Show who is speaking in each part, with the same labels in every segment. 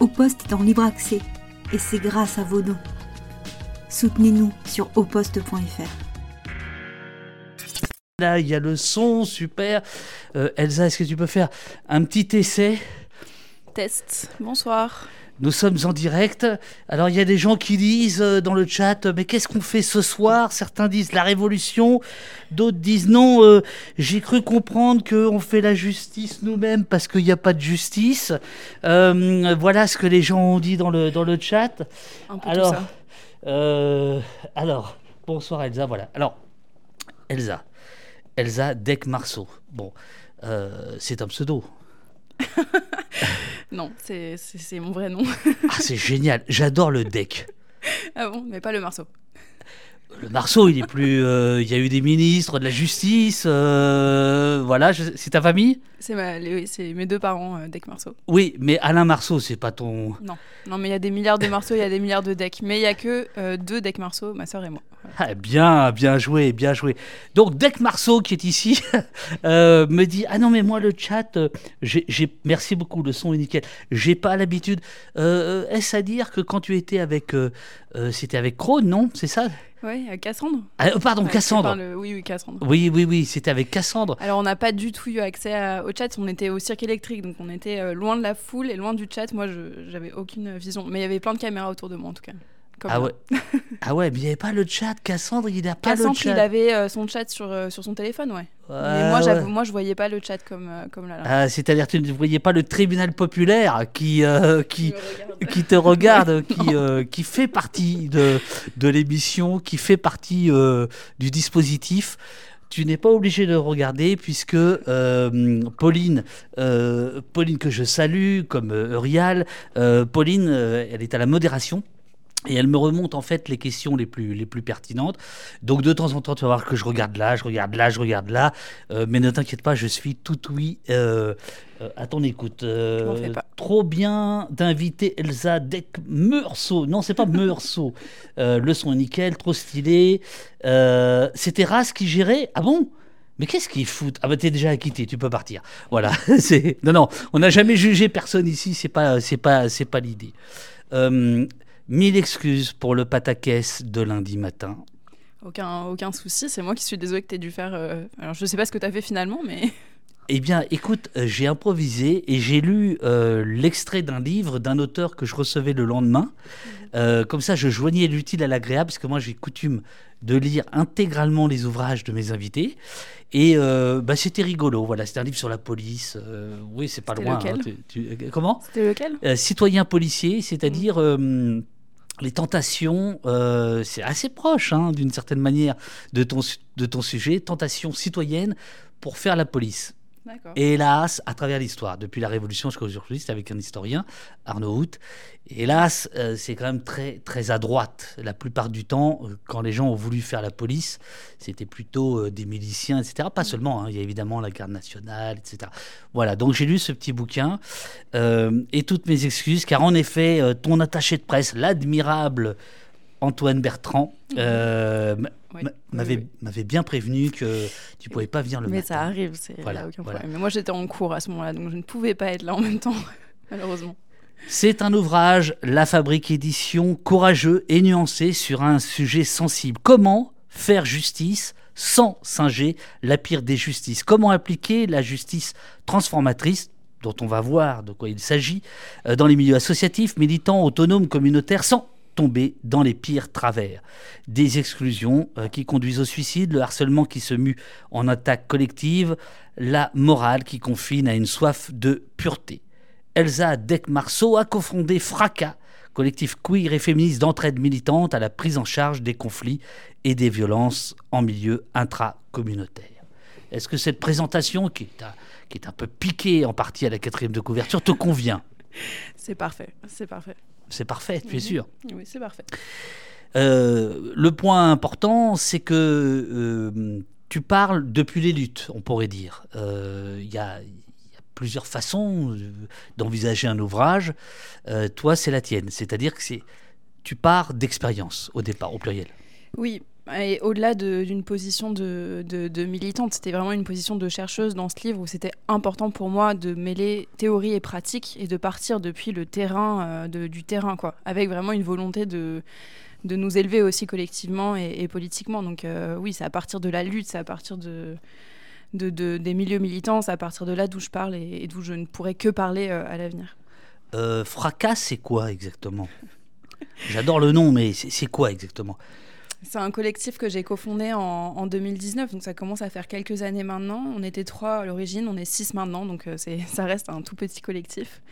Speaker 1: Au Poste est en libre accès et c'est grâce à vos dons. Soutenez-nous sur auposte.fr.
Speaker 2: Là, il y a le son, super. Euh, Elsa, est-ce que tu peux faire un petit essai?
Speaker 3: Test. Bonsoir.
Speaker 2: Nous sommes en direct. Alors, il y a des gens qui disent euh, dans le chat, mais qu'est-ce qu'on fait ce soir? Certains disent la révolution, d'autres disent non, euh, j'ai cru comprendre qu'on fait la justice nous-mêmes parce qu'il n'y a pas de justice. Euh, voilà ce que les gens ont dit dans le, dans le chat.
Speaker 3: Un peu
Speaker 2: alors,
Speaker 3: tout ça.
Speaker 2: euh, alors, bonsoir Elsa, voilà. Alors, Elsa, Elsa Deck Marceau. Bon, euh, c'est un pseudo.
Speaker 3: Non, c'est mon vrai nom.
Speaker 2: Ah, c'est génial, j'adore le deck.
Speaker 3: ah bon, mais pas le marceau.
Speaker 2: Le Marceau, il est plus. euh, Il y a eu des ministres de la justice. euh, voilà, je- c'est ta famille?
Speaker 3: C'est ma, les- oui, c'est mes deux parents, euh, Deck Marceau.
Speaker 2: Oui, mais Alain Marceau, c'est pas ton.
Speaker 3: Non, non, mais il y a des milliards de marceaux, il y a des milliards de decks. Mais il y a que deux Deck Marceau, ma soeur et moi.
Speaker 2: Ah, bien, bien joué, bien joué. Donc, Deck Marceau, qui est ici, me dit Ah non, mais moi, le chat, j'ai, j'ai- merci beaucoup, le son est nickel. J'ai pas l'habitude. Est-ce à dire que quand tu étais avec. c'était avec Krone, non? C'est ça?
Speaker 3: Ouais, euh, Cassandre.
Speaker 2: Ah, euh, Pardon,
Speaker 3: Ouais,
Speaker 2: Cassandre.
Speaker 3: le- Oui, oui, Cassandre.
Speaker 2: Oui, oui, oui, c'était avec Cassandre.
Speaker 3: Alors, on n'a pas du tout eu accès à- au chat. On était au cirque électrique, donc on était euh, loin de la foule et loin du chat. Moi, je j'avais aucune vision. Mais il y avait plein de caméras autour de moi, en tout cas. Comme
Speaker 2: Ah ouais. ah ouais, mais il n'y avait pas le chat. Cassandre, il n'a pas
Speaker 3: Cassandre,
Speaker 2: le chat.
Speaker 3: il avait euh, son chat sur, euh, sur son téléphone, ouais. mais moi,
Speaker 2: ouais.
Speaker 3: moi, je voyais pas le chat comme, euh, comme là. là.
Speaker 2: Ah, C'est-à-dire que tu ne voyais pas le tribunal populaire qui, qui, qui te regarde, qui, qui fait partie de, de l'émission, qui fait partie du dispositif. Tu n'es pas obligé de regarder puisque euh, Pauline, euh, Pauline que je salue comme Eurial, euh, Pauline, elle est à la modération. Et elle me remonte en fait les questions les plus, les plus pertinentes. Donc de temps en temps, tu vas voir que je regarde là, je regarde là, je regarde là. Euh, mais ne t'inquiète pas, je suis tout oui euh, euh, à ton écoute. Euh,
Speaker 3: pas.
Speaker 2: trop bien d'inviter Elsa Deck Meursault. Non, c'est pas Meursault. Le son est nickel, trop stylé. C'était Ras qui gérait. Ah bon? Mais qu'est-ce qu'ils foutent Ah bah t'es déjà acquitté, tu peux partir. Voilà. c'est non non, on n'a jamais jugé personne ici. C'est pas c'est pas c'est pas l'idée. Euh, mille excuses pour le pataquès de lundi matin.
Speaker 3: Aucun, aucun souci, c'est moi qui suis désolée que tu aies dû faire. euh, Alors, je sais pas ce que tu as fait finalement, mais.
Speaker 2: Eh bien, écoute, euh, j'ai improvisé et j'ai lu euh, l'extrait d'un livre d'un auteur que je recevais le lendemain. Euh, comme ça, je joignais l'utile à l'agréable, parce que moi, j'ai coutume de lire intégralement les ouvrages de mes invités. Et euh, bah, c'était rigolo. Voilà, c'était un livre sur la police. Oui, c'est pas loin.
Speaker 3: lequel?
Speaker 2: hein, tu- tu- comment?
Speaker 3: C'était lequel?
Speaker 2: Citoyen policier, c'est-à-dire euh, les tentations. euh, c'est assez proche, hein, d'une certaine manière, de ton, de ton sujet. Tentations citoyennes pour faire la police. Et hélas, à travers l'histoire, depuis la Révolution jusqu'à aujourd'hui, c'est avec un historien, Arnaud Hout. Hélas, euh, c'est quand même très, très à droite. La plupart du temps, euh, quand les gens ont voulu faire la police, c'était plutôt euh, des miliciens, etc. Pas seulement, hein, il y a évidemment la garde nationale, etc. Voilà, donc j'ai lu ce petit bouquin. euh, et toutes mes excuses, car en effet, ton attaché de presse, l'admirable Antoine Bertrand, euh, m-
Speaker 3: Oui,
Speaker 2: m-
Speaker 3: oui,
Speaker 2: m'avait
Speaker 3: oui.
Speaker 2: bien prévenu que tu pouvais pas venir le
Speaker 3: Mais
Speaker 2: matin.
Speaker 3: ça arrive, c'est
Speaker 2: Voilà,
Speaker 3: aucun
Speaker 2: voilà.
Speaker 3: problème. Mais moi, j'étais en cours à ce moment-là, donc je ne pouvais pas être là en même temps, malheureusement.
Speaker 2: C'est un ouvrage, La Fabrique Édition, courageux et nuancé sur un sujet sensible. Comment faire justice sans singer la pire des justices? Comment appliquer la justice transformatrice dont on va voir de quoi il s'agit, euh, dans les milieux associatifs, militants, autonomes, communautaires, sans tomber dans les pires travers. Des exclusions euh, qui conduisent au suicide, le harcèlement qui se mue en attaque collective, la morale qui confine à une soif de pureté. Elsa Deck-Marceau a cofondé Fracas, collectif queer et féministe d'entraide militante à la prise en charge des conflits et des violences en milieu intracommunautaire. Est-ce que cette présentation, qui est, un, qui est un peu piquée en partie à la quatrième de couverture, te convient?
Speaker 3: C'est parfait, c'est parfait.
Speaker 2: C'est parfait, tu es
Speaker 3: Mhm.
Speaker 2: sûr
Speaker 3: Oui, c'est parfait.
Speaker 2: Euh, le point important, c'est que euh, tu parles depuis les luttes, on pourrait dire. Euh, Il y, y a plusieurs façons d'envisager un ouvrage. Toi, c'est la tienne. C'est-à-dire que c'est, tu pars d'expérience au départ, au pluriel.
Speaker 3: Oui, Et au-delà d'une position de, militante, c'était vraiment une position de chercheuse dans ce livre où c'était important pour moi de mêler théorie et pratique et de partir depuis le terrain, euh, du terrain, quoi, avec vraiment une volonté de, nous élever aussi collectivement et, politiquement. Donc euh, oui, c'est à partir de la lutte, c'est à partir de, de, des milieux militants, c'est à partir de là d'où je parle et, d'où je ne pourrais que parler euh, à l'avenir.
Speaker 2: Fracas, c'est quoi exactement? J'adore le nom, mais c'est quoi exactement?
Speaker 3: C'est un collectif que j'ai cofondé en, en, 2019, donc ça commence à faire quelques années maintenant. On était trois à l'origine, on est six maintenant, donc ça reste un tout petit collectif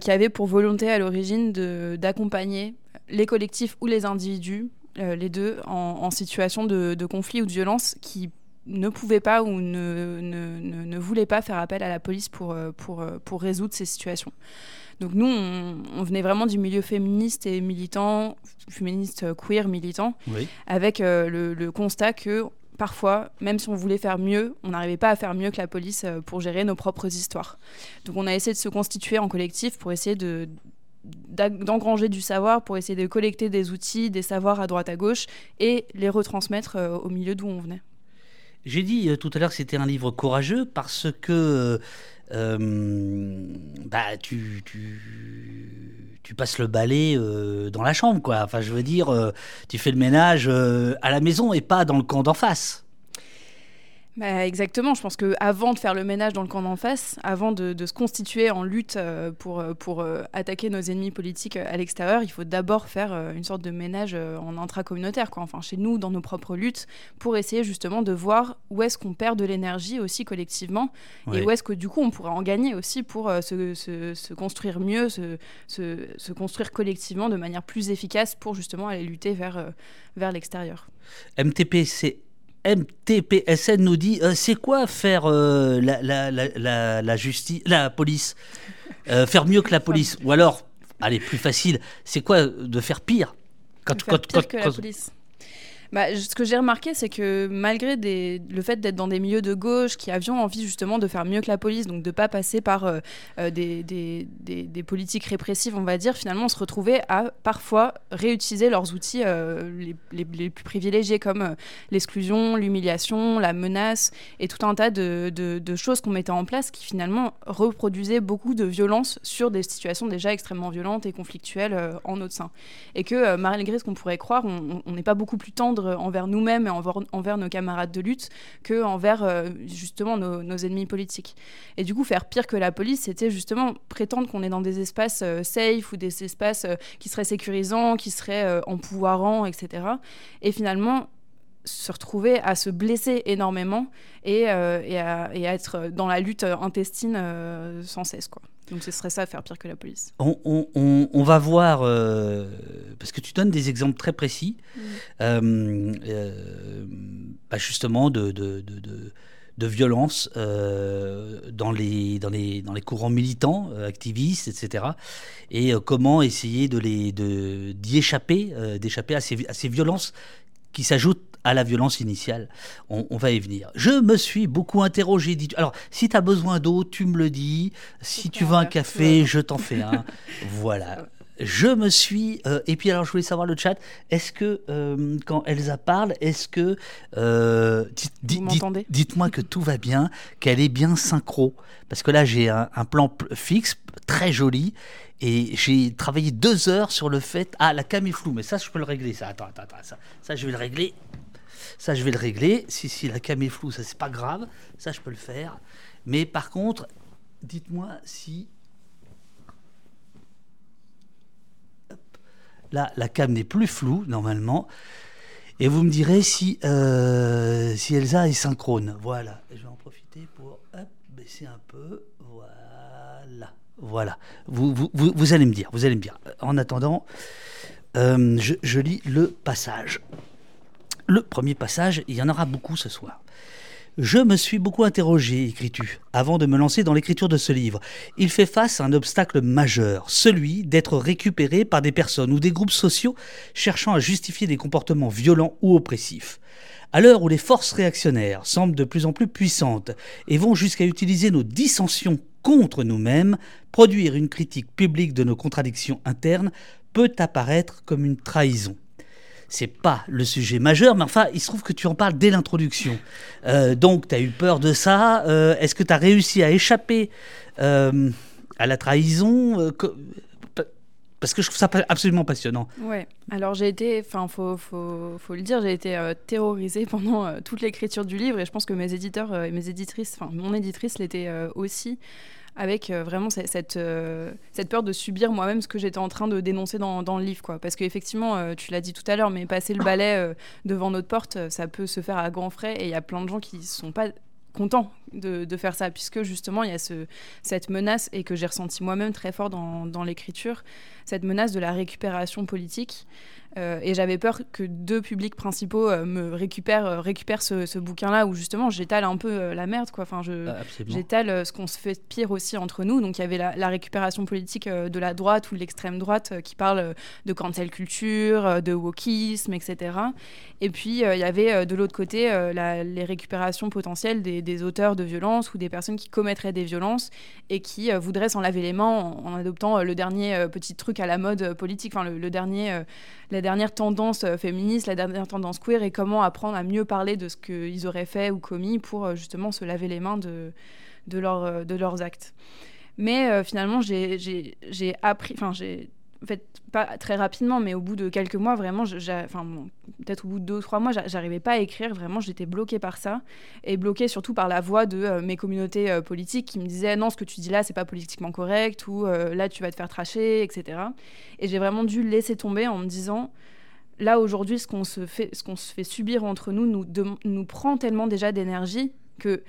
Speaker 3: qui avait pour volonté à l'origine d'accompagner les collectifs ou les individus, euh, les deux, en, situation de, conflit ou de violence qui ne pouvaient pas ou ne, voulaient pas faire appel à la police euh, euh, pour résoudre ces situations. Donc nous, on, venait vraiment du milieu féministe et militant, féministe queer militant, avec le, le, constat que parfois, même si on voulait faire mieux, on n'arrivait pas à faire mieux que la police pour gérer nos propres histoires. Donc on a essayé de se constituer en collectif pour essayer de, d'engranger du savoir pour essayer de collecter des outils, des savoirs à droite à gauche et les retransmettre euh, au milieu d'où on venait.
Speaker 2: J'ai dit euh, tout à l'heure que c'était un livre courageux parce que euh, bah, tu, tu, tu, passes le balai dans la chambre, quoi. Enfin, je veux dire, tu fais le ménage à la maison et pas dans le camp d'en face.
Speaker 3: Bah, exactement, je pense qu'avant de faire le ménage dans le camp d'en face, avant de, se constituer en lutte euh, pour, euh, pour euh, attaquer nos ennemis politiques à l'extérieur, il faut d'abord faire une sorte de ménage en intracommunautaire, quoi. enfin chez nous, dans nos propres luttes, pour essayer justement de voir où est-ce qu'on perd de l'énergie aussi collectivement, et où est-ce que du coup on pourrait en gagner aussi pour se, se, se, construire mieux, se, se, construire collectivement de manière plus efficace pour justement aller lutter vers, vers l'extérieur.
Speaker 2: MTP, c'est MTPSN nous dit euh, c'est quoi faire euh, la, la, la, la, justice, la police euh, Faire mieux que la police Ou alors, allez, plus facile, c'est quoi de faire pire?
Speaker 3: Quand, faire pire que la police bah, ce que j'ai remarqué, c'est que malgré le fait d'être dans des milieux de gauche qui avions envie justement de faire mieux que la police, donc de ne pas passer par euh, euh, des, politiques répressives, on va dire, finalement on se retrouvait à parfois réutiliser leurs outils euh, les, plus privilégiés comme l'exclusion, l'humiliation, la menace et tout un tas de, de, choses qu'on mettait en place qui finalement reproduisaient beaucoup de violence sur des situations déjà extrêmement violentes et conflictuelles en notre sein. Et que malgré ce qu'on pourrait croire, on n'est pas beaucoup plus tendre envers nous-mêmes et envers, nos camarades de lutte que envers euh, justement nos, ennemis politiques. Et du coup, faire pire que la police, c'était justement prétendre qu'on est dans des espaces euh, safe ou des espaces euh, qui seraient sécurisants, qui seraient empouvoirants, etc. Et finalement, se retrouver à se blesser énormément et, et, à, et, à, être dans la lutte intestine sans cesse. Quoi. Donc ce serait ça, faire pire que la police.
Speaker 2: On, va voir, euh, parce que tu donnes des exemples très précis, mm. euh, euh, bah, justement de, de, de, de violence dans, les, dans, les, dans les courants militants, activistes, etc. Et comment essayer de les, d'y échapper, d'échapper à ces, à ces violences qui s'ajoutent à la violence initiale. On, va y venir. Je me suis beaucoup interrogé. Dit, alors, si tu as besoin d'eau, tu me le dis. Si tu veux un café, je t'en fais un. voilà. Je me suis. Euh, et puis, alors, je voulais savoir le chat. Est-ce que, euh, quand Elsa parle, est-ce que. Euh, dites-moi que tout va bien, qu'elle est bien synchro. Parce que là, j'ai un, un, plan fixe, très joli. Et j'ai travaillé deux heures sur le fait. Ah, la cam est floue, mais ça, je peux le régler. Ça, attends, attends, attends. Ça, ça je vais le régler. Ça, je vais le régler. Si, si la cam est floue, ça, c'est pas grave. Ça, je peux le faire. Mais par contre, dites-moi si. Là, la cam n'est plus floue, normalement. Et vous me direz si, euh, si Elsa est synchrone. Voilà. je vais en profiter pour baisser un peu. Voilà. Voilà. Vous, vous, vous, allez me dire. Vous allez me dire. En attendant, euh, je lis le passage le premier passage, il y en aura beaucoup ce soir. Je me suis beaucoup interrogé, écris-tu, avant de me lancer dans l'écriture de ce livre. Il fait face à un obstacle majeur, celui d'être récupéré par des personnes ou des groupes sociaux cherchant à justifier des comportements violents ou oppressifs. À l'heure où les forces réactionnaires semblent de plus en plus puissantes et vont jusqu'à utiliser nos dissensions contre nous-mêmes, produire une critique publique de nos contradictions internes peut apparaître comme une trahison. C'est pas le sujet majeur, mais enfin, il se trouve que tu en parles dès l'introduction. Euh, donc, tu as eu peur de ça. Euh, est-ce que tu as réussi à échapper euh, à la trahison Parce que je trouve ça absolument passionnant.
Speaker 3: Ouais. Alors, j'ai été, enfin, faut, faut, faut, le dire, j'ai été terrorisée pendant toute l'écriture du livre, et je pense que mes éditeurs et mes éditrices, enfin, mon éditrice l'était aussi avec euh, vraiment cette, euh, cette, peur de subir moi-même ce que j'étais en train de dénoncer dans, dans le livre. Quoi. Parce qu'effectivement, euh, tu l'as dit tout à l'heure, mais passer le balai devant notre porte, ça peut se faire à grands frais et il y a plein de gens qui ne sont pas contents de, de, faire ça, puisque justement, il y a ce, cette menace, et que j'ai ressenti moi-même très fort dans, dans l'écriture, cette menace de la récupération politique. Euh, et j'avais peur que deux publics principaux euh, me récupèrent, euh, récupèrent ce, bouquin-là où justement j'étale un peu la merde. Quoi. Enfin, je, ah, j'étale ce qu'on se fait pire aussi entre nous. Donc il y avait la, récupération politique de la droite ou de l'extrême droite qui parle de cancel culture, de wokisme, etc. Et puis il y avait de l'autre côté les récupérations potentielles des, auteurs de violences ou des personnes qui commettraient des violences et qui voudraient s'en laver les mains en, adoptant le dernier petit truc à la mode politique, enfin le, dernier la dernière tendance euh, féministe, la dernière tendance queer et comment apprendre à mieux parler de ce qu'ils auraient fait ou commis pour euh, justement se laver les mains de, de, euh, de leurs actes. Mais finalement, j'ai appris, enfin, j'ai en fait, pas très rapidement, mais au bout de quelques mois, vraiment, enfin, peut-être au bout de deux ou trois mois, j'arrivais pas à écrire. Vraiment, j'étais bloquée par ça. Et bloquée surtout par la voix de euh, mes communautés euh, politiques qui me disaient non, ce que tu dis là, c'est pas politiquement correct, ou euh, là, tu vas te faire tracher, etc. Et j'ai vraiment dû laisser tomber en me disant là, aujourd'hui, ce qu'on se, fait, se fait subir entre nous, nous prend tellement déjà d'énergie que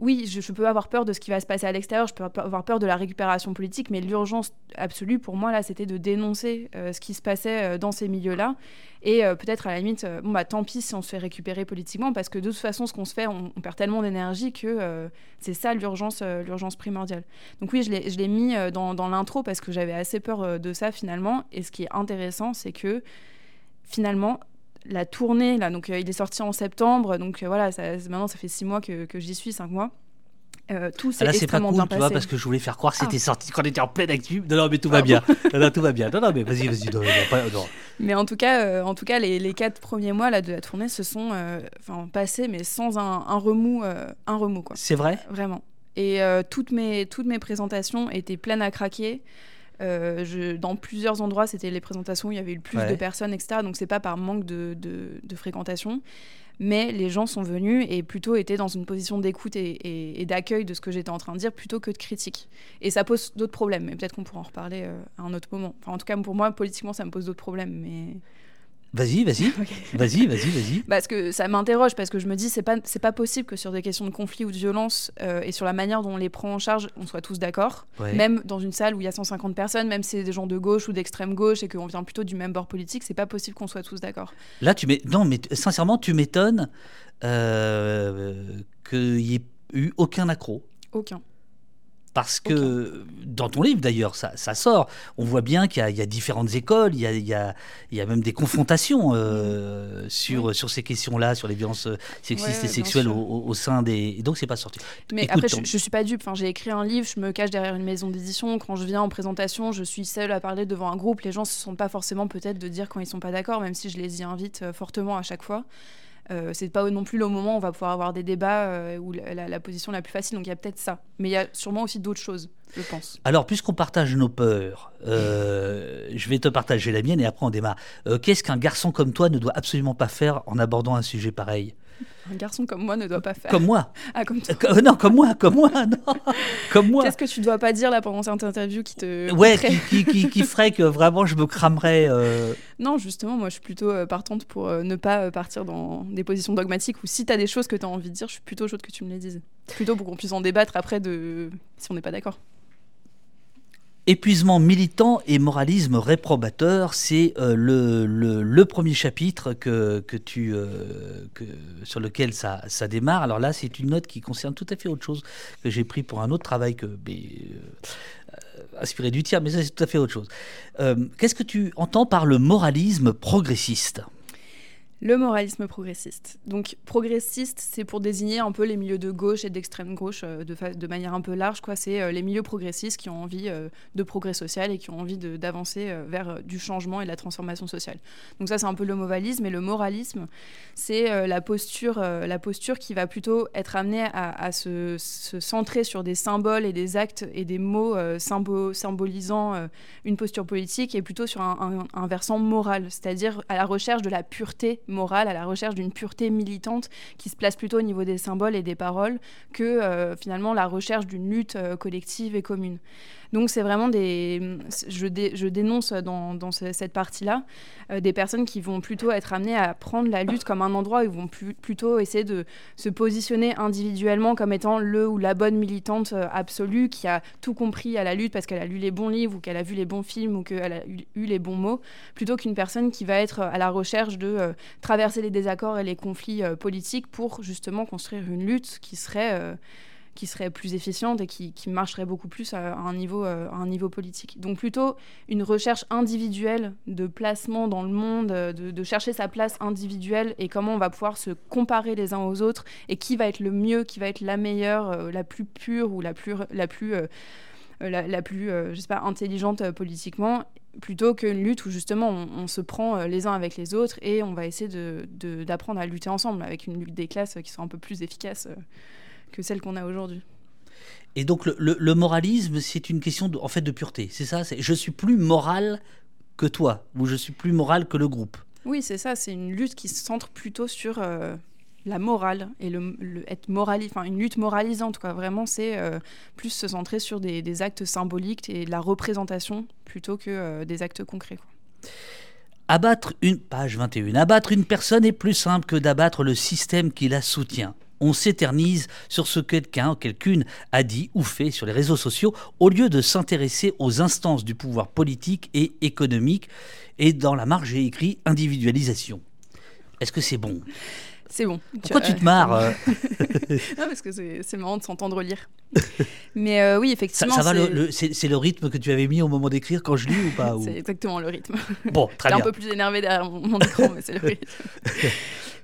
Speaker 3: oui, je, peux avoir peur de ce qui va se passer à l'extérieur, je peux avoir peur de la récupération politique, mais l'urgence absolue pour moi, là, c'était de dénoncer euh, ce qui se passait euh, dans ces milieux-là. Et euh, peut-être à la limite, bon, bah tant pis si on se fait récupérer politiquement, parce que de toute façon, ce qu'on se fait, on, perd tellement d'énergie que c'est ça l'urgence, l'urgence primordiale. Donc oui, je l'ai mis dans, dans l'intro parce que j'avais assez peur de ça finalement. Et ce qui est intéressant, c'est que finalement, la tournée, là, donc euh, il est sorti en septembre, donc euh, voilà, ça, maintenant ça fait six mois que, j'y suis, cinq mois. Euh, tout s'est ah, extrêmement pas cool, tu vois,
Speaker 2: parce que je voulais faire croire que c'était ah. sorti quand on était en pleine actu. Non, non, mais tout va ah bien. non, non, tout va bien. Non, non, mais vas-y, vas-y.
Speaker 3: Mais en tout cas, en tout cas les, les, quatre premiers mois là, de la tournée se sont passés, mais sans un, un remous. un remous quoi.
Speaker 2: C'est vrai?
Speaker 3: Vraiment. Et toutes, mes, toutes mes présentations étaient pleines à craquer. Euh, je, dans plusieurs endroits, c'était les présentations où il y avait eu le plus de personnes, etc. Donc c'est pas par manque de, de, fréquentation, mais les gens sont venus et plutôt étaient dans une position d'écoute et, et, d'accueil de ce que j'étais en train de dire plutôt que de critique. Et ça pose d'autres problèmes, mais peut-être qu'on pourra en reparler euh, à un autre moment. Enfin, en tout cas, pour moi, politiquement, ça me pose d'autres problèmes, mais
Speaker 2: Vas-y, vas-y, vas-y, vas-y, vas-y.
Speaker 3: Parce que ça m'interroge, parce que je me dis, c'est pas, c'est pas possible que sur des questions de conflit ou de violence euh, et sur la manière dont on les prend en charge, on soit tous d'accord. Même dans une salle où il y a 150 personnes, même si c'est des gens de gauche ou d'extrême gauche et qu'on vient plutôt du même bord politique, c'est pas possible qu'on soit tous d'accord.
Speaker 2: Là, tu mets... non, mais sincèrement, tu m'étonnes euh, qu'il n'y ait eu aucun accro.
Speaker 3: Aucun.
Speaker 2: Parce que dans ton livre d'ailleurs, ça, sort. On voit bien qu'il y, a différentes écoles, il y a, même des confrontations euh, sur, sur ces questions-là, sur les violences euh, sexistes et sexuelles au, sein des. Et donc c'est pas sorti.
Speaker 3: Mais après, je, ne suis pas dupe. Enfin, j'ai écrit un livre, je me cache derrière une maison d'édition. Quand je viens en présentation, je suis seule à parler devant un groupe. Les gens ne se sont pas forcément peut-être de dire quand ils sont pas d'accord, même si je les y invite euh, fortement à chaque fois. Euh, c'est pas non plus le moment où on va pouvoir avoir des débats euh, où la, position la plus facile. Donc il y a peut-être ça. Mais il y a sûrement aussi d'autres choses, je pense.
Speaker 2: Alors, puisqu'on partage nos peurs, euh, je vais te partager la mienne et après on démarre. Qu'est-ce qu'un garçon comme toi ne doit absolument pas faire en abordant un sujet pareil?
Speaker 3: Un garçon comme moi ne doit pas faire.
Speaker 2: Comme moi.
Speaker 3: Ah, comme toi.
Speaker 2: Euh, non, comme moi, comme moi, non. Comme moi.
Speaker 3: Qu'est-ce que tu ne dois pas dire là pendant cette interview qui te.
Speaker 2: Ouais, qui, qui, qui, ferait que vraiment je me cramerais. Euh.
Speaker 3: Non, justement, moi je suis plutôt euh, partante pour ne pas partir dans des positions dogmatiques ou si tu as des choses que tu as envie de dire, je suis plutôt chaude que tu me les dises. Plutôt pour qu'on puisse en débattre après de si on n'est pas d'accord.
Speaker 2: Épuisement militant et moralisme réprobateur, c'est euh, le, le, premier chapitre que, que tu, euh, que, sur lequel ça, ça, démarre. Alors là, c'est une note qui concerne tout à fait autre chose que j'ai pris pour un autre travail que, mais, euh, inspiré du tiers, mais ça c'est tout à fait autre chose. Qu'est-ce que tu entends par le moralisme progressiste?
Speaker 3: Le moralisme progressiste. Donc progressiste, c'est pour désigner un peu les milieux de gauche et d'extrême gauche euh, de, manière un peu large. C'est euh, les milieux progressistes qui ont envie euh, de progrès social et qui ont envie d'avancer vers du changement et de la transformation sociale. Donc ça, c'est un peu le moralisme. Et le moralisme, c'est la, posture, la posture qui va plutôt être amenée à, se, centrer sur des symboles et des actes et des mots symbolisant une posture politique et plutôt sur un versant moral, c'est-à-dire à la recherche de la pureté morale, à la recherche d'une pureté militante qui se place plutôt au niveau des symboles et des paroles que euh, finalement la recherche d'une lutte euh, collective et commune. Donc c'est vraiment des... Je, je dénonce dans, cette partie-là euh, des personnes qui vont plutôt être amenées à prendre la lutte comme un endroit où ils vont plutôt essayer de se positionner individuellement comme étant le ou la bonne militante absolue qui a tout compris à la lutte parce qu'elle a lu les bons livres ou qu'elle a vu les bons films ou qu'elle a eu, les bons mots, plutôt qu'une personne qui va être à la recherche de traverser les désaccords et les conflits euh, politiques pour justement construire une lutte qui serait, euh, qui serait plus efficiente et qui, marcherait beaucoup plus à, un niveau, euh, à un niveau politique. Donc plutôt une recherche individuelle de placement dans le monde, de, de, chercher sa place individuelle et comment on va pouvoir se comparer les uns aux autres et qui va être le mieux, qui va être la meilleure, la plus pure ou la plus... La plus la, plus, intelligente politiquement, plutôt qu'une lutte où justement on, se prend euh, les uns avec les autres et on va essayer d'apprendre de, à lutter ensemble avec une lutte des classes qui soit un peu plus efficace euh, que celle qu'on a aujourd'hui.
Speaker 2: Et donc le, moralisme, c'est une question de, en fait de pureté, c'est ça Je suis plus moral que toi, ou je suis plus moral que le groupe.
Speaker 3: Oui, c'est ça, c'est une lutte qui se centre plutôt sur euh, la morale et le, être morali une lutte moralisante quoi vraiment c'est euh, plus se centrer sur des, actes symboliques et de la représentation plutôt que euh, des actes concrets
Speaker 2: Abattre une page 21 abattre une personne est plus simple que d'abattre le système qui la soutient on s'éternise sur ce que quelqu'un ou quelqu'une a dit ou fait sur les réseaux sociaux au lieu de s'intéresser aux instances du pouvoir politique et économique. Et dans la marge, j'ai écrit individualisation. Est-ce que c'est bon?
Speaker 3: C'est bon.
Speaker 2: Pourquoi tu, te marres euh
Speaker 3: Non, parce que c'est marrant de s'entendre lire. Mais euh, oui, effectivement.
Speaker 2: Ça, va, c'est le rythme que tu avais mis au moment d'écrire quand je lis ou pas
Speaker 3: C'est exactement le rythme.
Speaker 2: Bon, très bien.
Speaker 3: un peu plus énervé derrière mon, écran, mais c'est le rythme.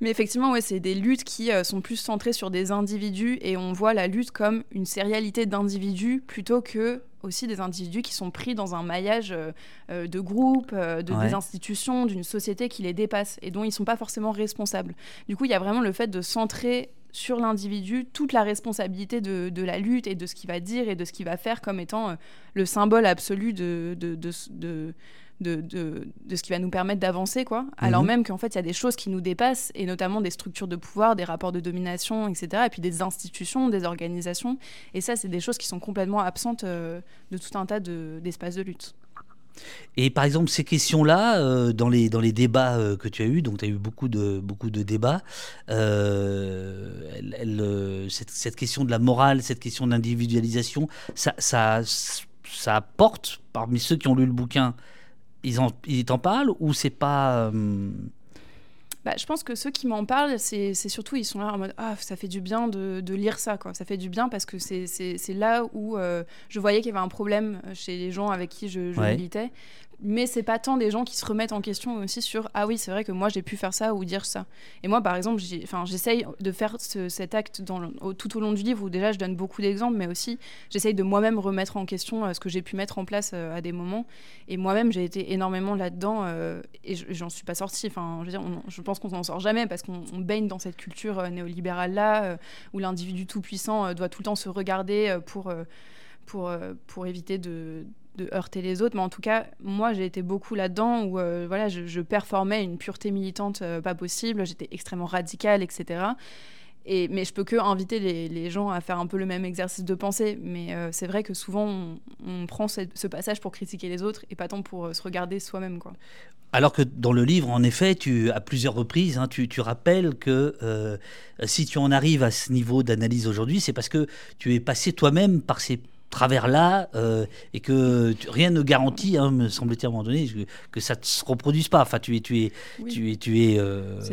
Speaker 3: mais effectivement, ouais, c'est des luttes qui euh, sont plus centrées sur des individus et on voit la lutte comme une sérialité d'individus plutôt que aussi des individus qui sont pris dans un maillage euh, euh, de groupes, euh, de, des institutions, d'une société qui les dépasse et dont ils ne sont pas forcément responsables. Du coup, il y a vraiment le fait de centrer sur l'individu toute la responsabilité de, de, la lutte et de ce qu'il va dire et de ce qu'il va faire comme étant le symbole absolu de, de, de de, de, de, ce qui va nous permettre d'avancer, quoi. Alors mhm. même qu'en fait, il y a des choses qui nous dépassent, et notamment des structures de pouvoir, des rapports de domination, etc., et puis des institutions, des organisations. Et ça, c'est des choses qui sont complètement absentes euh, de tout un tas d'espaces de, lutte.
Speaker 2: Et par exemple, ces questions-là, euh, dans, les, dans les débats euh, que tu as eus, donc tu as eu beaucoup de, beaucoup de débats, cette, cette, question de la morale, cette question d'individualisation, ça, ça, ça apporte, parmi ceux qui ont lu le bouquin, ils, en, ils t'en parlent ou c'est pas. Euh,
Speaker 3: bah, je pense que ceux qui m'en parlent, c'est surtout, ils sont là en mode Ah, ça fait du bien de, de lire ça, quoi. Ça fait du bien parce que c'est là où euh, je voyais qu'il y avait un problème chez les gens avec qui je, je militais mais c'est pas tant des gens qui se remettent en question aussi sur ah oui c'est vrai que moi j'ai pu faire ça ou dire ça. Et moi par exemple j'essaye de faire cet acte tout au long du livre où déjà je donne beaucoup d'exemples mais aussi j'essaye de moi-même remettre en question euh, ce que j'ai pu mettre en place euh, à des moments. Et moi-même j'ai été énormément là-dedans euh, et j'en suis pas sortie. Enfin je, veux dire, je pense qu'on s'en sort jamais parce qu'on baigne dans cette culture néolibérale là où l'individu tout puissant doit tout le temps se regarder pour pour, pour éviter de, de heurter les autres, mais en tout cas, moi, j'ai été beaucoup là-dedans où euh, voilà, je, performais une pureté militante euh, pas possible, j'étais extrêmement radicale, etc. Et, mais je peux que inviter les, gens à faire un peu le même exercice de pensée. Mais euh, c'est vrai que souvent, on, prend ce, passage pour critiquer les autres et pas tant pour se regarder soi-même. quoi.
Speaker 2: Alors que dans le livre, en effet, tu, à plusieurs reprises, hein, tu, tu, rappelles que si tu en arrives à ce niveau d'analyse aujourd'hui, c'est parce que tu es passé toi-même par ces travers-là et que rien ne garantit, hein, me semble-t-il à un moment donné, que, ça ne se reproduise pas. Enfin, tu es, tu es, tu es, tu es,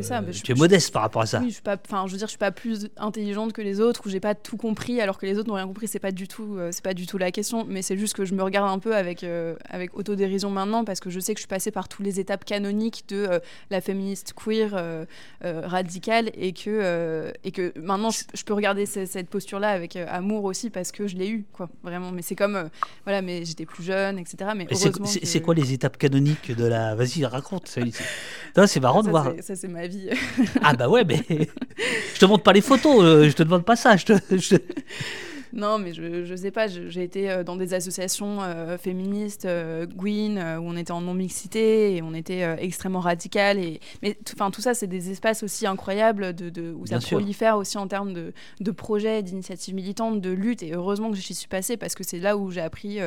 Speaker 2: ça, tu es modeste par rapport à ça.
Speaker 3: Oui, je suis pas, enfin, je veux dire, je suis pas plus intelligente que les autres ou j'ai pas tout compris alors que les autres n'ont rien compris. C'est pas du tout, c'est pas du tout la question. Mais c'est juste que je me regarde un peu avec avec autodérision maintenant parce que je sais que je suis passée par toutes les étapes canoniques de la féministe queer radicale et que et que maintenant je, peux regarder cette posture-là avec amour aussi parce que je l'ai eu, quoi, vraiment. Mais c'est comme, euh, voilà, mais j'étais plus jeune, etc. Mais
Speaker 2: c'est quoi les étapes canoniques de la. Vas-y, raconte. C'est marrant de voir.
Speaker 3: Ça, c'est ma vie.
Speaker 2: ah, bah ouais, mais. je te montre pas les photos, euh, je te demande pas ça. Je te, je...
Speaker 3: Non, mais je, je sais pas, j'ai été euh, dans des associations euh, féministes, euh, Gwyn, où on était en non-mixité et on était extrêmement radical. Et, mais tout ça, c'est des espaces aussi incroyables de, de où ça prolifère aussi en termes de, de projets, d'initiatives militantes, de lutte. Et heureusement que j'y suis passée parce que c'est là où j'ai appris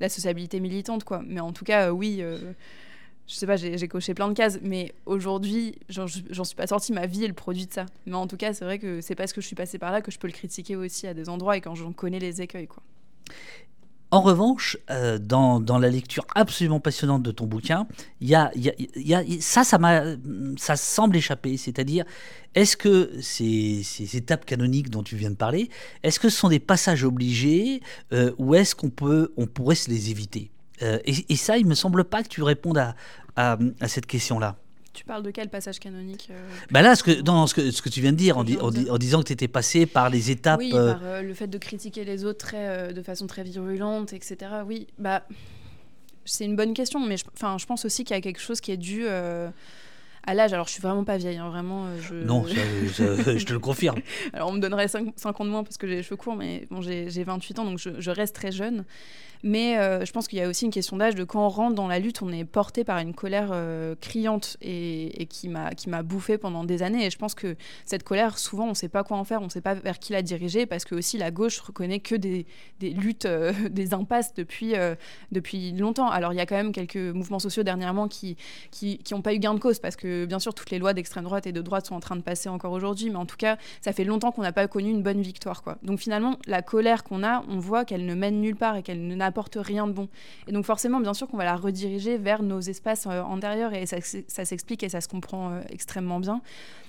Speaker 3: la sociabilité militante, quoi. Mais en tout cas, oui je sais pas, j'ai coché plein de cases, mais aujourd'hui, j'en suis pas sortie. Ma vie est le produit de ça. Mais en tout cas, c'est vrai que c'est parce que je suis passée par là que je peux le critiquer aussi à des endroits et quand j'en connais les écueils. Quoi.
Speaker 2: En revanche, euh, dans, la lecture absolument passionnante de ton bouquin, y ça, ça, ça semble échapper. C'est-à-dire, est-ce que ces, étapes canoniques dont tu viens de parler, est-ce que ce sont des passages obligés euh, ou est-ce qu'on on pourrait se les éviter? Euh, et, ça, il me semble pas que tu répondes à, à, cette question-là.
Speaker 3: Tu parles de quel passage canonique euh,
Speaker 2: bah Là, ce que, dans ce que, ce que tu viens de dire, en, en, disant que tu étais passé par les étapes.
Speaker 3: Oui, euh, par le fait de critiquer les autres très, de façon très virulente, etc. Oui, bah, c'est une bonne question, mais je, je pense aussi qu'il y a quelque chose qui est dû à l'âge. Alors, je suis vraiment pas vieille, hein, vraiment. Je...
Speaker 2: Non, je te le confirme.
Speaker 3: Alors, on me donnerait 5, ans de moins parce que j'ai les cheveux courts, mais bon, j'ai 28 ans, donc je, je, reste très jeune. Mais euh, je pense qu'il y a aussi une question d'âge, de quand on rentre dans la lutte, on est porté par une colère euh, criante et, et qui m'a bouffé pendant des années. Et je pense que cette colère, souvent, on ne sait pas quoi en faire, on ne sait pas vers qui la diriger, parce que aussi la gauche reconnaît que des, luttes, euh, des impasses depuis, depuis longtemps. Alors il y a quand même quelques mouvements sociaux dernièrement qui n'ont qui, pas eu gain de cause, parce que bien sûr, toutes les lois d'extrême droite et de droite sont en train de passer encore aujourd'hui, mais en tout cas, ça fait longtemps qu'on n'a pas connu une bonne victoire. Quoi. Donc finalement, la colère qu'on a, on voit qu'elle ne mène nulle part et qu'elle n'a apporte rien de bon. Et donc forcément, bien sûr qu'on va la rediriger vers nos espaces euh, antérieurs et ça, s'explique et ça se comprend euh, extrêmement bien.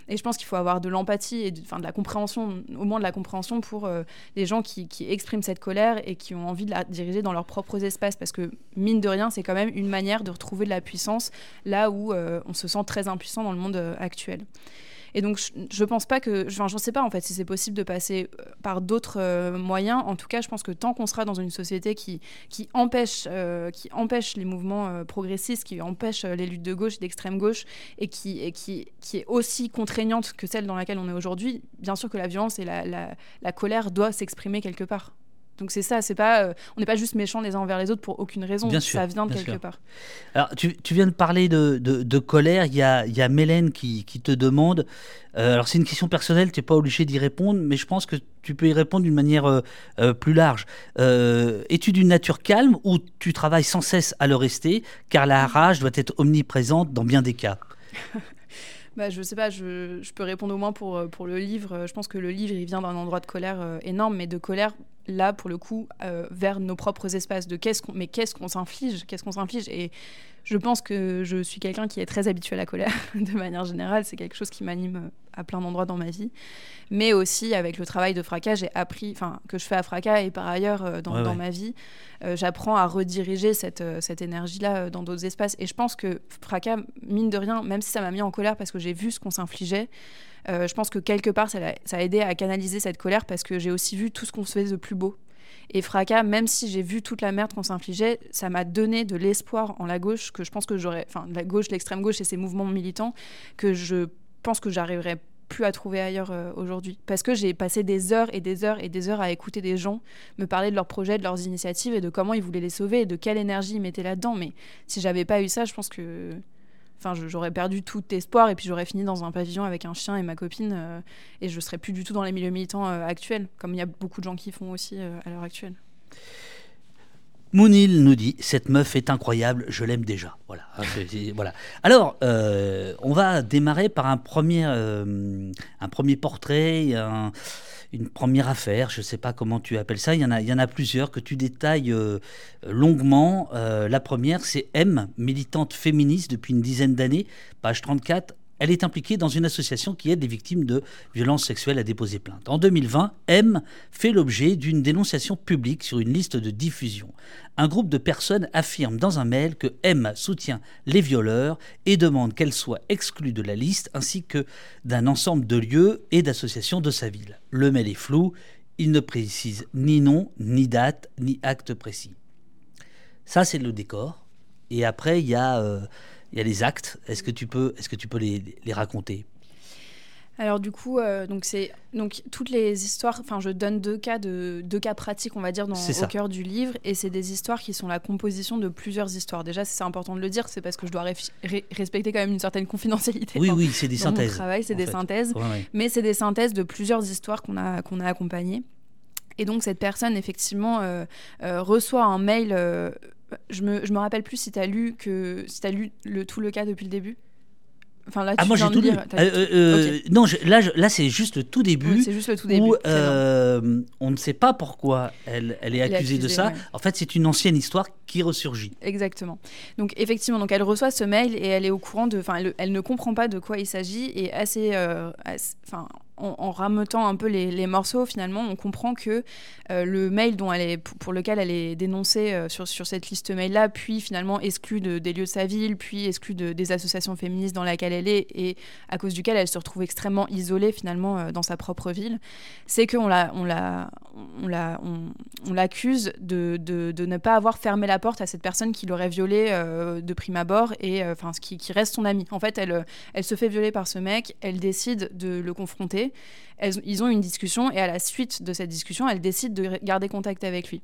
Speaker 3: Et je pense qu'il faut avoir de l'empathie et de, de la compréhension, au moins de la compréhension pour euh, les gens qui, expriment cette colère et qui ont envie de la diriger dans leurs propres espaces. Parce que, mine de rien, c'est quand même une manière de retrouver de la puissance là où on se sent très impuissant dans le monde actuel. Et donc, je, ne pense pas que. Enfin, j'en sais pas en fait si c'est possible de passer euh, par d'autres euh, moyens. En tout cas, je pense que tant qu'on sera dans une société qui, qui, empêche, euh, qui empêche les mouvements progressistes, qui empêche les luttes de gauche et d'extrême gauche, et, qui, est aussi contraignante que celle dans laquelle on est aujourd'hui, bien sûr que la violence et la colère doivent s'exprimer quelque part. Donc c'est ça, c'est pas, euh, on n'est pas juste méchants les uns envers les autres pour aucune raison. Bien sûr, ça vient de quelque part.
Speaker 2: Alors tu, tu, viens de parler de, de, colère. Il y a, y a Mélène qui, qui te demande. Euh, alors c'est une question personnelle, tu n'es pas obligé d'y répondre, mais je pense que tu peux y répondre d'une manière euh, plus large. Es-tu d'une nature calme ou tu travailles sans cesse à le rester, car la rage doit être omniprésente dans bien des cas?
Speaker 3: Bah, je sais pas, je, je, peux répondre au moins pour, pour le livre. Je pense que le livre, il vient d'un endroit de colère énorme, mais de colère là, pour le coup, euh, vers nos propres espaces de qu'est-ce qu'on, mais qu'est-ce qu'on s'inflige, qu'est-ce qu'on s'inflige. Et je pense que je suis quelqu'un qui est très habitué à la colère, de manière générale. C'est quelque chose qui m'anime euh, à plein d'endroits dans ma vie. Mais aussi, avec le travail de Fracas, j'ai appris, enfin, que je fais à Fracas et par ailleurs euh, dans, ma vie, j'apprends à rediriger cette, cette énergie-là dans d'autres espaces. Et je pense que Fracas, mine de rien, même si ça m'a mis en colère parce que j'ai vu ce qu'on s'infligeait, je pense que quelque part, ça a, aidé à canaliser cette colère parce que j'ai aussi vu tout ce qu'on se faisait de plus beau. Et Fracas, même si j'ai vu toute la merde qu'on s'infligeait, ça m'a donné de l'espoir en la gauche que je pense que j'aurais, enfin la gauche, l'extrême gauche et ses mouvements militants que je pense que j'arriverais plus à trouver ailleurs euh, aujourd'hui. Parce que j'ai passé des heures et des heures et des heures à écouter des gens me parler de leurs projets, de leurs initiatives et de comment ils voulaient les sauver et de quelle énergie ils mettaient là-dedans. Mais si j'avais pas eu ça, je pense que Enfin, j'aurais perdu tout espoir et puis j'aurais fini dans un pavillon avec un chien et ma copine euh, et je serais plus du tout dans les milieux militants euh, actuels, comme il y a beaucoup de gens qui font aussi euh, à l'heure actuelle.
Speaker 2: Mounil nous dit cette meuf est incroyable, je l'aime déjà. Voilà. Hein, voilà. Alors, on va démarrer par un premier, un premier portrait, une première affaire, je ne sais pas comment tu appelles ça, il y en a, plusieurs que tu détailles euh, longuement. Euh, la première, c'est M, militante féministe depuis une dizaine d'années, page 34. Elle est impliquée dans une association qui aide les victimes de violences sexuelles à déposer plainte. En 2020, M fait l'objet d'une dénonciation publique sur une liste de diffusion. Un groupe de personnes affirme dans un mail que M soutient les violeurs et demande qu'elle soit exclue de la liste ainsi que d'un ensemble de lieux et d'associations de sa ville. Le mail est flou, il ne précise ni nom, ni date, ni acte précis. Ça, c'est le décor. Et après, il y a... Euh, il y a les actes. Est-ce que tu peux, est-ce que tu peux les, les raconter?
Speaker 3: Alors du coup, euh, donc c'est donc toutes les histoires. Enfin, je donne deux cas de deux cas pratiques, on va dire, dans, au cœur du livre, et c'est des histoires qui sont la composition de plusieurs histoires. Déjà, c'est important de le dire, c'est parce que je dois respecter quand même une certaine confidentialité.
Speaker 2: Oui, oui, c'est des synthèses.
Speaker 3: Mon travail, c'est des synthèses, mais c'est des synthèses de plusieurs histoires qu'on a qu'on a accompagnées. Et donc cette personne, effectivement, euh, euh, reçoit un mail je me, je me rappelle plus si tu as lu que si as lu le, tout le cas depuis le début.
Speaker 2: Enfin, là, ah, moi j'ai tout lu. Euh, euh, euh, non, là, là c'est juste le tout début.
Speaker 3: c'est juste le tout début.
Speaker 2: Où, on ne sait pas pourquoi elle, elle est accusée, de ça. En fait, c'est une ancienne histoire qui ressurgit.
Speaker 3: Exactement. Donc, effectivement, donc elle reçoit ce mail et elle est au courant de. Enfin, elle, elle, ne comprend pas de quoi il s'agit et assez. Enfin, en, rameutant un peu les, morceaux, finalement, on comprend que euh, le mail dont elle est, pour lequel elle est dénoncée euh, sur, sur, cette liste mail-là, puis finalement exclue de, des lieux de sa ville, puis exclue de, des associations féministes dans laquelle elle est, et à cause duquel elle se retrouve extrêmement isolée finalement euh, dans sa propre ville, c'est qu'on la, on la, on la, on, l'accuse de, ne pas avoir fermé la porte à cette personne qui l'aurait violée de prime abord et enfin ce qui, reste son amie. En fait, elle, elle se fait violer par ce mec, elle décide de le confronter ils ont une discussion et à la suite de cette discussion, elle décide de garder contact avec lui.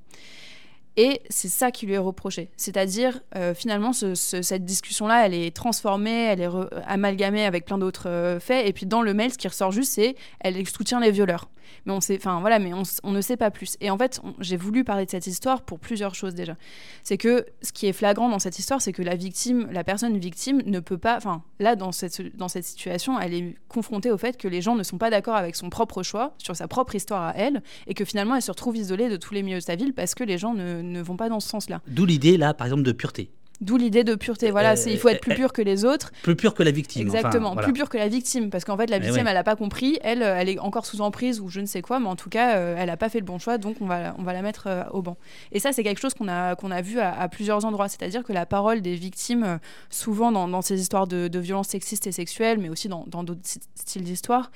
Speaker 3: Et c'est ça qui lui est reproché. C'est-à-dire, euh, finalement, cette discussion-là, elle est transformée, elle est amalgamée avec plein d'autres euh, faits. Et puis, dans le mail, ce qui ressort juste, c'est elle soutient les violeurs mais on voilà, mais on, ne sait pas plus. Et en fait, j'ai voulu parler de cette histoire pour plusieurs choses déjà. C'est que ce qui est flagrant dans cette histoire, c'est que la victime, la personne victime, ne peut pas, enfin là dans cette dans cette situation, elle est confrontée au fait que les gens ne sont pas d'accord avec son propre choix sur sa propre histoire à elle, et que finalement elle se retrouve isolée de tous les milieux de sa ville parce que les gens ne, ne vont pas dans ce sens-là.
Speaker 2: D'où l'idée là, par exemple, de pureté.
Speaker 3: D'où l'idée de pureté. Voilà, il faut être plus pur que les autres.
Speaker 2: Plus pur que la victime.
Speaker 3: Exactement, plus pur que la victime. Parce qu'en fait, la victime, elle n'a pas compris. Elle, elle est encore sous emprise ou je ne sais quoi, mais en tout cas, euh, elle n'a pas fait le bon choix, donc on va, on va la mettre euh, au banc. Et ça, c'est quelque chose qu'on a, qu'on a vu à, plusieurs endroits. C'est-à-dire que la parole des victimes, euh, souvent dans, ces histoires de, de violences sexistes et sexuelles, mais aussi dans d'autres styles d'histoire,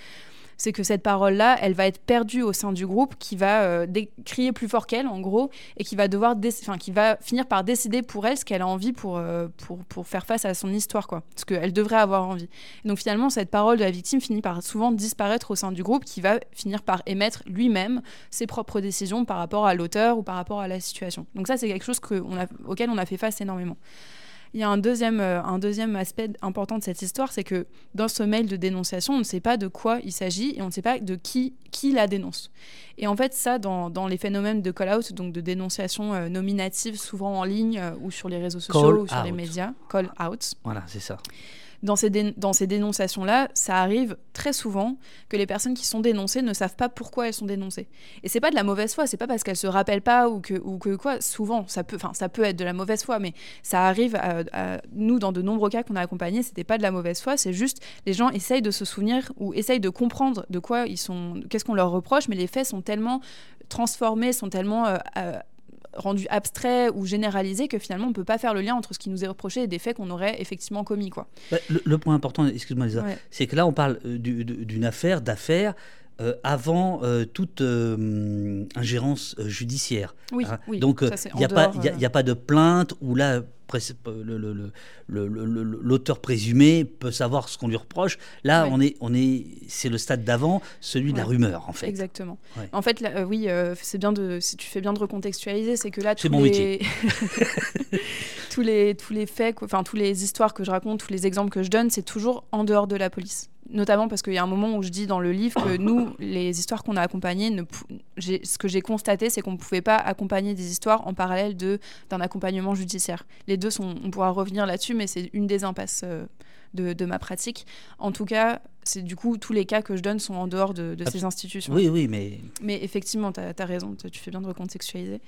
Speaker 3: c'est que cette parole-là, elle va être perdue au sein du groupe, qui va euh, crier plus fort qu'elle, en gros, et qui va devoir, qui va finir par décider pour elle ce qu'elle a envie pour, euh, pour, pour, faire face à son histoire, quoi, ce qu'elle devrait avoir envie. donc finalement, cette parole de la victime finit par souvent disparaître au sein du groupe, qui va finir par émettre lui-même ses propres décisions par rapport à l'auteur ou par rapport à la situation. Donc ça, c'est quelque chose que a, auquel on a fait face énormément. Il y a un deuxième, euh, un deuxième aspect important de cette histoire, c'est que dans ce mail de dénonciation, on ne sait pas de quoi il s'agit et on ne sait pas de qui, qui la dénonce. Et en fait, ça, dans, dans les phénomènes de call-out, donc de dénonciation euh, nominative, souvent en ligne euh, ou sur les réseaux sociaux ou sur les médias, call-out.
Speaker 2: Voilà, c'est ça
Speaker 3: dans ces, dans ces dénonciations-là, ça arrive très souvent que les personnes qui sont dénoncées ne savent pas pourquoi elles sont dénoncées. Et c'est pas de la mauvaise foi, c'est pas parce qu'elles se rappellent pas ou que, ou que quoi. Souvent, ça peut, ça peut être de la mauvaise foi, mais ça arrive à, nous dans de nombreux cas qu'on a accompagnés, c'était pas de la mauvaise foi, c'est juste les gens essayent de se souvenir ou essayent de comprendre de quoi ils sont, qu'est-ce qu'on leur reproche, mais les faits sont tellement transformés, sont tellement euh, euh, rendu abstrait ou généralisé que finalement on ne peut pas faire le lien entre ce qui nous est reproché et des faits qu'on aurait effectivement commis. Quoi.
Speaker 2: Bah, le, point important, excuse-moi Lisa, c'est que là on parle euh, d'une affaire, d'affaires euh, avant euh, toute ingérence judiciaire.
Speaker 3: Oui, hein.
Speaker 2: Donc il n'y a, pas, a, pas de plainte où là l'auteur présumé peut savoir ce qu'on lui reproche. Là, on est, on est, c'est le stade d'avant, celui de la rumeur, en fait.
Speaker 3: Exactement. En fait, oui, c'est bien de, si tu fais bien de recontextualiser, c'est que là,
Speaker 2: tous les...
Speaker 3: tous les, tous les faits, enfin tous les histoires que je raconte, tous les exemples que je donne, c'est toujours en dehors de la police. Notamment parce qu'il y a un moment où je dis dans le livre que nous, les histoires qu'on a accompagnées, ne ce que j'ai constaté, c'est qu'on ne pouvait pas accompagner des histoires en parallèle d'un accompagnement judiciaire. Les deux sont, on pourra revenir là-dessus, mais c'est une des impasses euh, de, de, ma pratique. En tout cas, c'est du coup, tous les cas que je donne sont en dehors de, de ces institutions.
Speaker 2: Oui, oui, mais...
Speaker 3: Mais effectivement, tu as, raison, tu fais bien de recontextualiser.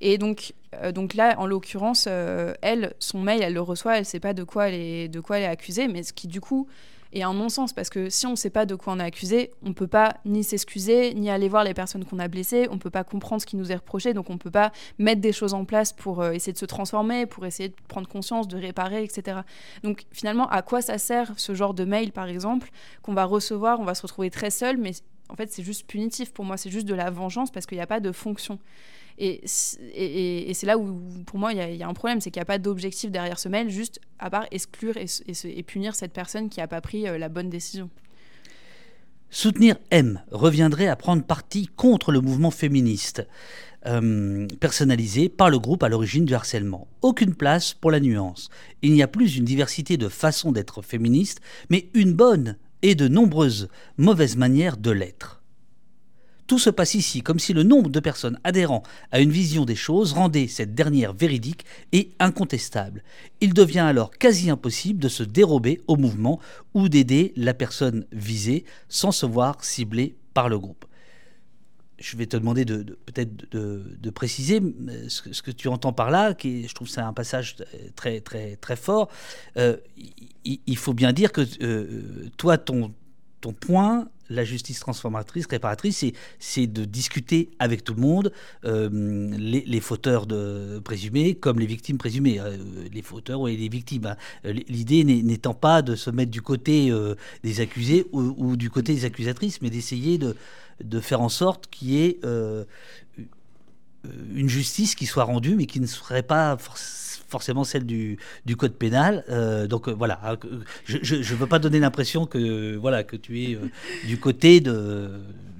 Speaker 3: Et donc, euh, donc là, en l'occurrence, euh, elle, son mail, elle le reçoit, elle ne sait pas de quoi elle est, de quoi elle est accusée, mais ce qui, du coup, et un non-sens parce que si on ne sait pas de quoi on est accusé, on ne peut pas ni s'excuser, ni aller voir les personnes qu'on a blessées, on ne peut pas comprendre ce qui nous est reproché, donc on ne peut pas mettre des choses en place pour euh, essayer de se transformer, pour essayer de prendre conscience, de réparer, etc. Donc finalement, à quoi ça sert ce genre de mail, par exemple, qu'on va recevoir, on va se retrouver très seul, mais en fait c'est juste punitif pour moi, c'est juste de la vengeance parce qu'il n'y a pas de fonction. Et, c'est là où, pour moi, il y, a un problème, c'est qu'il n'y a pas d'objectif derrière ce mail, juste à part exclure et, punir cette personne qui n'a pas pris euh, la bonne décision.
Speaker 2: Soutenir M reviendrait à prendre parti contre le mouvement féministe, euh, personnalisé par le groupe à l'origine du harcèlement. Aucune place pour la nuance. Il n'y a plus une diversité de façons d'être féministe, mais une bonne et de nombreuses mauvaises manières de l'être. Tout se passe ici comme si le nombre de personnes adhérant à une vision des choses rendait cette dernière véridique et incontestable. Il devient alors quasi impossible de se dérober au mouvement ou d'aider la personne visée sans se voir ciblée par le groupe. Je vais te demander de, peut-être de, préciser ce que, tu entends par là, qui je trouve c'est un passage très très très fort. Euh, il, faut bien dire que euh, toi ton ton point la justice transformatrice, réparatrice, c'est de discuter avec tout le monde, euh, les, fauteurs de, présumés comme les victimes présumées, euh, les fauteurs et les victimes. Hein. Euh, l'idée n'étant pas de se mettre du côté des accusés ou, du côté des accusatrices, mais d'essayer de, de, faire en sorte qu'il y ait une justice qui soit rendue, mais qui ne serait pas forcément forcément celle du, du code pénal. Euh, donc euh, voilà, hein, je ne veux pas donner l'impression que, voilà, que tu es euh, du côté de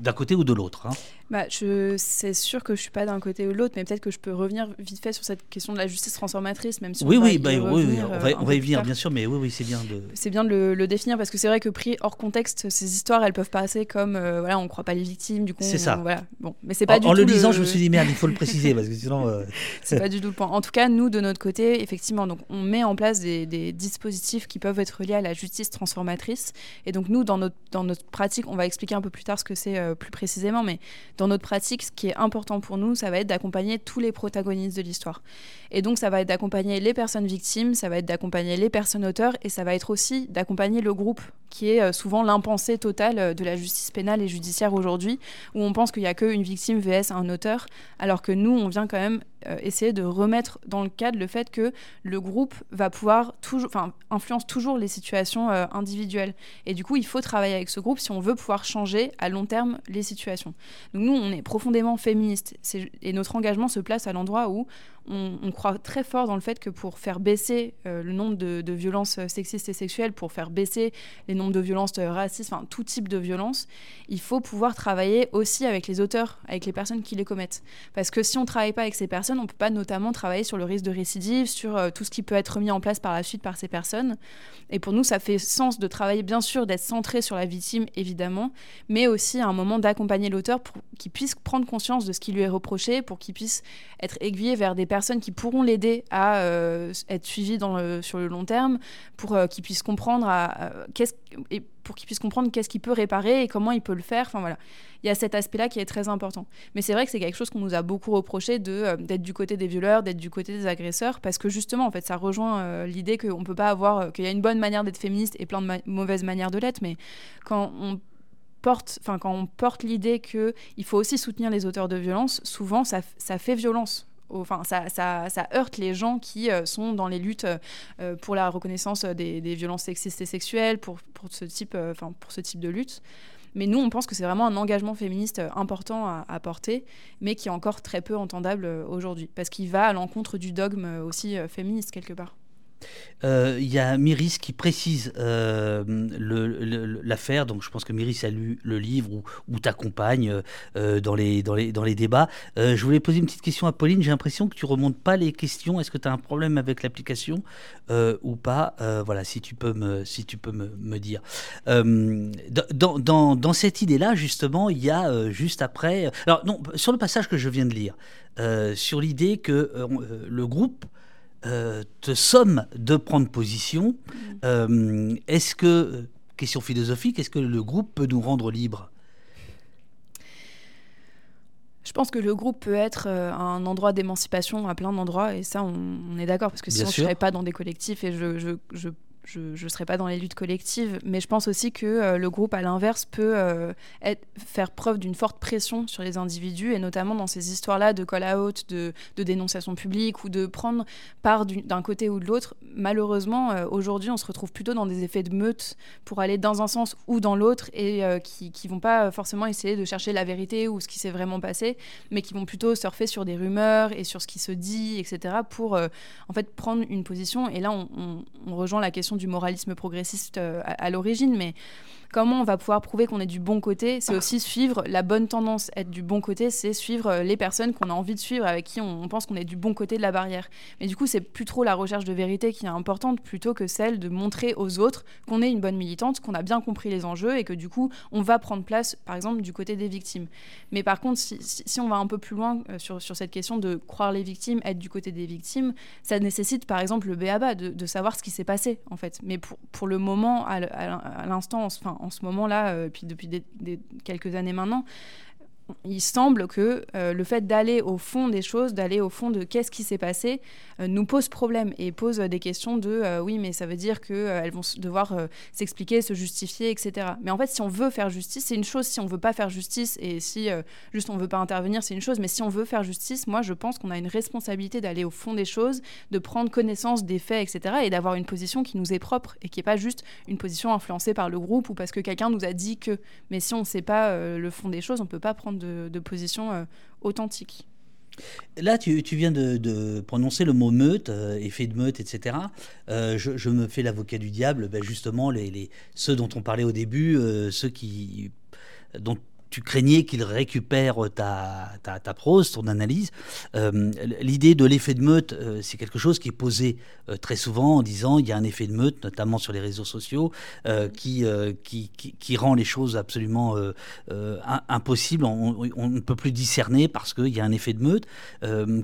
Speaker 2: d'un côté ou de l'autre. Hein.
Speaker 3: Bah, c'est sûr que je suis pas d'un côté ou de l'autre, mais peut-être que je peux revenir vite fait sur cette question de la justice transformatrice, même si
Speaker 2: oui,
Speaker 3: on
Speaker 2: oui, bah, oui, oui, on va, on va y venir bien sûr, mais oui, oui, c'est bien de.
Speaker 3: C'est bien de le, définir parce que c'est vrai que pris hors contexte, ces histoires, elles peuvent passer comme voilà, on croit pas les victimes, du coup.
Speaker 2: C'est ça.
Speaker 3: voilà, bon, mais c'est pas
Speaker 2: en,
Speaker 3: du
Speaker 2: en
Speaker 3: le
Speaker 2: lisant, je me suis dit merde, il faut le préciser parce que sinon.
Speaker 3: c'est pas du tout le point. En tout cas, nous de notre côté, effectivement, donc on met en place des, des dispositifs qui peuvent être liés à la justice transformatrice, et donc nous dans notre dans notre pratique, on va expliquer un peu plus tard ce que c'est plus précisément mais dans notre pratique, ce qui est important pour nous, ça va être d'accompagner tous les protagonistes de l'histoire. Et donc, ça va être d'accompagner les personnes victimes, ça va être d'accompagner les personnes auteurs, et ça va être aussi d'accompagner le groupe, qui est euh, souvent l'impensé total euh, de la justice pénale et judiciaire aujourd'hui, où on pense qu'il n'y a qu'une victime vs un auteur, alors que nous, on vient quand même euh, essayer de remettre dans le cadre le fait que le groupe va pouvoir toujours, enfin, influence toujours les situations individuelles. Et du coup, il faut travailler avec ce groupe si on veut pouvoir changer à long terme les situations. Donc nous, on est profondément féministes, et notre engagement se place à l'endroit où on, croit très fort dans le fait que pour faire baisser euh, le nombre de, violences sexistes et sexuelles, pour faire baisser les nombres de violences racistes, enfin tout type de violence, il faut pouvoir travailler aussi avec les auteurs, avec les personnes qui les commettent. Parce que si on ne travaille pas avec ces personnes, on ne peut pas notamment travailler sur le risque de récidive, sur euh, tout ce qui peut être mis en place par la suite par ces personnes. Et pour nous, ça fait sens de travailler, bien sûr, d'être centré sur la victime, évidemment, mais aussi à un moment d'accompagner l'auteur pour qu'il puisse prendre conscience de ce qui lui est reproché, pour qu'il puisse être aiguillé vers des personnes qui pourront l'aider à euh, être suivi dans sur le long terme, pour euh, qu'il puisse comprendre qu'est-ce pour qu'il puisse comprendre qu'est-ce qu'il peut réparer et comment il peut le faire. Enfin voilà, il y a cet aspect-là qui est très important. Mais c'est vrai que c'est quelque chose qu'on nous a beaucoup reproché de euh, d'être du côté des violeurs, d'être du côté des agresseurs, parce que justement, en fait, ça rejoint l'idée qu'on peut pas avoir, qu'il y a une bonne manière d'être féministe et plein de mauvaises manières de l'être. Mais quand on porte, quand on porte l'idée que il faut aussi soutenir les auteurs de violence, souvent ça, ça fait violence enfin, ça, heurte les gens qui euh, sont dans les luttes euh, pour la reconnaissance des, violences sexistes et sexuelles, pour, pour, ce type, euh, enfin, pour ce type de lutte. Mais nous, on pense que c'est vraiment un engagement féministe important à, à, porter, mais qui est encore très peu entendable aujourd'hui, parce qu'il va à l'encontre du dogme aussi féministe quelque part.
Speaker 2: Euh, il y a Myris qui précise euh, l'affaire, donc je pense que Myris a lu le livre ou, t'accompagne euh, dans, les, dans, les, dans les débats. je voulais poser une petite question à Pauline, j'ai l'impression que tu remontes pas les questions. Est-ce que tu as un problème avec l'application ou pas? Voilà, si tu peux me, si tu peux me, dire. Dans, dans, cette idée-là, justement, il y a juste après... Alors non, sur le passage que je viens de lire, sur l'idée que le groupe euh, te somme de prendre position. Euh, est-ce que, question philosophique, est-ce que le groupe peut nous rendre libres?
Speaker 3: Je pense que le groupe peut être euh, un endroit d'émancipation à plein d'endroits, et ça, on, est d'accord, parce que sinon, je ne serais pas dans des collectifs et je, je, je je ne serai pas dans les luttes collectives, mais je pense aussi que euh, le groupe, à l'inverse, peut euh, faire preuve d'une forte pression sur les individus, et notamment dans ces histoires-là de call-out, de, de, dénonciation publique, ou de prendre part d'un côté ou de l'autre. Malheureusement, euh, aujourd'hui, on se retrouve plutôt dans des effets de meute pour aller dans un sens ou dans l'autre, et qui ne vont pas forcément essayer de chercher la vérité ou ce qui s'est vraiment passé, mais qui vont plutôt surfer sur des rumeurs et sur ce qui se dit, etc., pour en fait prendre une position. Et là, on, on rejoint la question du moralisme progressiste euh, à, l'origine, mais comment on va pouvoir prouver qu'on est du bon côté C'est aussi suivre la bonne tendance. Être du bon côté, c'est suivre les personnes qu'on a envie de suivre, avec qui on, pense qu'on est du bon côté de la barrière. Mais du coup, c'est plus trop la recherche de vérité qui est importante, plutôt que celle de montrer aux autres qu'on est une bonne militante, qu'on a bien compris les enjeux et que du coup, on va prendre place, par exemple, du côté des victimes. Mais par contre, si, on va un peu plus loin euh, sur, sur, cette question de croire les victimes, être du côté des victimes, ça nécessite, par exemple, le BABA, de, de savoir ce qui s'est passé, en fait. Mais pour, pour le moment, à, l'instant, enfin, en ce moment-là, euh, puis depuis quelques années maintenant, il semble que euh, le fait d'aller au fond des choses, d'aller au fond de qu'est-ce qui s'est passé, euh, nous pose problème et pose des questions de euh, oui, mais ça veut dire qu'elles vont devoir s'expliquer, se justifier, etc. Mais en fait, si on veut faire justice, c'est une chose. Si on veut pas faire justice et si juste on veut pas intervenir, c'est une chose. Mais si on veut faire justice, moi, je pense qu'on a une responsabilité d'aller au fond des choses, de prendre connaissance des faits, etc. et d'avoir une position qui nous est propre et qui est pas juste une position influencée par le groupe ou parce que quelqu'un nous a dit que. Mais si on ne sait pas le fond des choses, on peut pas prendre de, position euh, authentique.
Speaker 2: Là, tu, viens de, prononcer le mot meute, euh, effet de meute, etc. Euh, je, me fais l'avocat du diable, ben justement, les, ceux dont on parlait au début, ceux qui, dont tu craignais qu'il récupère ta, ta, prose, ton analyse. Euh, l'idée de l'effet de meute, euh, c'est quelque chose qui est posé euh, très souvent en disant il y a un effet de meute, notamment sur les réseaux sociaux, qui, qui, qui, rend les choses absolument impossibles. On, ne peut plus discerner parce qu'il y a un effet de meute.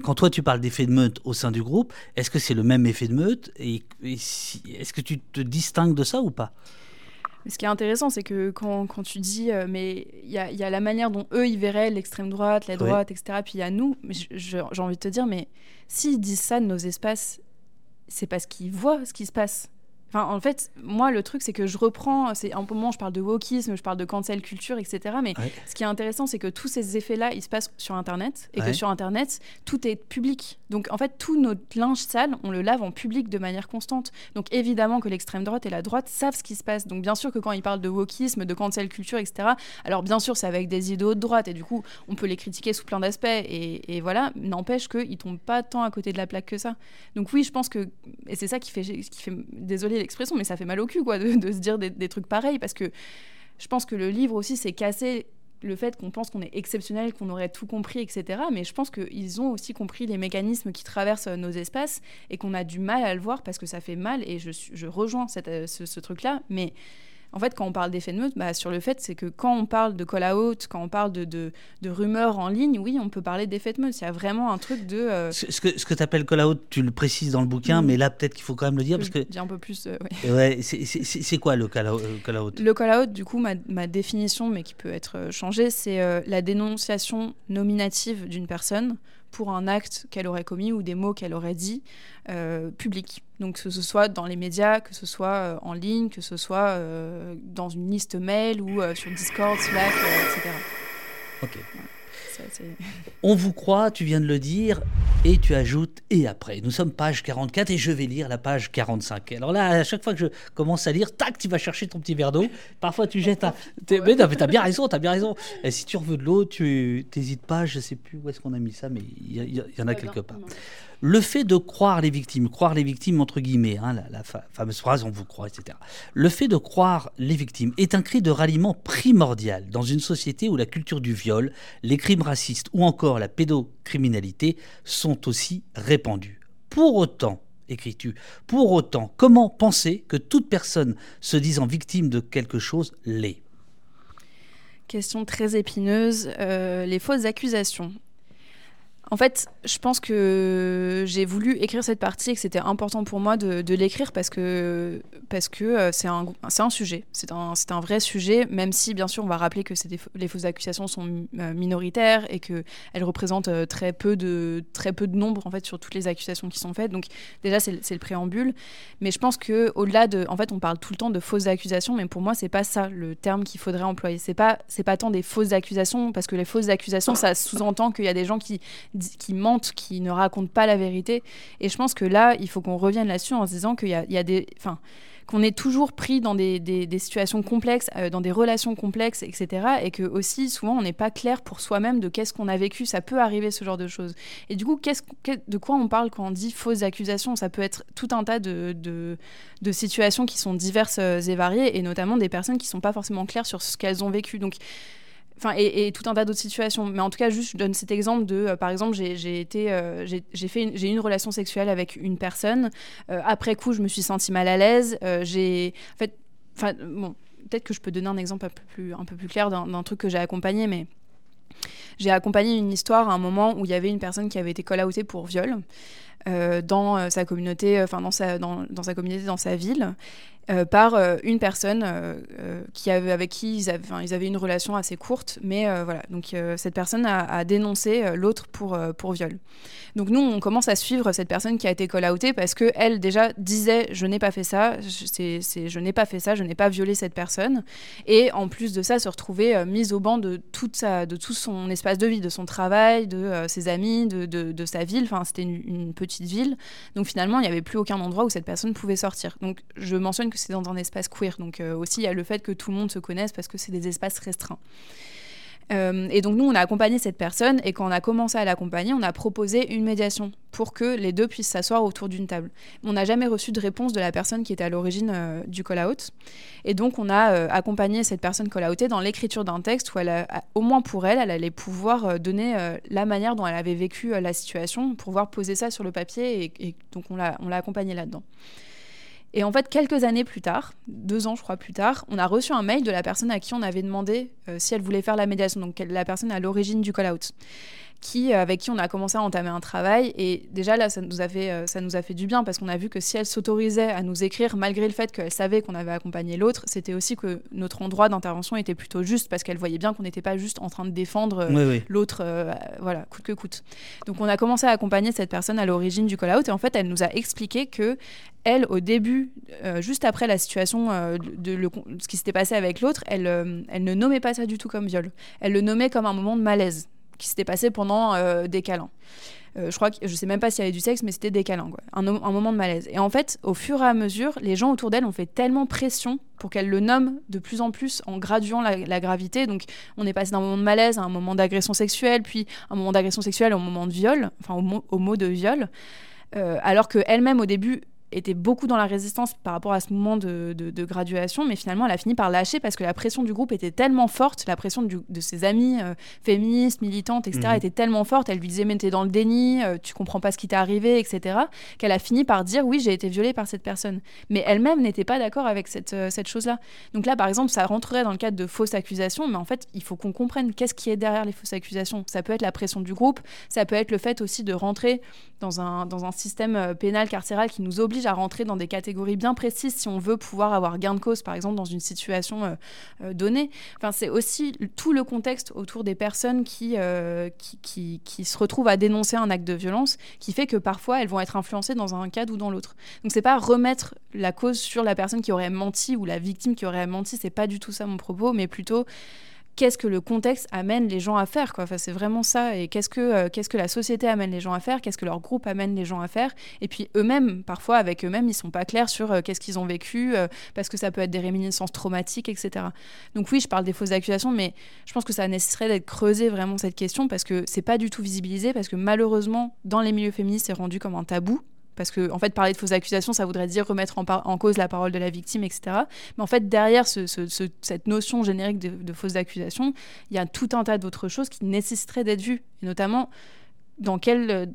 Speaker 2: quand toi tu parles d'effet de meute au sein du groupe, est-ce que c'est le même effet de meute? Et est-ce que tu te distingues de ça ou pas?
Speaker 3: Ce qui est intéressant, c'est que quand, quand, tu dis, euh, mais il y a, y a, la manière dont eux, ils verraient l'extrême droite, la droite, etc. Puis il y a nous, j'ai envie de te dire, mais s'ils disent ça de nos espaces, c'est parce qu'ils voient ce qui se passe en fait, moi, le truc, c'est que je reprends. C'est un moment, je parle de wokisme, je parle de cancel culture, etc. Mais ce qui est intéressant, c'est que tous ces effets-là, ils se passent sur Internet et que sur Internet, tout est public. Donc, en fait, tout notre linge sale, on le lave en public de manière constante. Donc, évidemment que l'extrême droite et la droite savent ce qui se passe. Donc, bien sûr que quand ils parlent de wokisme, de cancel culture, etc. Alors, bien sûr, c'est avec des idéaux de droite et du coup, on peut les critiquer sous plein d'aspects. Et, voilà, n'empêche qu'ils tombent pas tant à côté de la plaque que ça. Donc, oui, je pense que et c'est ça qui fait, qui fait désolé l'expression, mais ça fait mal au cul, quoi, de, se dire des, trucs pareils, parce que je pense que le livre aussi, c'est casser le fait qu'on pense qu'on est exceptionnel, qu'on aurait tout compris, etc. Mais je pense qu'ils ont aussi compris les mécanismes qui traversent nos espaces et qu'on a du mal à le voir parce que ça fait mal. Et je, rejoins cette, ce, ce truc-là. Mais en fait, quand on parle d'effet de meute, bah, sur le fait, c'est que quand on parle de call-out, quand on parle de, de, rumeurs en ligne, oui, on peut parler d'effet de meute. Il y a vraiment un truc de. Euh,
Speaker 2: ce, que, ce que tu appelles call-out, tu le précises dans le bouquin, mm. mais là, peut-être qu'il faut quand même le dire. Parce que...
Speaker 3: Dis un peu plus. Euh,
Speaker 2: ouais. c'est quoi le call-out
Speaker 3: Le call-out, du coup, ma, ma, définition, mais qui peut être euh, changée, c'est la dénonciation nominative d'une personne pour un acte qu'elle aurait commis ou des mots qu'elle aurait dit euh, publics. Donc que ce soit dans les médias, que ce soit euh, en ligne, que ce soit euh, dans une liste mail ou euh, sur Discord, Slack, etc.
Speaker 2: Ok. On vous croit, tu viens de le dire, et tu ajoutes et après. Nous sommes page 44 et je vais lire la page 45. Alors là, à chaque fois que je commence à lire, tac, tu vas chercher ton petit verre d'eau. Parfois, tu jettes un. Mais t'as bien raison, t'as bien raison. Et si tu veux de l'eau, tu n'hésites pas, je sais plus où est-ce qu'on a mis ça, mais il y, en a quelque part. Le fait de croire les victimes, croire les victimes entre guillemets, hein, la, fameuse phrase on vous croit, etc. Le fait de croire les victimes est un cri de ralliement primordial dans une société où la culture du viol, les crimes racistes ou encore la pédocriminalité sont aussi répandus. Pour autant, écris-tu, pour autant, comment penser que toute personne se disant victime de quelque chose l'est?
Speaker 3: Question très épineuse. Euh, les fausses accusations. En fait, je pense que j'ai voulu écrire cette partie et que c'était important pour moi de, l'écrire parce que parce que euh, c'est un, un sujet, c'est un, un vrai sujet, même si bien sûr on va rappeler que les fausses accusations sont euh, minoritaires et qu'elles représentent euh, très peu, de, très peu de nombre en fait sur toutes les accusations qui sont faites. Donc déjà c'est le préambule, mais je pense que au-delà de, en fait on parle tout le temps de fausses accusations, mais pour moi c'est pas ça le terme qu'il faudrait employer. C'est pas pas tant des fausses accusations parce que les fausses accusations ça sous-entend qu'il y a des gens qui qui mentent, qui ne racontent pas la vérité. Et je pense que là, il faut qu'on revienne là-dessus en se disant qu'il y, a, des. Enfin, qu'on est toujours pris dans des, situations complexes, euh, dans des relations complexes, etc. Et que aussi, souvent, on n'est pas clair pour soi-même de qu'est-ce qu'on a vécu. Ça peut arriver, ce genre de choses. Et du coup, de quoi on parle quand on dit fausses accusations? Ça peut être tout un tas de, de, situations qui sont diverses euh, et variées, et notamment des personnes qui ne sont pas forcément claires sur ce qu'elles ont vécu. Donc, Enfin, et, tout un tas d'autres situations. Mais en tout cas, juste, je donne cet exemple de, euh, par exemple, j'ai été, euh, j'ai fait, j'ai une relation sexuelle avec une personne. Euh, après coup, je me suis sentie mal à l'aise. j'ai, en fait, enfin, bon, peut-être que je peux donner un exemple un peu plus, un peu plus clair d'un truc que j'ai accompagné, mais j'ai accompagné une histoire à un moment où il y avait une personne qui avait été call-outée pour viol. dans sa communauté, enfin dans sa, dans, dans, sa communauté, dans sa ville. Euh, par euh, une personne euh, qui avait, avec qui ils avaient, une relation assez courte. Mais voilà, donc cette personne a, dénoncé l'autre pour, pour viol. Donc nous, on commence à suivre cette personne qui a été call-outée parce qu'elle déjà disait je n'ai pas fait ça, c'est, je n'ai pas fait ça, je n'ai pas violé cette personne. Et en plus de ça, se retrouver mise au banc de, toute sa, de tout son espace de vie, de son travail, de ses amis, de, de, sa ville. Enfin, c'était une, une, petite ville. Donc finalement, il n'y avait plus aucun endroit où cette personne pouvait sortir. Donc je mentionne que c'est dans un espace queer. Donc euh, aussi, il y a le fait que tout le monde se connaisse parce que c'est des espaces restreints. Euh, et donc nous, on a accompagné cette personne et quand on a commencé à l'accompagner, on a proposé une médiation pour que les deux puissent s'asseoir autour d'une table. On n'a jamais reçu de réponse de la personne qui était à l'origine euh, du call-out. Et donc on a accompagné cette personne call-outée dans l'écriture d'un texte où au moins pour elle, elle allait pouvoir donner la manière dont elle avait vécu la situation, pouvoir poser ça sur le papier et, et donc on l'a accompagnée là-dedans. Et en fait, quelques années plus tard, deux ans je crois plus tard, on a reçu un mail de la personne à qui on avait demandé euh, si elle voulait faire la médiation, donc la personne à l'origine du call-out qui, euh, avec qui on a commencé à entamer un travail. Et déjà là, ça nous a fait, euh, ça nous a fait du bien parce qu'on a vu que si elle s'autorisait à nous écrire, malgré le fait qu'elle savait qu'on avait accompagné l'autre, c'était aussi que notre endroit d'intervention était plutôt juste parce qu'elle voyait bien qu'on n'était pas juste en train de défendre euh, l'autre, voilà, coûte que coûte. Donc on a commencé à accompagner cette personne à l'origine du call-out et en fait, elle nous a expliqué que elle, au début, juste après la situation de, ce qui s'était passé avec l'autre, elle, elle ne nommait pas ça du tout comme viol. Elle le nommait comme un moment de malaise qui s'était passé pendant euh, des câlins. Euh, je crois que je sais même pas s'il y avait du sexe, mais c'était des câlins, quoi. Un, moment de malaise. Et en fait, au fur et à mesure, les gens autour d'elle ont fait tellement pression pour qu'elle le nomme de plus en plus en graduant la, gravité. Donc, on est passé d'un moment de malaise à un moment d'agression sexuelle, puis un moment d'agression sexuelle au moment de viol, enfin au, mot, de viol. Euh, alors qu'elle-même, au début, était beaucoup dans la résistance par rapport à ce moment de, graduation, mais finalement elle a fini par lâcher parce que la pression du groupe était tellement forte, la pression de ses amis euh, féministes, militantes, etc. Mhm. était tellement forte, elle lui disait mais t'es dans le déni, euh, tu comprends pas ce qui t'est arrivé, etc. Qu'elle a fini par dire oui j'ai été violée par cette personne. Mais elle-même n'était pas d'accord avec cette, euh, cette chose-là. Donc là par exemple ça rentrerait dans le cadre de fausses accusations, mais en fait il faut qu'on comprenne qu'est-ce qui est derrière les fausses accusations. Ça peut être la pression du groupe, ça peut être le fait aussi de rentrer dans un, dans un système pénal carcéral qui nous oblige à rentrer dans des catégories bien précises si on veut pouvoir avoir gain de cause, par exemple, dans une situation euh, euh, donnée. Enfin, c'est aussi tout le contexte autour des personnes euh, qui, qui, qui, se retrouvent à dénoncer un acte de violence qui fait que parfois elles vont être influencées dans un cadre ou dans l'autre. Donc, c'est pas remettre la cause sur la personne qui aurait menti ou la victime qui aurait menti, c'est pas du tout ça mon propos, mais plutôt qu'est-ce que le contexte amène les gens à faire. Enfin, c'est vraiment ça. Et qu'est-ce que, euh, qu'est-ce que la société amène les gens à faire Qu'est-ce que leur groupe amène les gens à faire Et puis eux-mêmes, parfois avec eux-mêmes, ils sont pas clairs sur euh, qu'est-ce qu'ils ont vécu, euh, parce que ça peut être des réminiscences traumatiques, etc. Donc oui, je parle des fausses accusations, mais je pense que ça nécessiterait d'être creusé vraiment cette question parce que c'est pas du tout visibilisé, parce que malheureusement, dans les milieux féministes, c'est rendu comme un tabou parce que en fait parler de fausses accusations ça voudrait dire remettre en, cause la parole de la victime etc mais en fait derrière cette notion générique de, fausses accusations il y a tout un tas d'autres choses qui nécessiteraient d'être vues. Et notamment dans quel euh,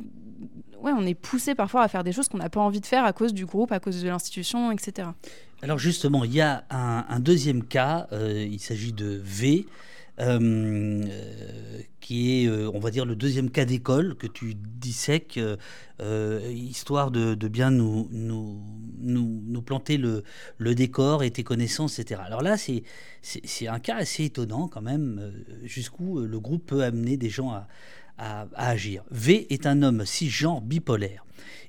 Speaker 3: ouais on est poussé parfois à faire des choses qu'on n'a pas envie de faire à cause du groupe à cause de l'institution etc
Speaker 2: alors justement il y a un, deuxième cas euh, il s'agit de V euh, qui est, euh, on va dire, le deuxième cas d'école que tu dissèques, euh, histoire de, bien nous, nous, nous, planter le, le, décor et tes connaissances, etc. Alors là, c'est, un cas assez étonnant quand même, jusqu'où le groupe peut amener des gens à, à agir. V est un homme cisgenre bipolaire.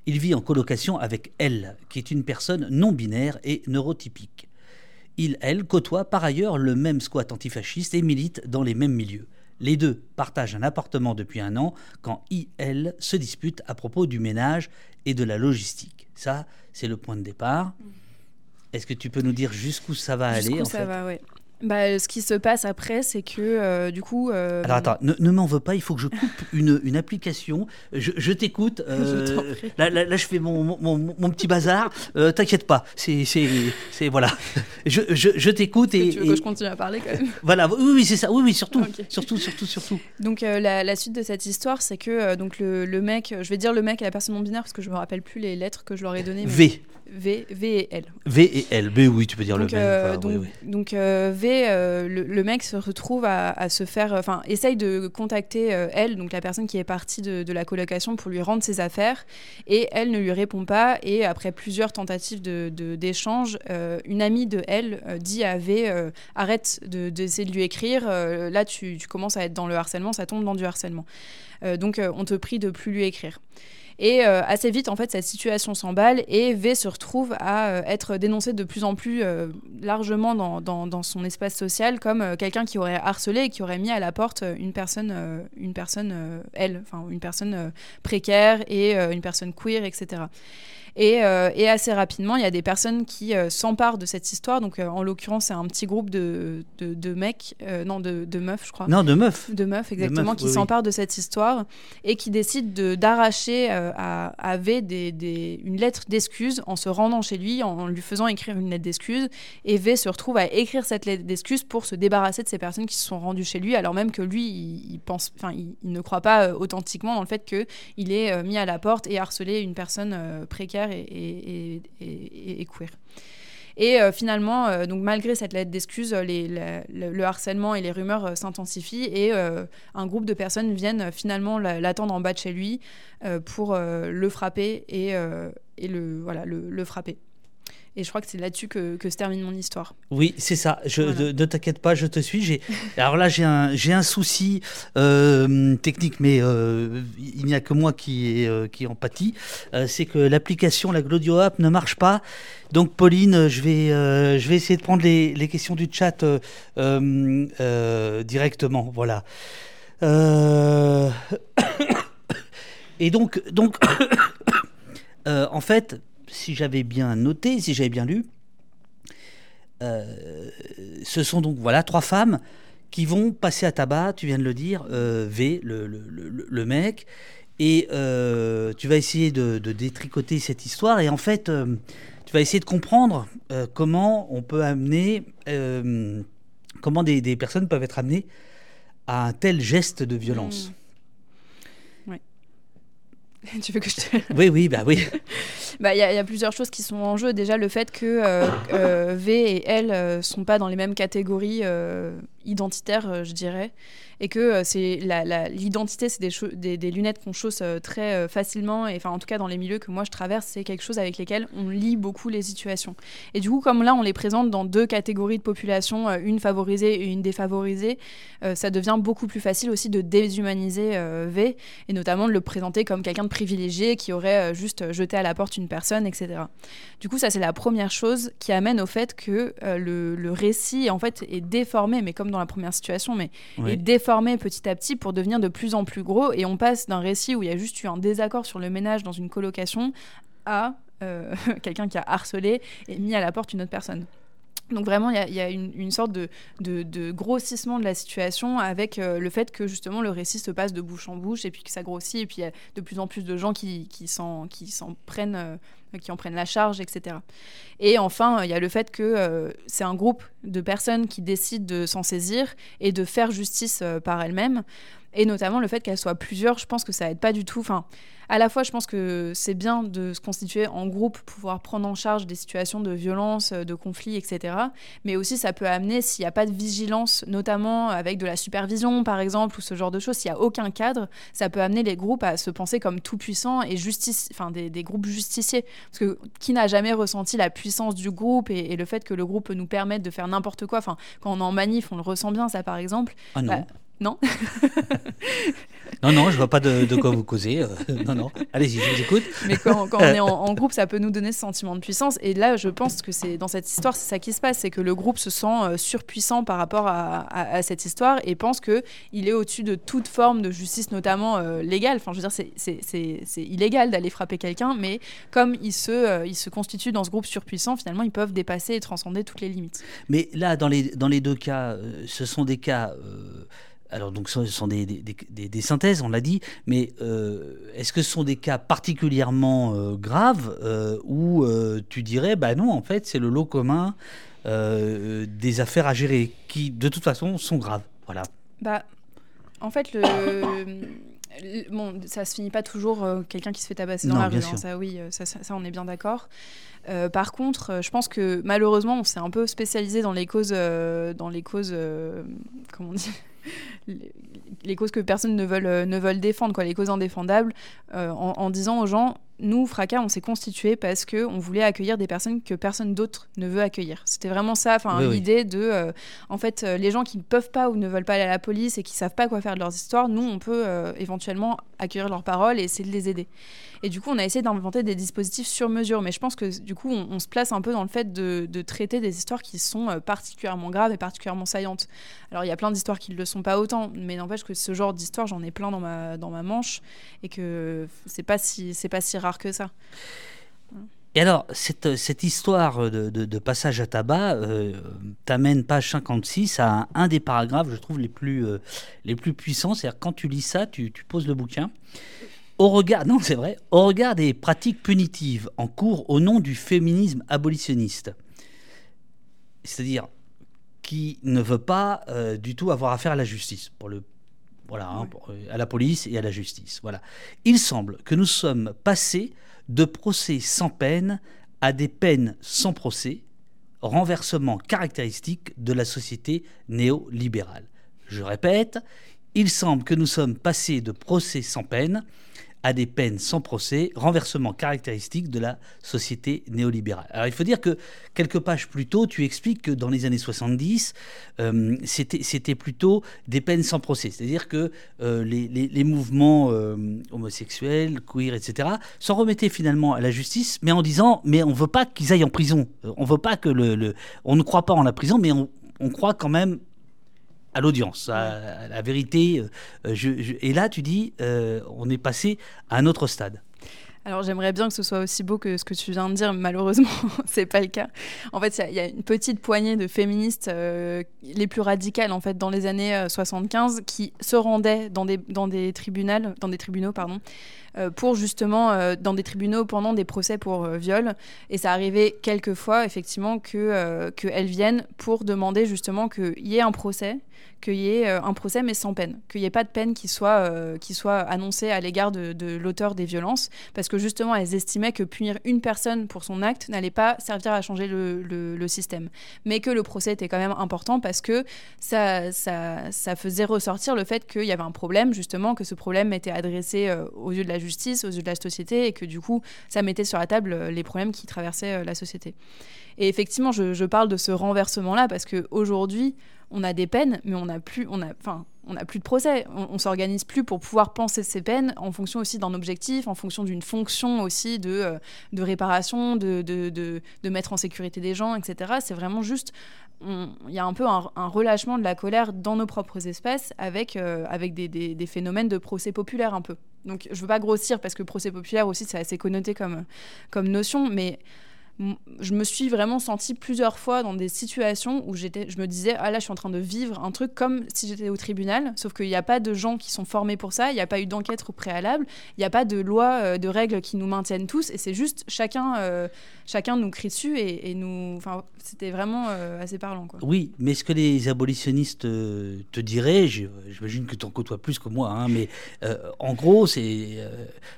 Speaker 2: Il vit en colocation avec L, qui est une personne non binaire et neurotypique. Il, elle, côtoie par ailleurs le même squat antifasciste et milite dans les mêmes milieux. Les deux partagent un appartement depuis un an quand IL se dispute à propos du ménage et de la logistique. Ça, c'est le point de départ. Mm. Est-ce que tu peux nous dire jusqu'où ça va aller
Speaker 3: en ça va, ouais. Bah, ce qui se passe après, c'est que euh, du coup. Euh,
Speaker 2: Alors attends, ne, m'en veux pas, il faut que je coupe une, une application. Je, t'écoute. Euh, là, là, je fais mon, mon, mon petit bazar. T'inquiète pas, c'est voilà. Je, je t'écoute et.
Speaker 3: Tu veux que je continue à parler quand même?
Speaker 2: Voilà, oui, oui c'est ça. Oui, oui, surtout, surtout, surtout, surtout.
Speaker 3: Donc la, la, suite de cette histoire, c'est que donc le, le, mec, je vais dire le mec à la personne non binaire parce que je me rappelle plus les lettres que je leur ai données.
Speaker 2: V.
Speaker 3: V, v et L.
Speaker 2: V et L, B, oui, tu peux dire le
Speaker 3: même. donc, donc V euh, le, mec se retrouve à, se faire, enfin, essaye de contacter euh, elle, donc la personne qui est partie de, la colocation, pour lui rendre ses affaires, et elle ne lui répond pas. Et après plusieurs tentatives d'échange, de, euh, une amie de elle dit à V arrête d'essayer de, lui écrire. là, tu, tu, commences à être dans le harcèlement, ça tombe dans du harcèlement. donc, on te prie de plus lui écrire. Et euh, assez vite, en fait, cette situation s'emballe et V se retrouve à euh, être dénoncé de plus en plus euh, largement dans, dans, son espace social comme quelqu'un qui aurait harcelé et qui aurait mis à la porte une personne, une personne elle, enfin une personne précaire et une personne queer, etc. Euh, et, assez rapidement, il y a des personnes qui euh, s'emparent de cette histoire. Donc, euh, en l'occurrence, c'est un petit groupe de, de, mecs, non, de, de, meufs, je crois.
Speaker 2: Non, de meufs.
Speaker 3: De meufs, exactement, qui s'emparent de cette histoire et qui décident d'arracher à, à, V des, des, une lettre d'excuse en se rendant chez lui, en, lui faisant écrire une lettre d'excuse. Et V se retrouve à écrire cette lettre d'excuse pour se débarrasser de ces personnes qui se sont rendues chez lui, alors même que lui, il, pense, enfin, il, ne croit pas authentiquement dans le fait qu'il est mis à la porte et harcelé une personne précaire et, queer. Et euh, finalement, euh, donc malgré cette lettre d'excuse, le, harcèlement et les rumeurs euh, s'intensifient et un groupe de personnes viennent finalement l'attendre en bas de chez lui pour le frapper et, et le, voilà, le frapper. Et je crois que c'est là-dessus que, que, se termine mon histoire.
Speaker 2: Oui, c'est ça. Je, Ne t'inquiète pas, je te suis. Alors là, j'ai un, un souci euh, technique, mais euh, il n'y a que moi qui, est, euh, qui en pâtit. c'est que l'application, la Glodio App, ne marche pas. Donc, Pauline, je vais, je vais essayer de prendre les, les questions du chat directement. Voilà. Et donc, donc en fait, si j'avais bien noté, si j'avais bien lu, euh, ce sont donc voilà trois femmes qui vont passer à tabac, tu viens de le dire, euh, V, le, mec, et euh, tu vas essayer de, détricoter cette histoire, et en fait, tu vas essayer de comprendre comment on peut amener, comment des, personnes peuvent être amenées à un tel geste de violence. Mmh.
Speaker 3: tu veux que je te...
Speaker 2: Oui, oui, bah oui.
Speaker 3: Bah, il y, a plusieurs choses qui sont en jeu. Déjà, le fait que euh, euh, V et L ne euh, sont pas dans les mêmes catégories identitaires, je dirais et que euh, c'est l'identité, c'est des, des, lunettes qu'on chausse euh, très euh, facilement, et enfin en tout cas dans les milieux que moi je traverse, c'est quelque chose avec lesquels on lit beaucoup les situations. Et du coup, comme là on les présente dans deux catégories de population, une favorisée et une défavorisée, ça devient beaucoup plus facile aussi de déshumaniser V, et notamment de le présenter comme quelqu'un de privilégié qui aurait juste jeté à la porte une personne, etc. Du coup, ça c'est la première chose qui amène au fait que le, le, récit en fait est déformé, mais comme dans la première situation, mais est déformé petit à petit pour devenir de plus en plus gros. Et on passe d'un récit où il y a juste eu un désaccord sur le ménage dans une colocation à quelqu'un qui a harcelé et mis à la porte une autre personne. Donc vraiment, il y a, une, sorte de, grossissement de la situation avec euh, le fait que justement le récit se passe de bouche en bouche et puis que ça grossit et puis il y a de plus en plus de gens qui, s'en prennent, euh, qui en prennent la charge, etc. Et enfin, il y a le fait que euh, c'est un groupe de personnes qui décident de s'en saisir et de faire justice par elles-mêmes. Et notamment le fait qu'elles soient plusieurs, je pense que ça aide pas du tout. Enfin, à la fois, je pense que c'est bien de se constituer en groupe, pouvoir prendre en charge des situations de violence, de conflit, etc. Mais aussi, ça peut amener, s'il n'y a pas de vigilance, notamment avec de la supervision, par exemple, ou ce genre de choses, s'il n'y a aucun cadre, ça peut amener les groupes à se penser comme tout puissants et justice, enfin, des, groupes justiciers. Parce que qui n'a jamais ressenti la puissance du groupe et, le fait que le groupe peut nous permettre de faire n'importe quoi? Enfin, quand on est en manif, on le ressent bien, ça, par exemple.
Speaker 2: Ah non. Bah,
Speaker 3: non
Speaker 2: Non, non, je vois pas de, quoi vous causer. Euh, non, non. Allez-y, je vous écoute.
Speaker 3: Mais quand, on est en, groupe, ça peut nous donner ce sentiment de puissance. Et là, je pense que c'est dans cette histoire, c'est ça qui se passe, c'est que le groupe se sent euh, surpuissant par rapport à, cette histoire et pense que il est au-dessus de toute forme de justice, notamment euh, légale. Enfin, je veux dire, c'est illégal d'aller frapper quelqu'un, mais comme ils se, ils se constituent dans ce groupe surpuissant, finalement, ils peuvent dépasser et transcender toutes les limites.
Speaker 2: Mais là, dans les, dans les deux cas, ce sont des cas alors donc ce sont des, des, synthèses, on l'a dit, mais euh, est-ce que ce sont des cas particulièrement euh, graves euh, où tu dirais, bah non, en fait, c'est le lot commun des affaires à gérer, qui de toute façon sont graves, voilà.
Speaker 3: Bah, en fait, le, bon, ça se finit pas toujours quelqu'un qui se fait tabasser dans la rue, hein, ça oui, ça, ça, on est bien d'accord. par contre, je pense que malheureusement, on s'est un peu spécialisé dans les causes, dans les causes, comment on dit les, causes que personne ne veut, euh, ne veulent défendre, quoi, les causes indéfendables, euh, en, disant aux gens nous, Fracas, on s'est constitué parce qu'on voulait accueillir des personnes que personne d'autre ne veut accueillir. C'était vraiment ça, enfin l'idée de, euh, en fait, les gens qui ne peuvent pas ou ne veulent pas aller à la police et qui savent pas quoi faire de leurs histoires, nous, on peut éventuellement accueillir leurs paroles et essayer de les aider. Et du coup, on a essayé d'inventer des dispositifs sur mesure. Mais je pense que du coup, on, se place un peu dans le fait de, traiter des histoires qui sont euh, particulièrement graves et particulièrement saillantes. Alors, il y a plein d'histoires qui ne le sont pas autant, mais n'empêche que ce genre d'histoire, j'en ai plein dans ma, dans ma manche et que c'est pas si, pas si rare que ça.
Speaker 2: Et alors, cette, cette histoire de, passage à tabac euh, t'amène page 56 à un, des paragraphes, je trouve, les plus, euh, les plus puissants. C'est-à-dire, quand tu lis ça, tu poses le bouquin au regard, non, c'est vrai, au regard des pratiques punitives en cours au nom du féminisme abolitionniste, c'est-à-dire qui ne veut pas euh, du tout avoir affaire à la justice, pour le, voilà, hein, euh, à la police et à la justice. Voilà. Il semble que nous sommes passés de procès sans peine à des peines sans procès, renversement caractéristique de la société néolibérale. Je répète, il semble que nous sommes passés de procès sans peine à des peines sans procès, renversement caractéristique de la société néolibérale. Alors il faut dire que quelques pages plus tôt, tu expliques que dans les années 70, euh, c'était plutôt des peines sans procès. C'est-à-dire que euh, les, mouvements euh, homosexuels, queer, etc., s'en remettaient finalement à la justice, mais en disant, mais on ne veut pas qu'ils aillent en prison. On veut pas que le, On ne croit pas en la prison, mais on, on croit quand même à l'audience, à, la vérité. Euh, et là, tu dis, euh, on est passé à un autre stade.
Speaker 3: Alors j'aimerais bien que ce soit aussi beau que ce que tu viens de dire, mais malheureusement c'est pas le cas. En fait, il y, a une petite poignée de féministes euh, les plus radicales en fait dans les années 75 qui se rendaient dans des dans des tribunaux, dans des tribunaux pardon, pour justement dans des tribunaux pendant des procès pour viol. Et ça arrivait quelques fois effectivement que qu'elles viennent pour demander justement qu'il y ait un procès qu'il y ait euh, un procès mais sans peine, qu'il n'y ait pas de peine qui soit, euh, qui soit annoncée à l'égard de, l'auteur des violences, parce que justement elles estimaient que punir une personne pour son acte n'allait pas servir à changer le, le, système, mais que le procès était quand même important parce que ça, ça, ça faisait ressortir le fait qu'il y avait un problème, justement, que ce problème était adressé euh, aux yeux de la justice, aux yeux de la société, et que du coup ça mettait sur la table les problèmes qui traversaient la société. Et effectivement, je, je parle de ce renversement-là parce qu'aujourd'hui, on a des peines, mais on n'a plus, on a, enfin, on n'a plus de procès. On, s'organise plus pour pouvoir penser ces peines en fonction aussi d'un objectif, en fonction d'une fonction aussi de, euh, de réparation, de, de, mettre en sécurité des gens, etc. C'est vraiment juste, il y a un peu un, relâchement de la colère dans nos propres espèces avec, euh, avec des, des, des, phénomènes de procès populaire un peu. Donc je veux pas grossir parce que procès populaire aussi c'est assez connoté comme, comme notion, mais je me suis vraiment sentie plusieurs fois dans des situations où j'étais, je me disais, ah là, je suis en train de vivre un truc comme si j'étais au tribunal, sauf qu'il n'y a pas de gens qui sont formés pour ça, il n'y a pas eu d'enquête au préalable, il n'y a pas de loi, euh, de règles qui nous maintiennent tous, et c'est juste chacun, euh, chacun nous crie dessus, et, nous, enfin, c'était vraiment euh, assez parlant.
Speaker 2: Oui, mais ce que les abolitionnistes te diraient, j'imagine que tu en côtoies plus que moi, hein, mais en gros, c'est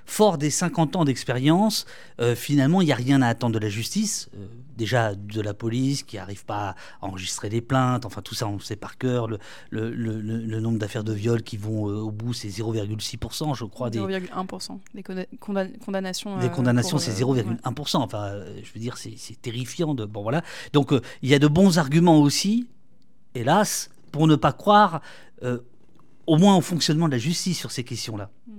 Speaker 2: fort des 50 ans d'expérience, finalement, il n'y a rien à attendre de la justice euh, déjà de la police qui n'arrive pas à enregistrer les plaintes, enfin tout ça on sait par cœur, le, le, nombre d'affaires de viol qui vont euh, au bout c'est 0,6% je crois.
Speaker 3: 0,1% des, condamnations.
Speaker 2: Des condamnations c'est 0,1%, enfin je veux dire c'est terrifiant. De, bon voilà, donc il y a de bons arguments aussi, hélas, pour ne pas croire au moins au fonctionnement de la justice sur ces questions-là. Mm.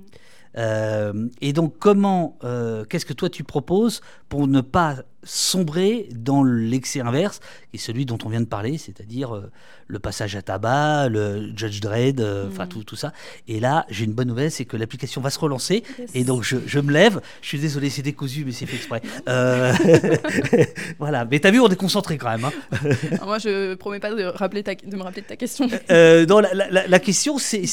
Speaker 2: Euh, et donc, comment, euh, qu'est-ce que toi tu proposes pour ne pas sombrer dans l'excès inverse, qui est celui dont on vient de parler, c'est-à-dire euh, le passage à tabac, le Judge Dredd, enfin mm. tout, tout ça. Et là, j'ai une bonne nouvelle, c'est que l'application va se relancer. Et donc, je, je, me lève. Je suis désolé, c'est décousu, mais c'est fait exprès. voilà. Mais t'as vu, on est concentré quand même. Hein.
Speaker 3: moi, je promets pas de, rappeler de me rappeler de ta question.
Speaker 2: non, la, la, la, question, c'est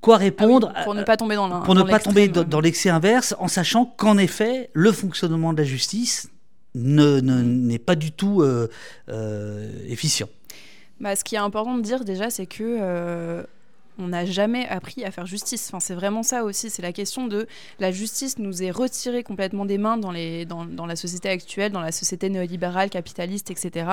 Speaker 2: quoi répondre
Speaker 3: ah pour ne pas tomber dans
Speaker 2: pour ne pas tomber dans, l'excès inverse en sachant qu'en effet le fonctionnement de la justice ne n'est pas du tout euh, euh, efficient.
Speaker 3: Bah, ce qui est important de dire déjà c'est que euh, on n'a jamais appris à faire justice. Enfin, c'est vraiment ça aussi. C'est la question de la justice nous est retirée complètement des mains dans, les, dans, dans la société actuelle, dans la société néolibérale, capitaliste, etc.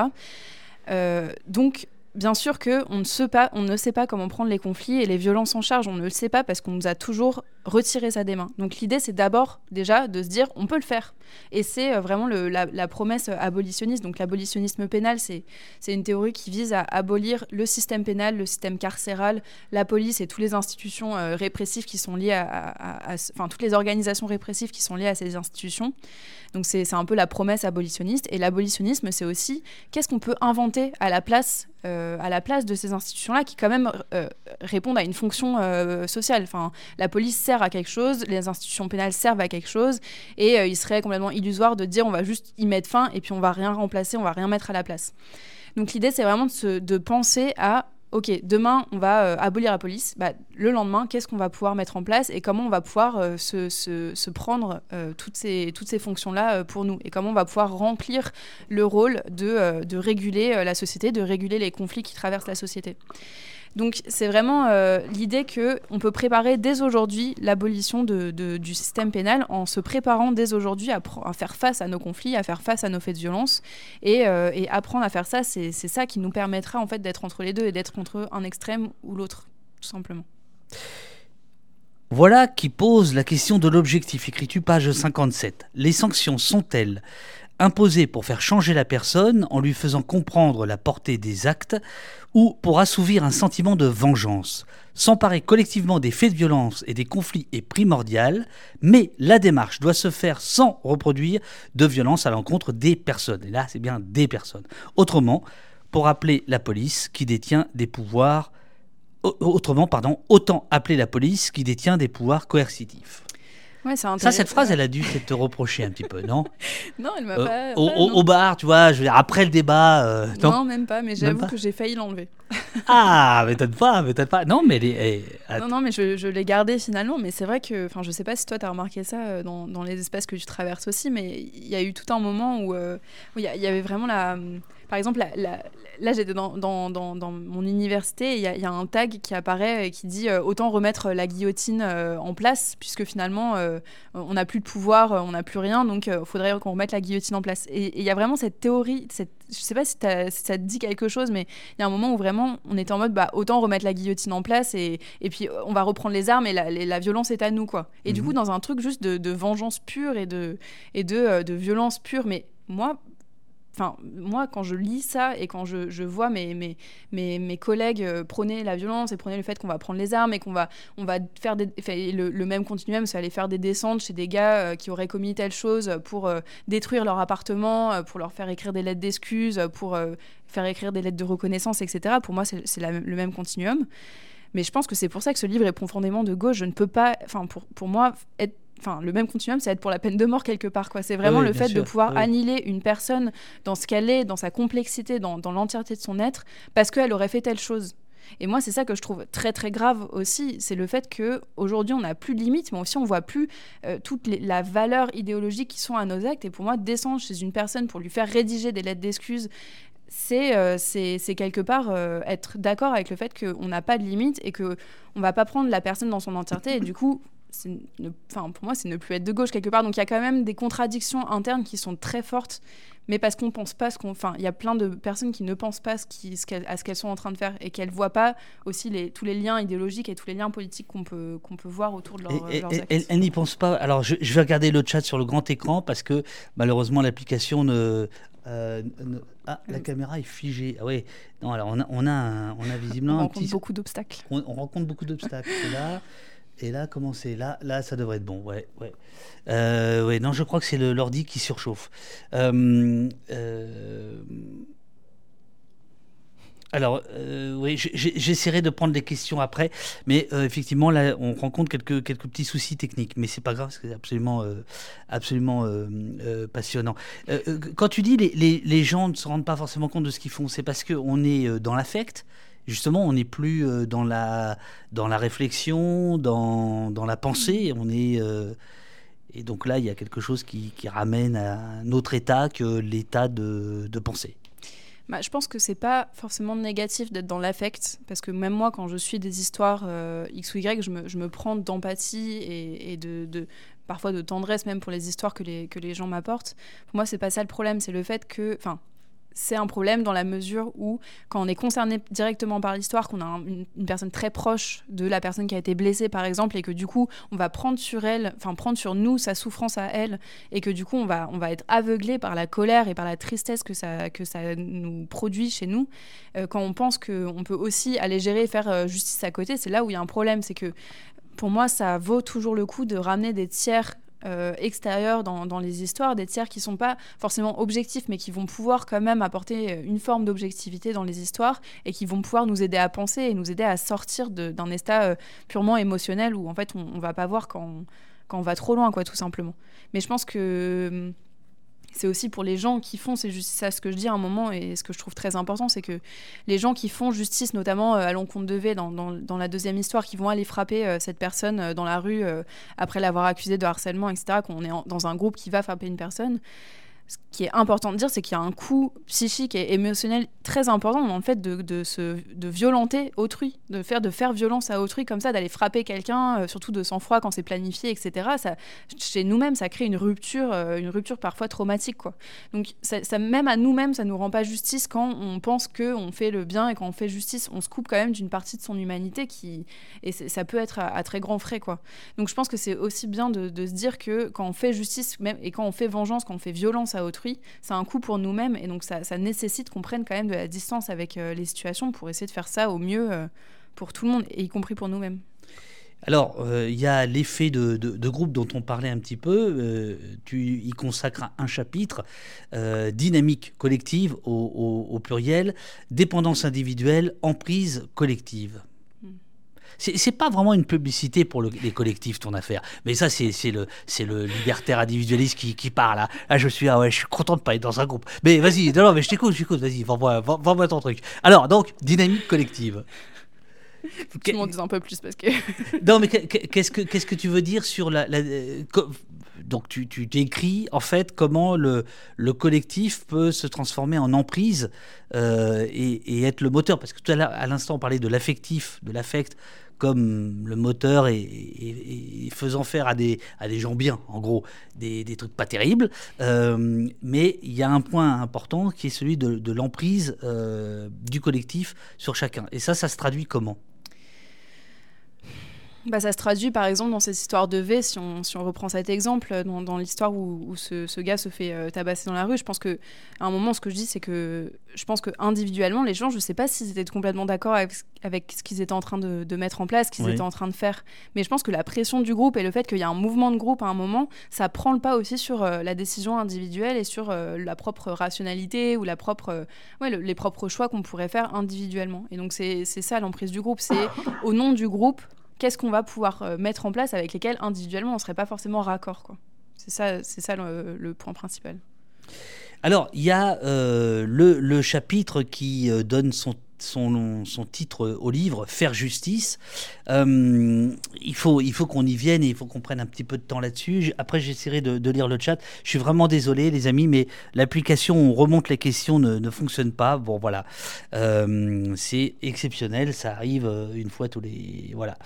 Speaker 3: donc, bien sûr qu'on ne, on ne sait pas comment prendre les conflits et les violences en charge. On ne le sait pas parce qu'on nous a toujours retiré ça des mains. Donc l'idée, c'est d'abord déjà de se dire on peut le faire. Et c'est euh, vraiment la, promesse abolitionniste. Donc l'abolitionnisme pénal, c'est une théorie qui vise à abolir le système pénal, le système carcéral, la police et toutes les institutions euh, répressives qui sont liées à, Enfin, toutes les organisations répressives qui sont liées à ces institutions. Donc c'est un peu la promesse abolitionniste. Et l'abolitionnisme, c'est aussi qu'est-ce qu'on peut inventer à la place euh, à la place de ces institutions-là qui quand même euh, répondent à une fonction euh, sociale. Enfin, la police sert à quelque chose, les institutions pénales servent à quelque chose, et il serait complètement illusoire de dire on va juste y mettre fin et puis on va rien remplacer, on va rien mettre à la place. Donc l'idée c'est vraiment de, de penser à ok, demain on va euh, abolir la police, bah, le lendemain, qu'est-ce qu'on va pouvoir mettre en place et comment on va pouvoir euh, se, prendre euh, toutes ces, toutes ces fonctions-là pour nous et comment on va pouvoir remplir le rôle de, de réguler la société, de réguler les conflits qui traversent la société. Donc c'est vraiment euh, l'idée que on peut préparer dès aujourd'hui l'abolition du système pénal en se préparant dès aujourd'hui à, faire face à nos conflits, à faire face à nos faits de violence et, euh, apprendre à faire ça, c'est ça qui nous permettra en fait d'être entre les deux et d'être contre un extrême ou l'autre, tout simplement.
Speaker 2: Voilà qui pose la question de l'objectif, écris-tu page 57. Les sanctions sont-elles imposées pour faire changer la personne en lui faisant comprendre la portée des actes ou pour assouvir un sentiment de vengeance. S'emparer collectivement des faits de violence et des conflits est primordial, mais la démarche doit se faire sans reproduire de violence à l'encontre des personnes. Et là, c'est bien des personnes. Autrement, pour appeler la police qui détient des pouvoirs autrement, pardon, autant appeler la police qui détient des pouvoirs coercitifs ça, cette phrase, elle a dû te reprocher un petit peu, non
Speaker 3: Non, elle m'a euh,
Speaker 2: pas, au, bar, tu vois, je veux dire, après le débat.
Speaker 3: Euh, non, même pas, mais j'avoue que j'ai failli l'enlever.
Speaker 2: ah, m'étonne pas, m'étonne pas. Non, mais.
Speaker 3: non, non, mais je, je l'ai gardé finalement, mais c'est vrai que. Enfin, je sais pas si toi, tu as remarqué ça euh, dans, dans, les espaces que tu traverses aussi, mais il y a eu tout un moment où il y, y, avait vraiment la par exemple, là, j'étais dans, mon université, il y, a un tag qui apparaît et qui dit euh, autant remettre la guillotine euh, en place, puisque finalement, euh, on n'a plus de pouvoir, on n'a plus rien, donc il faudrait qu'on remette la guillotine en place. Et il y a vraiment cette théorie, cette, je sais pas si, ça te dit quelque chose, mais il y a un moment où vraiment on était en mode bah, autant remettre la guillotine en place et, et puis on va reprendre les armes et la, violence est à nous. quoi. Et du mhm. coup, dans un truc juste de, vengeance pure et de, et de, de violence pure, mais moi, enfin, moi, quand je lis ça et quand je, vois mes, mes, mes, collègues euh, prôner la violence et prôner le fait qu'on va prendre les armes et qu'on va, on va faire le, même continuum, c'est aller faire des descentes chez des gars euh, qui auraient commis telle chose pour euh, détruire leur appartement, pour leur faire écrire des lettres d'excuses, pour faire écrire des lettres de reconnaissance, etc. Pour moi, c'est le même continuum. Mais je pense que c'est pour ça que ce livre est profondément de gauche. Je ne peux pas, enfin, pour, pour moi, être enfin le même continuum c'est être pour la peine de mort quelque part quoi. C'est vraiment le fait de pouvoir annihiler une personne dans ce qu'elle est dans sa complexité dans, dans l'entièreté de son être parce qu'elle aurait fait telle chose. Et moi c'est ça que je trouve très très grave aussi c'est le fait que aujourd'hui on n'a plus de limites mais aussi on voit plus euh, toute la valeur idéologique qui sont à nos actes. Et pour moi descendre chez une personne pour lui faire rédiger des lettres d'excuses c'est euh, quelque part euh, être d'accord avec le fait qu'on n'a pas de limites et qu'on ne va pas prendre la personne dans son entièreté. Et du coup enfin, pour moi, c'est ne plus être de gauche quelque part. Donc il y a quand même des contradictions internes qui sont très fortes, mais parce qu'on pense pas ce qu'on. Enfin, il y a plein de personnes qui ne pensent pas ce qui, ce à ce qu'elles sont en train de faire et qu'elles voient pas aussi les, tous les liens idéologiques et tous les liens politiques qu'on peut, qu'on peut voir autour de leur, leurs
Speaker 2: actes. Elles, n'y pensent pas. Alors je, vais regarder le chat sur le grand écran parce que malheureusement l'application ne, euh, ah, la caméra est figée. Ah oui. Non, alors on a, on a, on a visiblement.
Speaker 3: On rencontre beaucoup d'obstacles.
Speaker 2: On, on, rencontre beaucoup d'obstacles. là. Et là, comment c'est? Là, là, ça devrait être bon. Ouais, ouais. Euh, ouais non, je crois que c'est l'ordi qui surchauffe. Euh, euh, alors, oui, j'essaierai de prendre les questions après, mais effectivement, là, on rencontre quelques, quelques petits soucis techniques, mais c'est pas grave, c'est absolument, absolument passionnant. quand tu dis les, les, les, gens ne se rendent pas forcément compte de ce qu'ils font, c'est parce qu'on est dans l'affect, justement, on n'est plus euh, dans la, dans la réflexion, dans, dans la pensée. On est, euh, et donc là, il y a quelque chose qui, qui ramène à un autre état que l'état de, de pensée.
Speaker 3: Bah, je pense que c'est pas forcément négatif d'être dans l'affect, parce que même moi, quand je suis des histoires euh, X ou Y, je me, je me prends d'empathie et, et de, de, parfois de tendresse même pour les histoires que les, que les gens m'apportent. Pour moi, c'est pas ça le problème, c'est le fait que, enfin, c'est un problème dans la mesure où, quand on est concerné directement par l'histoire, qu'on a une, personne très proche de la personne qui a été blessée, par exemple, et que du coup, on va prendre sur elle, enfin prendre sur nous sa souffrance à elle, et que du coup, on va, on va être aveuglé par la colère et par la tristesse que ça, que ça nous produit chez nous. Euh, quand on pense qu'on peut aussi aller gérer et faire euh, justice à côté, c'est là où il y a un problème, c'est que pour moi, ça vaut toujours le coup de ramener des tiers euh, extérieurs dans, dans, les histoires, des tiers qui sont pas forcément objectifs, mais qui vont pouvoir quand même apporter euh, une forme d'objectivité dans les histoires et qui vont pouvoir nous aider à penser et nous aider à sortir d'un état euh, purement émotionnel où en fait on, on va pas voir quand on, quand on va trop loin, quoi, tout simplement. Mais je pense que hum, c'est aussi pour les gens qui font, c'est juste ça ce que je dis à un moment, et ce que je trouve très important, c'est que les gens qui font justice, notamment euh, à l'encontre de V dans, la deuxième histoire, qui vont aller frapper euh, cette personne euh, dans la rue après l'avoir accusée de harcèlement, etc., qu'on est dans un groupe qui va frapper une personne, ce qui est important de dire, c'est qu'il y a un coût psychique et émotionnel très important dans le fait de, se, de violenter autrui, de faire, de faire violence à autrui comme ça, d'aller frapper quelqu'un, euh, surtout de sang-froid quand c'est planifié, etc. Chez nous-mêmes, ça crée une rupture, euh, une rupture parfois traumatique. Donc, même à nous-mêmes, ça nous rend pas justice quand on pense qu'on fait le bien et quand on fait justice, on se coupe quand même d'une partie de son humanité qui, et ça peut être à, très grands frais. Donc, je pense que c'est aussi bien de, de, se dire que quand on fait justice même, et quand on fait vengeance, quand on fait violence autrui, c'est un coup pour nous-mêmes et donc ça, nécessite qu'on prenne quand même de la distance avec euh, les situations pour essayer de faire ça au mieux euh, pour tout le monde, et y compris pour nous-mêmes.
Speaker 2: Alors, euh, il y a l'effet de, de, groupe dont on parlait un petit peu. tu y consacres un chapitre, dynamique collective au, au, pluriel, dépendance individuelle, emprise collective. C'est pas vraiment une publicité pour les collectifs, ton affaire. Mais ça, c'est le, le libertaire individualiste qui, qui parle. Là. là, je suis, ah ouais, je suis content de pas être dans un groupe. Mais vas-y, non, non, mais je t'écoute, je t'écoute, vas-y, vends-moi ton truc. Alors, donc, dynamique collective.
Speaker 3: Tu m'en dis un peu plus parce que.
Speaker 2: non, mais qu'est-ce que qu'est-ce que tu veux dire sur la, donc tu, tu décris en fait comment le, le collectif peut se transformer en emprise euh, et, et, être le moteur. Parce que tout à l'instant on parlait de l'affectif, de l'affect comme le moteur et, faisant faire à des, gens bien, en gros, des, trucs pas terribles. Euh, mais il y a un point important qui est celui de, de l'emprise euh, du collectif sur chacun. Et ça, ça se traduit comment?
Speaker 3: Bah, ça se traduit par exemple dans cette histoire de V, si on, si on reprend cet exemple, dans, dans l'histoire où, où ce, ce, gars se fait euh, tabasser dans la rue. Je pense qu'à un moment, ce que je dis, c'est que je pense que individuellement, les gens, je ne sais pas s'ils étaient complètement d'accord avec, avec, ce qu'ils étaient en train de, de mettre en place, ce qu'ils étaient en train de faire. Mais je pense que la pression du groupe et le fait qu'il y a un mouvement de groupe à un moment, ça prend le pas aussi sur euh, la décision individuelle et sur euh, la propre rationalité ou la propre, ouais, le, les propres choix qu'on pourrait faire individuellement. Et donc, c'est ça l'emprise du groupe. C'est au nom du groupe qu'est-ce qu'on va pouvoir euh, mettre en place avec lesquels individuellement on ne serait pas forcément raccord. Quoi. C'est ça, c'est ça le, point principal.
Speaker 2: Alors, il y a euh, le, le, chapitre qui euh, donne son son, son, titre au livre, Faire justice. Euh, il faut, il faut qu'on y vienne et il faut qu'on prenne un petit peu de temps là-dessus. Après, j'essaierai de, lire le chat. Je suis vraiment désolé, les amis, mais l'application où on remonte les questions ne, ne fonctionne pas. Bon, voilà. Euh, c'est exceptionnel. Ça arrive euh, une fois tous les. Voilà.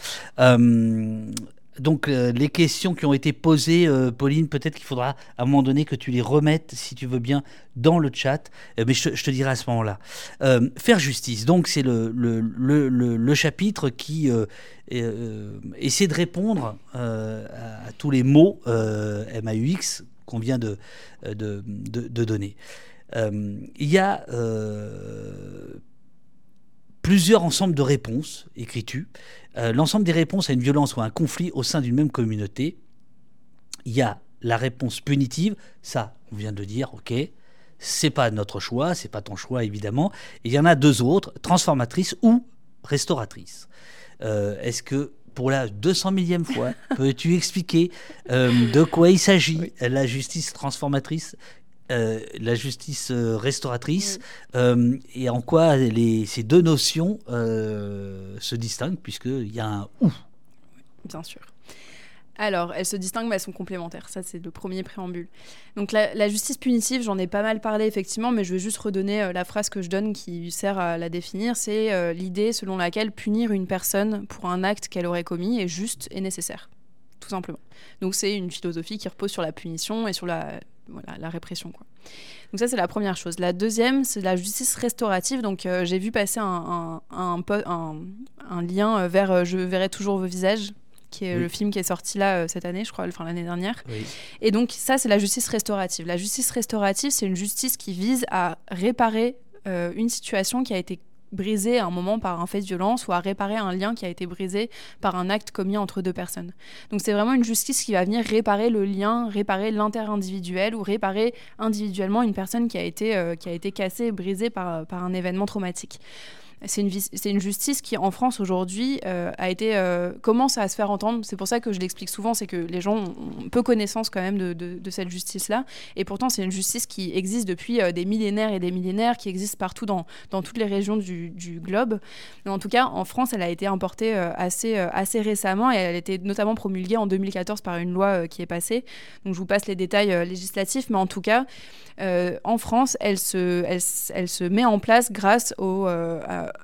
Speaker 2: Donc euh, les questions qui ont été posées, euh, Pauline, peut-être qu'il faudra à un moment donné que tu les remettes, si tu veux bien, dans le chat. Euh, mais je, te dirai à ce moment-là. faire justice, donc c'est le, chapitre qui essaie de répondre à, tous les mots MAUX qu'on vient de, de donner. il y a plusieurs ensembles de réponses écrites. Euh, l'ensemble des réponses à une violence ou à un conflit au sein d'une même communauté. Il y a la réponse punitive, ça, on vient de dire, ok, c'est pas notre choix, c'est pas ton choix évidemment. Et il y en a deux autres, transformatrice ou restauratrice. Euh, Est-ce que pour la 200 millième fois, peux-tu expliquer euh, de quoi il s'agit, oui. la justice transformatrice euh, la justice euh, restauratrice euh, et en quoi les, ces deux notions euh, se distinguent, puisqu'il y a un ou.
Speaker 3: Bien sûr. Alors, elles se distinguent, mais elles sont complémentaires. Ça, c'est le premier préambule. Donc, la, la justice punitive, j'en ai pas mal parlé, effectivement, mais je vais juste redonner euh, la phrase que je donne qui sert à la définir. C'est euh, l'idée selon laquelle punir une personne pour un acte qu'elle aurait commis est juste et nécessaire. Tout simplement. Donc, c'est une philosophie qui repose sur la punition et sur la, voilà, la répression. Quoi. Donc ça, c'est la première chose. La deuxième, c'est la justice restaurative. Donc euh, j'ai vu passer un, un, un, un lien vers euh, Je verrai toujours vos visages qui est oui. le film qui est sorti là euh, cette année, je crois, enfin l'année dernière. Oui. Et donc ça, c'est la justice restaurative. La justice restaurative, c'est une justice qui vise à réparer euh, une situation qui a été brisé à un moment par un fait de violence ou à réparer un lien qui a été brisé par un acte commis entre deux personnes. Donc c'est vraiment une justice qui va venir réparer le lien, réparer l'inter-individuel ou réparer individuellement une personne qui a été, euh, qui a été cassée, brisée par, par un événement traumatique c'est une, justice qui, en France aujourd'hui, euh, a été euh, commence à se faire entendre. C'est pour ça que je l'explique souvent, c'est que les gens ont peu connaissance quand même de, cette justice-là. Et pourtant, c'est une justice qui existe depuis euh, des millénaires et des millénaires, qui existe partout dans, dans toutes les régions du, globe. Mais en tout cas, en France, elle a été importée assez, assez récemment et elle a été notamment promulguée en 2014 par une loi qui est passée. Donc, je vous passe les détails législatifs, mais en tout cas, en France, elle se, elle, se met en place grâce au,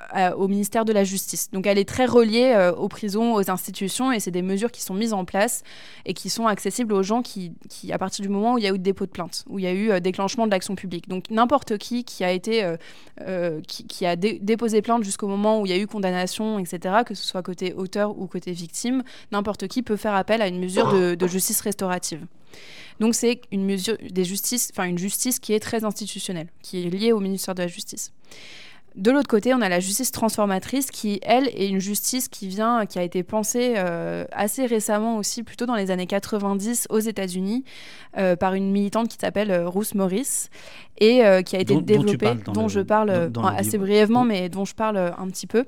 Speaker 3: à, au ministère de la Justice. Donc elle est très reliée euh, aux prisons, aux institutions, et c'est des mesures qui sont mises en place et qui sont accessibles aux gens qui, à partir du moment où il y a eu dépôt de plainte, où il y a eu euh, déclenchement de l'action publique. Donc n'importe qui qui a été, euh, euh qui, a dé déposé plainte jusqu'au moment où il y a eu condamnation, etc., que ce soit côté auteur ou côté victime, n'importe qui peut faire appel à une mesure de, de justice restaurative. Donc c'est une mesure des justices, enfin une justice qui est très institutionnelle, qui est liée au ministère de la Justice. De l'autre côté, on a la justice transformatrice qui, elle, est une justice qui vient, qui a été pensée euh, assez récemment aussi, plutôt dans les années 90 aux États-Unis, euh, par une militante qui s'appelle euh, Ruth Morris et qui a été
Speaker 2: dont,
Speaker 3: développée,
Speaker 2: dont,
Speaker 3: dont
Speaker 2: le,
Speaker 3: je parle
Speaker 2: dans, dans
Speaker 3: assez brièvement, mais dont je parle un petit peu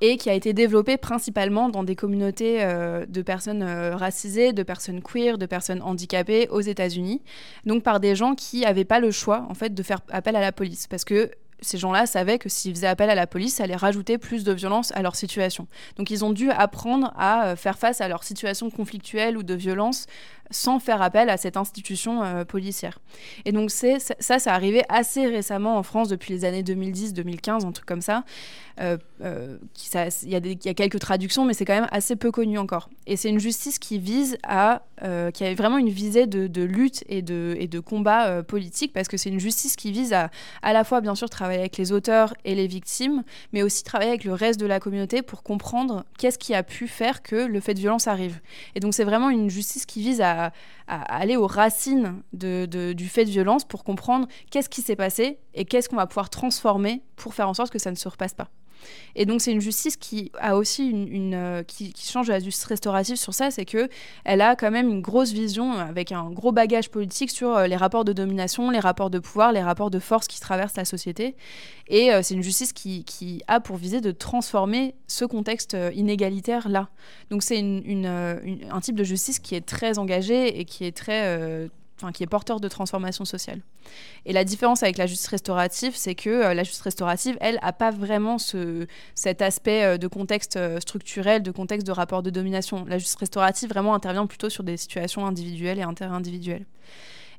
Speaker 3: et qui a été développée principalement dans des communautés euh, de personnes euh, racisées, de personnes queer, de personnes handicapées aux États-Unis, donc par des gens qui n'avaient pas le choix en fait de faire appel à la police. Parce que ces gens-là savaient que s'ils faisaient appel à la police, ça allait rajouter plus de violence à leur situation. Donc ils ont dû apprendre à euh, faire face à leur situation conflictuelle ou de violence sans faire appel à cette institution euh, policière. Et donc c'est ça, ça arrivé assez récemment en France depuis les années 2010-2015, un truc comme ça. Euh, euh, il y, a quelques traductions, mais c'est quand même assez peu connu encore. Et c'est une justice qui vise à, qui a vraiment une visée de, de lutte et de, et de combat politique, parce que c'est une justice qui vise à à la fois bien sûr travailler avec les auteurs et les victimes, mais aussi travailler avec le reste de la communauté pour comprendre qu'est-ce qui a pu faire que le fait de violence arrive. Et donc c'est vraiment une justice qui vise à à, aller aux racines du fait de violence pour comprendre qu'est-ce qui s'est passé et qu'est-ce qu'on va pouvoir transformer pour faire en sorte que ça ne se repasse pas. Et donc c'est une justice qui a aussi une, euh, qui, change la justice restaurative sur ça, c'est que elle a quand même une grosse vision avec un gros bagage politique sur euh, les rapports de domination, les rapports de pouvoir, les rapports de force qui traversent la société. Et euh, c'est une justice qui, qui, a pour visée de transformer ce contexte inégalitaire là. Donc c'est un type de justice qui est très engagé et qui est très qui est porteur de transformation sociale. Et la différence avec la justice restaurative, c'est que euh, la justice restaurative, elle, n'a pas vraiment ce, cet aspect euh, de contexte euh, structurel, de contexte de rapport de domination. La justice restaurative vraiment intervient plutôt sur des situations individuelles et interindividuelles.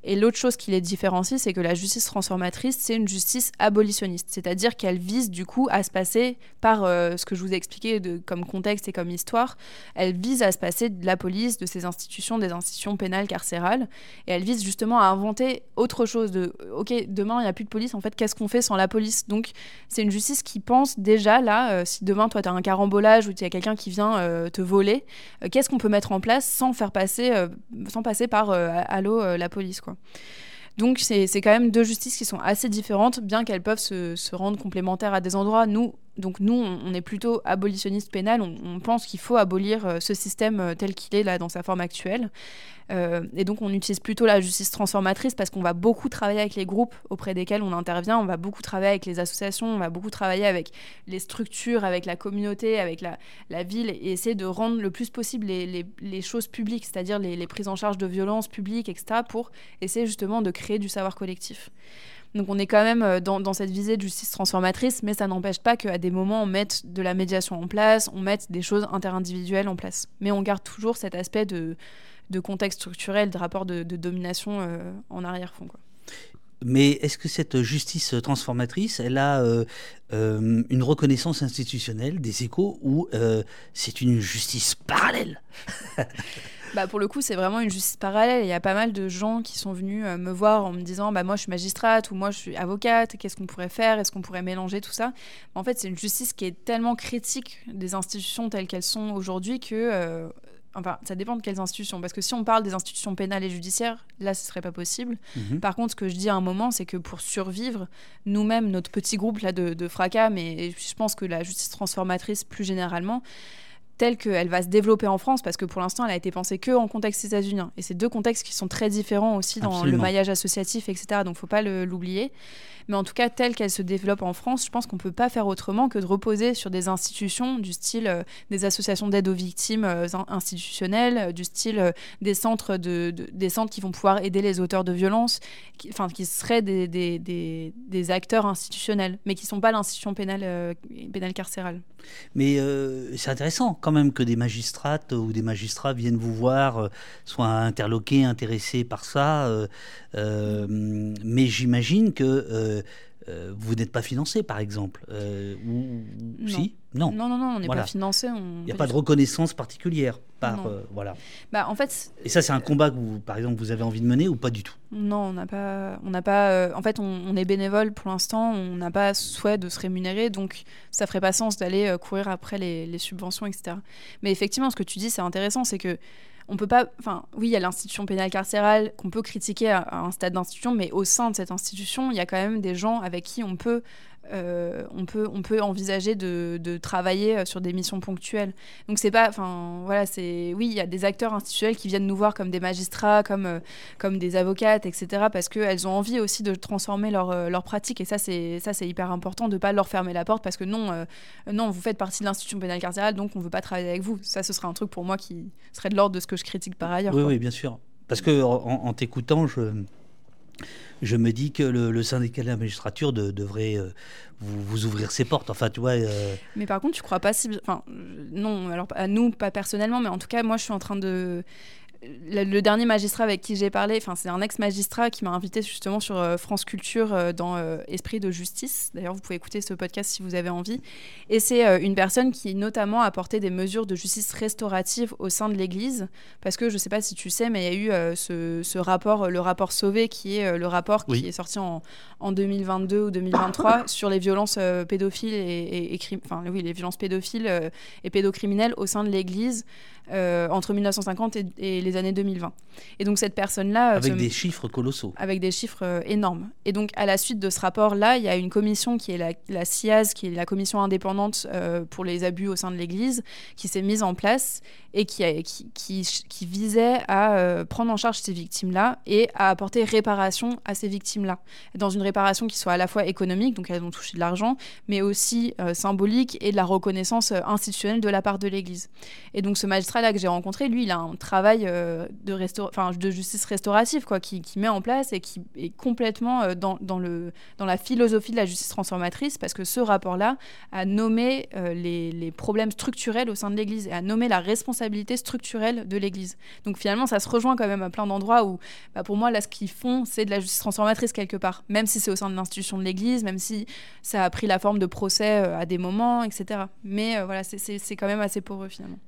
Speaker 3: Et l'autre chose qui les différencie, c'est que la justice transformatrice, c'est une justice abolitionniste, c'est-à-dire qu'elle vise du coup à se passer par euh, ce que je vous ai expliqué comme contexte et comme histoire, elle vise à se passer de la police, de ces institutions, des institutions pénales, carcérales, et elle vise justement à inventer autre chose de, ok, demain il n'y a plus de police, en fait, qu'est-ce qu'on fait sans la police? Donc c'est une justice qui pense déjà là, euh, si demain toi tu as un carambolage ou il y a quelqu'un qui vient euh, te voler, qu'est-ce qu'on peut mettre en place sans faire passer, sans passer par allô la police quoi? Donc c'est quand même deux justices qui sont assez différentes, bien qu'elles peuvent se, rendre complémentaires à des endroits. Nous, donc nous, on est plutôt abolitionniste pénal, on, pense qu'il faut abolir euh, ce système euh, tel qu'il est là dans sa forme actuelle. Euh, et donc on utilise plutôt la justice transformatrice parce qu'on va beaucoup travailler avec les groupes auprès desquels on intervient, on va beaucoup travailler avec les associations, on va beaucoup travailler avec les structures, avec la communauté, avec la, ville, et essayer de rendre le plus possible les, choses publiques, c'est-à-dire les, les prises en charge de violences publiques, etc., pour essayer justement de créer du savoir collectif. Donc on est quand même euh, dans, cette visée de justice transformatrice, mais ça n'empêche pas qu'à des moments on mette de la médiation en place, on mette des choses interindividuelles en place. Mais on garde toujours cet aspect de, contexte structurel, de rapport de, domination euh, en arrière-fond.
Speaker 2: Mais est-ce que cette justice transformatrice, elle a euh, une reconnaissance institutionnelle des échos ou c'est une justice parallèle?
Speaker 3: Bah pour le coup, c'est vraiment une justice parallèle. Il y a pas mal de gens qui sont venus euh, me voir en me disant bah moi je suis magistrate ou moi je suis avocate, qu'est-ce qu'on pourrait faire? Est-ce qu'on pourrait mélanger tout ça? En fait, c'est une justice qui est tellement critique des institutions telles qu'elles sont aujourd'hui que euh, Enfin, ça dépend de quelles institutions. Parce que si on parle des institutions pénales et judiciaires, là, ce serait pas possible. Mhm. Par contre, ce que je dis à un moment, c'est que pour survivre, nous-mêmes, notre petit groupe là de, de fracas, mais je pense que la justice transformatrice plus généralement, telle qu'elle va se développer en France, parce que pour l'instant, elle a été pensée que en contexte états-unien. Et c'est deux contextes qui sont très différents aussi dans le maillage associatif, etc. Donc, faut pas l'oublier. Mais en tout cas, telle qu'elle se développe en France, je pense qu'on ne peut pas faire autrement que de reposer sur des institutions du style euh, des associations d'aide aux victimes euh, institutionnelles, euh, du style des, centres de, des centres qui vont pouvoir aider les auteurs de violences, qui, qui seraient des, des, des, acteurs institutionnels, mais qui ne sont pas l'institution pénale, pénale carcérale.
Speaker 2: Mais c'est intéressant quand même que des magistrates ou des magistrats viennent vous voir, soient interloqués, intéressés par ça. mais j'imagine que euh, euh, vous n'êtes pas financé, par exemple euh, ou,
Speaker 3: non. Si? Non. non. non, non, on n'est pas financé.
Speaker 2: Il n'y a pas de reconnaissance particulière par voilà.
Speaker 3: Bah, en fait.
Speaker 2: Et ça, c'est un combat que vous, par exemple, vous avez envie de mener ou pas du tout?
Speaker 3: Non, on n'a pas, on n'a pas. en fait, on, est bénévole pour l'instant. On n'a pas souhait de se rémunérer, donc ça ferait pas sens d'aller courir après les, les subventions, etc. Mais effectivement, ce que tu dis, c'est intéressant, c'est que on peut pas. Enfin, oui, il y a l'institution pénale carcérale qu'on peut critiquer à, un stade d'institution, mais au sein de cette institution, il y a quand même des gens avec qui on peut euh, on, peut, on peut envisager de, de, travailler euh, sur des missions ponctuelles. Donc c'est pas, enfin voilà, c'est oui, il y a des acteurs institutionnels qui viennent nous voir comme des magistrats, comme, euh, comme des avocates, etc. Parce qu'elles ont envie aussi de transformer leur, leur pratique et ça c'est ça c'est hyper important de pas leur fermer la porte parce que non, non, vous faites partie de l'institution pénale carcérale donc on veut pas travailler avec vous. Ça ce serait un truc pour moi qui serait de l'ordre de ce que je critique par ailleurs.
Speaker 2: Oui, oui, bien sûr. Parce que en t'écoutant, je je me dis que le, syndicat de la magistrature devrait euh, vous, ouvrir ses portes. Enfin, tu vois. Euh,
Speaker 3: mais par contre, tu crois pas si. Enfin, non, alors à nous, pas personnellement, mais en tout cas, moi, je suis en train de le, dernier magistrat avec qui j'ai parlé, enfin c'est un ex-magistrat qui m'a invité justement sur euh, France Culture euh, dans euh, Esprit de justice. D'ailleurs, vous pouvez écouter ce podcast si vous avez envie. Et c'est une personne qui notamment a apporté des mesures de justice restaurative au sein de l'Église, parce que je ne sais pas si tu sais, mais il y a eu ce, rapport, le rapport Sauvé, qui est le rapport qui est sorti en, en, 2022 ou 2023 sur les violences pédophiles et, enfin oui, les violences pédophiles et pédocriminelles au sein de l'Église. Euh, entre 1950 et, les années 2020. Et donc cette personne-là...
Speaker 2: Euh, avec des chiffres colossaux.
Speaker 3: Avec des chiffres euh, énormes. Et donc à la suite de ce rapport-là, il y a une commission qui est la, la CIAS, qui est la commission indépendante pour les abus au sein de l'Église, qui s'est mise en place et qui, a, qui, qui, qui, visait à prendre en charge ces victimes-là et à apporter réparation à ces victimes-là. Dans une réparation qui soit à la fois économique, donc elles ont touché de l'argent, mais aussi symbolique et de la reconnaissance institutionnelle de la part de l'Église. Et donc ce magistrat là que j'ai rencontré, lui, il a un travail euh, de, justice restaurative quoi, qui, met en place et qui est complètement euh, dans, la philosophie de la justice transformatrice, parce que ce rapport-là a nommé euh, les, problèmes structurels au sein de l'Église et a nommé la responsabilité structurelle de l'Église. Donc finalement, ça se rejoint quand même à plein d'endroits où, bah, pour moi, là, ce qu'ils font, c'est de la justice transformatrice quelque part, même si c'est au sein de l'institution de l'Église, même si ça a pris la forme de procès à des moments, etc. Mais voilà, c'est quand même assez poreux finalement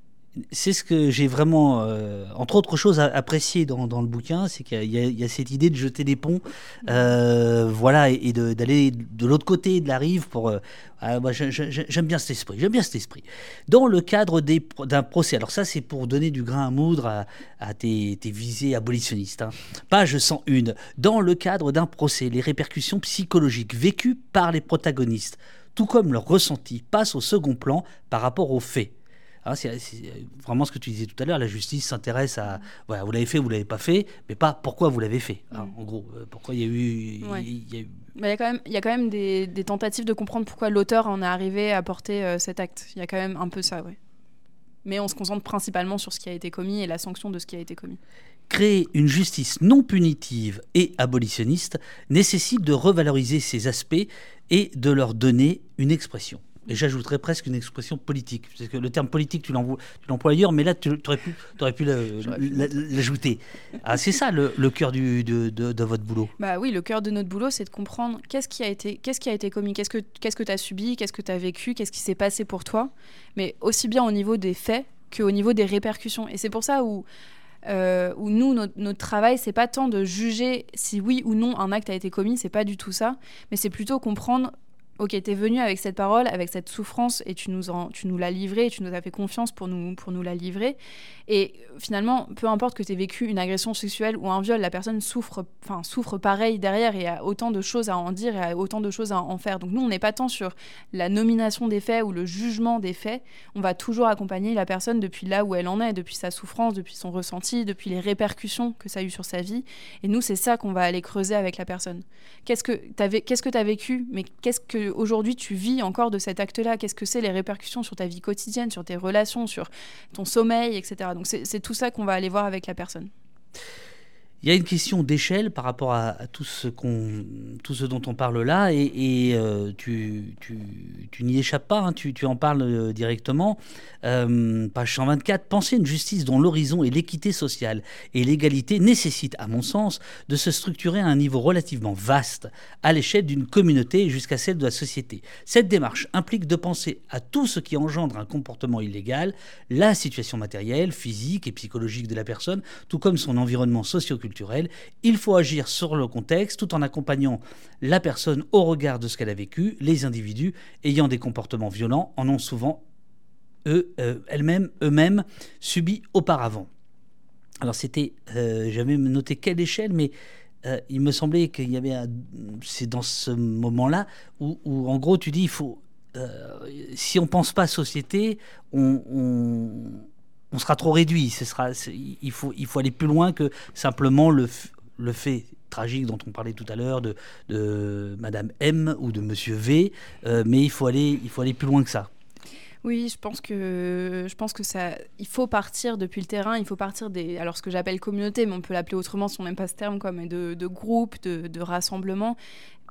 Speaker 2: c'est ce que j'ai vraiment, euh, entre autres choses, apprécié dans, dans le bouquin, c'est qu'il y, a cette idée de jeter des ponts, euh, voilà, et, d'aller de, l'autre côté de la rive pour. Euh, ah, j'aime bien cet esprit, j'aime bien cet esprit. Dans le cadre d'un procès, alors ça c'est pour donner du grain à moudre à, tes, visées abolitionnistes. Hein. Page 101. Dans le cadre d'un procès, les répercussions psychologiques vécues par les protagonistes, tout comme leur ressenti, passent au second plan par rapport aux faits. Ah, c'est vraiment ce que tu disais tout à l'heure, la justice s'intéresse à, voilà, vous l'avez fait, vous l'avez pas fait, mais pas pourquoi vous l'avez fait. Hein, en gros, euh, pourquoi il y a eu...
Speaker 3: Il y, a il y, a quand même, il y a quand même des, des tentatives de comprendre pourquoi l'auteur en est arrivé à porter euh, cet acte. Il y a quand même un peu ça, oui. Mais on se concentre principalement sur ce qui a été commis et la sanction de ce qui a été commis.
Speaker 2: Créer une justice non punitive et abolitionniste nécessite de revaloriser ces aspects et de leur donner une expression et j'ajouterais presque une expression politique. Parce que le terme politique, tu l'emploies ailleurs, mais là, tu aurais pu, aurais pu l'ajouter. Ah, c'est ça le, cœur du, de, de, votre boulot
Speaker 3: Bah oui, le cœur de notre boulot, c'est de comprendre qu'est-ce qui a été, qu'est-ce qui a été commis, qu'est-ce que tu as subi, qu'est-ce que tu as vécu, qu'est-ce qui s'est passé pour toi, mais aussi bien au niveau des faits qu'au niveau des répercussions. Et c'est pour ça où... Euh, où nous, notre, notre travail, c'est pas tant de juger si oui ou non un acte a été commis, c'est pas du tout ça, mais c'est plutôt comprendre ok, t'es venu avec cette parole, avec cette souffrance, et tu nous, tu nous l'as livrée, tu nous as fait confiance pour nous, pour nous la livrer. Et finalement, peu importe que tu aies vécu une agression sexuelle ou un viol, la personne souffre, enfin, souffre pareil derrière et a autant de choses à en dire et a autant de choses à en faire. Donc nous, on n'est pas tant sur la nomination des faits ou le jugement des faits. On va toujours accompagner la personne depuis là où elle en est, depuis sa souffrance, depuis son ressenti, depuis les répercussions que ça a eu sur sa vie. Et nous, c'est ça qu'on va aller creuser avec la personne. Qu'est-ce que tu as, qu'est-ce que as vécu Mais qu'est-ce que aujourd'hui tu vis encore de cet acte-là? Qu'est-ce que c'est les répercussions sur ta vie quotidienne, sur tes relations, sur ton sommeil, etc. Donc c'est tout ça qu'on va aller voir avec la personne.
Speaker 2: Il y a une question d'échelle par rapport à, tout, ce tout ce dont on parle là, et, euh, tu, tu, n'y échappes pas, hein, tu, en parles euh, directement. Euh, page 124, penser une justice dont l'horizon est l'équité sociale et l'égalité nécessite, à mon sens, de se structurer à un niveau relativement vaste, à l'échelle d'une communauté jusqu'à celle de la société. Cette démarche implique de penser à tout ce qui engendre un comportement illégal, la situation matérielle, physique et psychologique de la personne, tout comme son environnement socio-culturel il faut agir sur le contexte tout en accompagnant la personne au regard de ce qu'elle a vécu. Les individus ayant des comportements violents en ont souvent eux, euh, elles-mêmes, eux-mêmes subi auparavant. Alors c'était, euh, j'avais noté quelle échelle, mais euh, il me semblait qu'il y avait, c'est dans ce moment-là où, en gros tu dis, il faut, si on pense pas société, on sera trop réduit. Ce sera, il, faut, il faut aller plus loin que simplement le, fait tragique dont on parlait tout à l'heure de, de Madame M ou de Monsieur V, euh, mais il faut aller, il faut aller plus loin que ça.
Speaker 3: Oui, je pense que je pense que ça, il faut partir depuis le terrain, il faut partir des, alors ce que j'appelle communauté, mais on peut l'appeler autrement si on n'aime pas ce terme, mais de, de groupes, de, de rassemblements,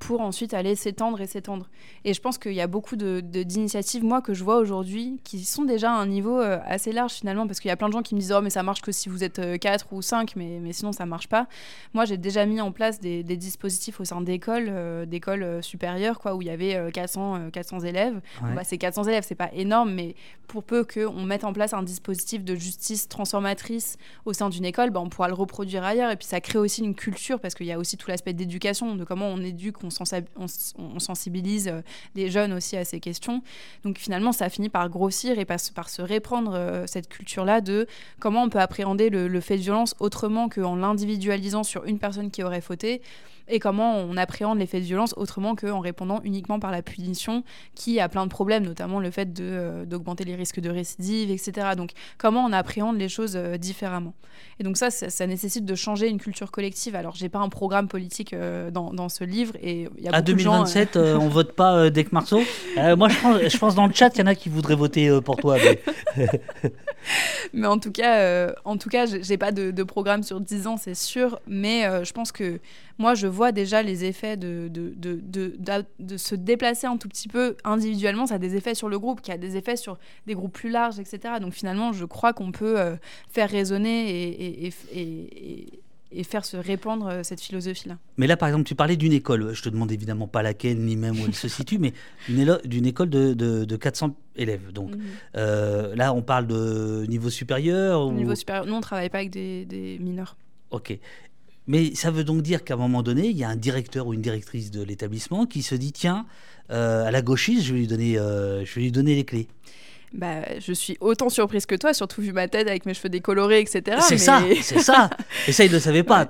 Speaker 3: pour ensuite aller s'étendre et s'étendre. Et je pense qu'il y a beaucoup d'initiatives, de, moi, que je vois aujourd'hui, qui sont déjà à un niveau euh, assez large finalement, parce qu'il y a plein de gens qui me disent Oh, mais ça marche que si vous êtes 4 euh, ou 5, mais, mais sinon ça marche pas. Moi, j'ai déjà mis en place des, des dispositifs au sein d'écoles, euh, d'écoles supérieures, quoi, où il y avait 400, 400 élèves. bah, c'est 400 élèves, c'est pas énorme, mais pour peu qu'on mette en place un dispositif de justice transformatrice au sein d'une école, bah, on pourra le reproduire ailleurs. Et puis ça crée aussi une culture, parce qu'il y a aussi tout l'aspect d'éducation, de comment on éduque, on on, sensibilise euh, des jeunes aussi à ces questions. Donc finalement, ça a fini par grossir et par, par se répandre euh, cette culture-là de comment on peut appréhender le, le fait de violence autrement qu'en l'individualisant sur une personne qui aurait fauté et comment on appréhende les faits de violence autrement qu'en répondant uniquement par la punition, qui a plein de problèmes, notamment le fait euh, d'augmenter les risques de récidive, etc. Donc comment on appréhende les choses euh, différemment. Et donc ça, ça, nécessite de changer une culture collective. Alors j'ai pas un programme politique euh, dans, dans, ce livre. Et y a
Speaker 2: à 2027, de gens, on vote pas Dec Marceau? Moi, je pense, je pense dans le chat, il y en a qui voudraient voter pour toi.
Speaker 3: Mais, mais en tout cas, en tout cas j'ai pas de, de, programme sur 10 ans, c'est sûr. Mais je pense que moi, je vois déjà les effets de, de, de, de, se déplacer un tout petit peu individuellement. Ça a des effets sur le groupe, qui a des effets sur des groupes plus larges, etc. Donc finalement, je crois qu'on peut euh, faire résonner et, et, et, et, faire se répandre euh, cette philosophie-là.
Speaker 2: Mais là, par exemple, tu parlais d'une école. Je te demande évidemment pas laquelle, ni même où elle se situe, mais d'une école de, de, 400 élèves. Donc mhm. euh, là, on parle de niveau supérieur ou...
Speaker 3: Niveau supérieur. Nous, on travaille pas avec des, des mineurs.
Speaker 2: Ok. Mais ça veut donc dire qu'à un moment donné, il y a un directeur ou une directrice de l'établissement qui se dit tiens, euh, à la gauchiste, je vais lui donner, euh, je vais lui donner les clés
Speaker 3: bah, je suis autant surprise que toi, surtout vu ma tête avec mes cheveux décolorés, etc.
Speaker 2: C'est ça, c'est ça. Et ça, il ne le savait pas.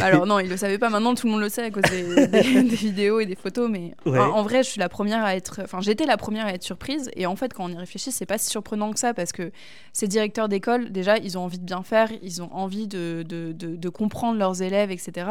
Speaker 3: Alors non, il ne le savait pas. Maintenant, tout le monde le sait à cause des, vidéos et des photos. Mais en, vrai, je suis la première à être. Enfin, j'étais la première à être surprise. Et en fait, quand on y réfléchit, c'est pas si surprenant que ça parce que ces directeurs d'école, déjà, ils ont envie de bien faire, ils ont envie de, de, de, comprendre leurs élèves, etc.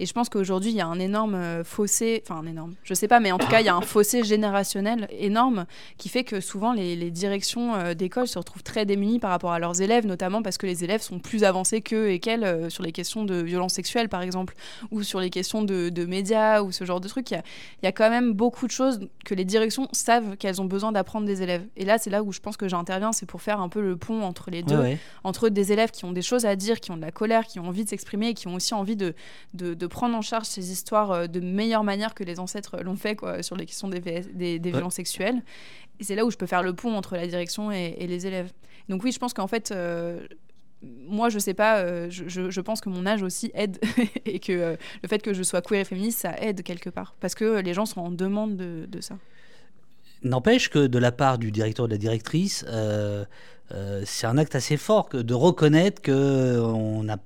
Speaker 3: Et je pense qu'aujourd'hui, il y a un énorme euh, fossé. Enfin, un énorme. Je sais pas, mais en tout cas, il y a un fossé générationnel énorme qui fait que souvent les, les directeurs euh, d'école se retrouvent très démunies par rapport à leurs élèves, notamment parce que les élèves sont plus avancés qu'eux et qu'elles euh, sur les questions de violence sexuelle, par exemple, ou sur les questions de, médias ou ce genre de trucs. Il y, a, quand même beaucoup de choses que les directions savent qu'elles ont besoin d'apprendre des élèves. Et là, c'est là où je pense que j'interviens, c'est pour faire un peu le pont entre les deux, entre des élèves qui ont des choses à dire, qui ont de la colère, qui ont envie de s'exprimer et qui ont aussi envie de, de, prendre en charge ces histoires euh, de meilleure manière que les ancêtres l'ont fait quoi, sur les questions des, des, des violences sexuelles. Et c'est là où je peux faire le pont entre la direction et, les élèves. Donc oui, je pense qu'en fait, euh, moi, je sais pas, euh, je, pense que mon âge aussi aide et que euh, le fait que je sois queer et féministe, ça aide quelque part. Parce que les gens sont en demande de, de ça.
Speaker 2: N'empêche que de la part du directeur ou de la directrice, c'est un acte assez fort que de reconnaître que on a,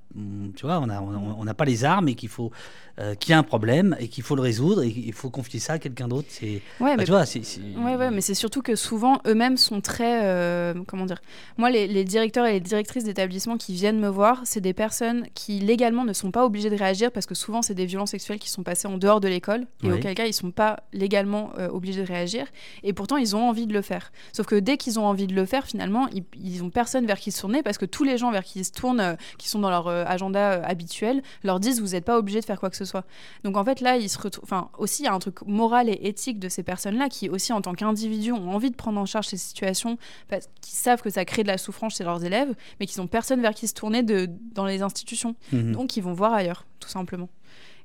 Speaker 2: tu vois, on n'a on, on pas les armes et qu'il faut euh, qu'il y a un problème et qu'il faut le résoudre et qu'il faut confier ça à quelqu'un d'autre. C'est,
Speaker 3: ouais, bah, mais, c'est, Ouais, ouais, mais c'est surtout que souvent eux-mêmes sont très, euh, comment dire, moi les, directeurs et les directrices d'établissements qui viennent me voir, c'est des personnes qui légalement ne sont pas obligées de réagir parce que souvent c'est des violences sexuelles qui sont passées en dehors de l'école et auquel cas ils sont pas légalement euh, obligés de réagir et pourtant ils ont envie de le faire. Sauf que dès qu'ils ont envie de le faire, finalement ils, ils ont personne vers qui se tourner parce que tous les gens vers qui ils se tournent, qui sont dans leur agenda habituel, leur disent vous n'êtes pas obligé de faire quoi que ce soit. Donc en fait là, il se retrouve, enfin aussi il y a un truc moral et éthique de ces personnes-là qui aussi en tant qu'individus ont envie de prendre en charge ces situations, parce qu'ils savent que ça crée de la souffrance chez leurs élèves, mais qu'ils n'ont personne vers qui se tourner de, dans les institutions. Mhm. Donc ils vont voir ailleurs, tout simplement.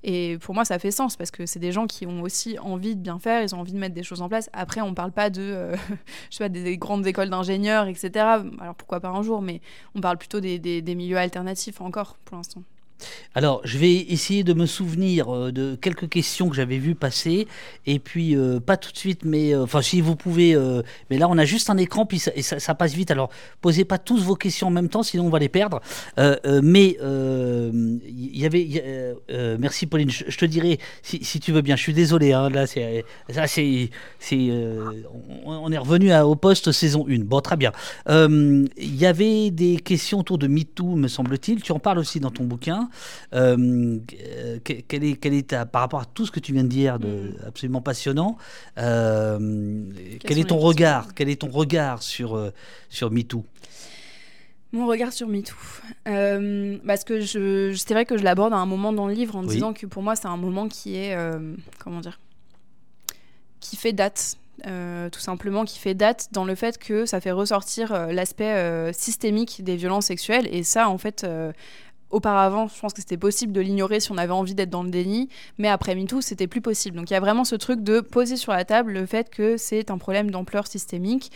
Speaker 3: Et pour moi, ça fait sens parce que c'est des gens qui ont aussi envie de bien faire, ils ont envie de mettre des choses en place. Après, on ne parle pas de, euh, je sais pas, des, grandes écoles d'ingénieurs, etc. Alors pourquoi pas un jour, mais on parle plutôt des, des milieux alternatifs encore pour l'instant.
Speaker 2: Alors, je vais essayer de me souvenir euh, de quelques questions que j'avais vues passer, et puis euh, pas tout de suite, mais euh, enfin si vous pouvez, mais là on a juste un écran, puis ça, ça, passe vite. Alors, posez pas tous vos questions en même temps, sinon on va les perdre. mais il y avait, merci Pauline, je, te dirai si, tu veux bien. Je suis désolé, hein, là c'est, c'est, on, on, est revenu à, au poste saison 1. Bon, très bien. Il y avait des questions autour de MeToo, me semble-t-il. Tu en parles aussi dans ton bouquin. Euh, quel est, quel est par rapport à tout ce que tu viens de dire, de, mm. absolument passionnant, quel est ton regard Quel est ton regard sur, sur MeToo?
Speaker 3: Mon regard sur MeToo. parce que je, c'est vrai que je l'aborde à un moment dans le livre en disant que pour moi, c'est un moment qui est. comment dire Qui fait date euh, tout simplement, qui fait date dans le fait que ça fait ressortir euh, l'aspect euh, systémique des violences sexuelles. Et ça, en fait, auparavant, je pense que c'était possible de l'ignorer si on avait envie d'être dans le déni, mais après MeToo, c'était plus possible. Donc il y a vraiment ce truc de poser sur la table le fait que c'est un problème d'ampleur systémique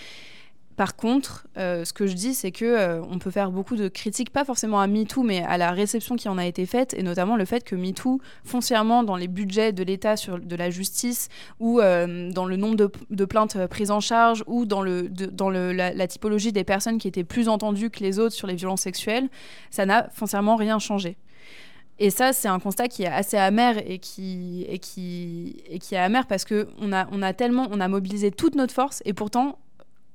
Speaker 3: par contre, euh, ce que je dis, c'est que euh, on peut faire beaucoup de critiques, pas forcément à MeToo, mais à la réception qui en a été faite, et notamment le fait que MeToo, foncièrement dans les budgets de l'État sur de la justice, ou euh, dans le nombre de, plaintes prises en charge, ou dans, le, dans le, la, typologie des personnes qui étaient plus entendues que les autres sur les violences sexuelles, ça n'a foncièrement rien changé. Et ça, c'est un constat qui est assez amer et qui, et qui, et qui est amer parce qu'on a, on a tellement, on a mobilisé toute notre force et pourtant,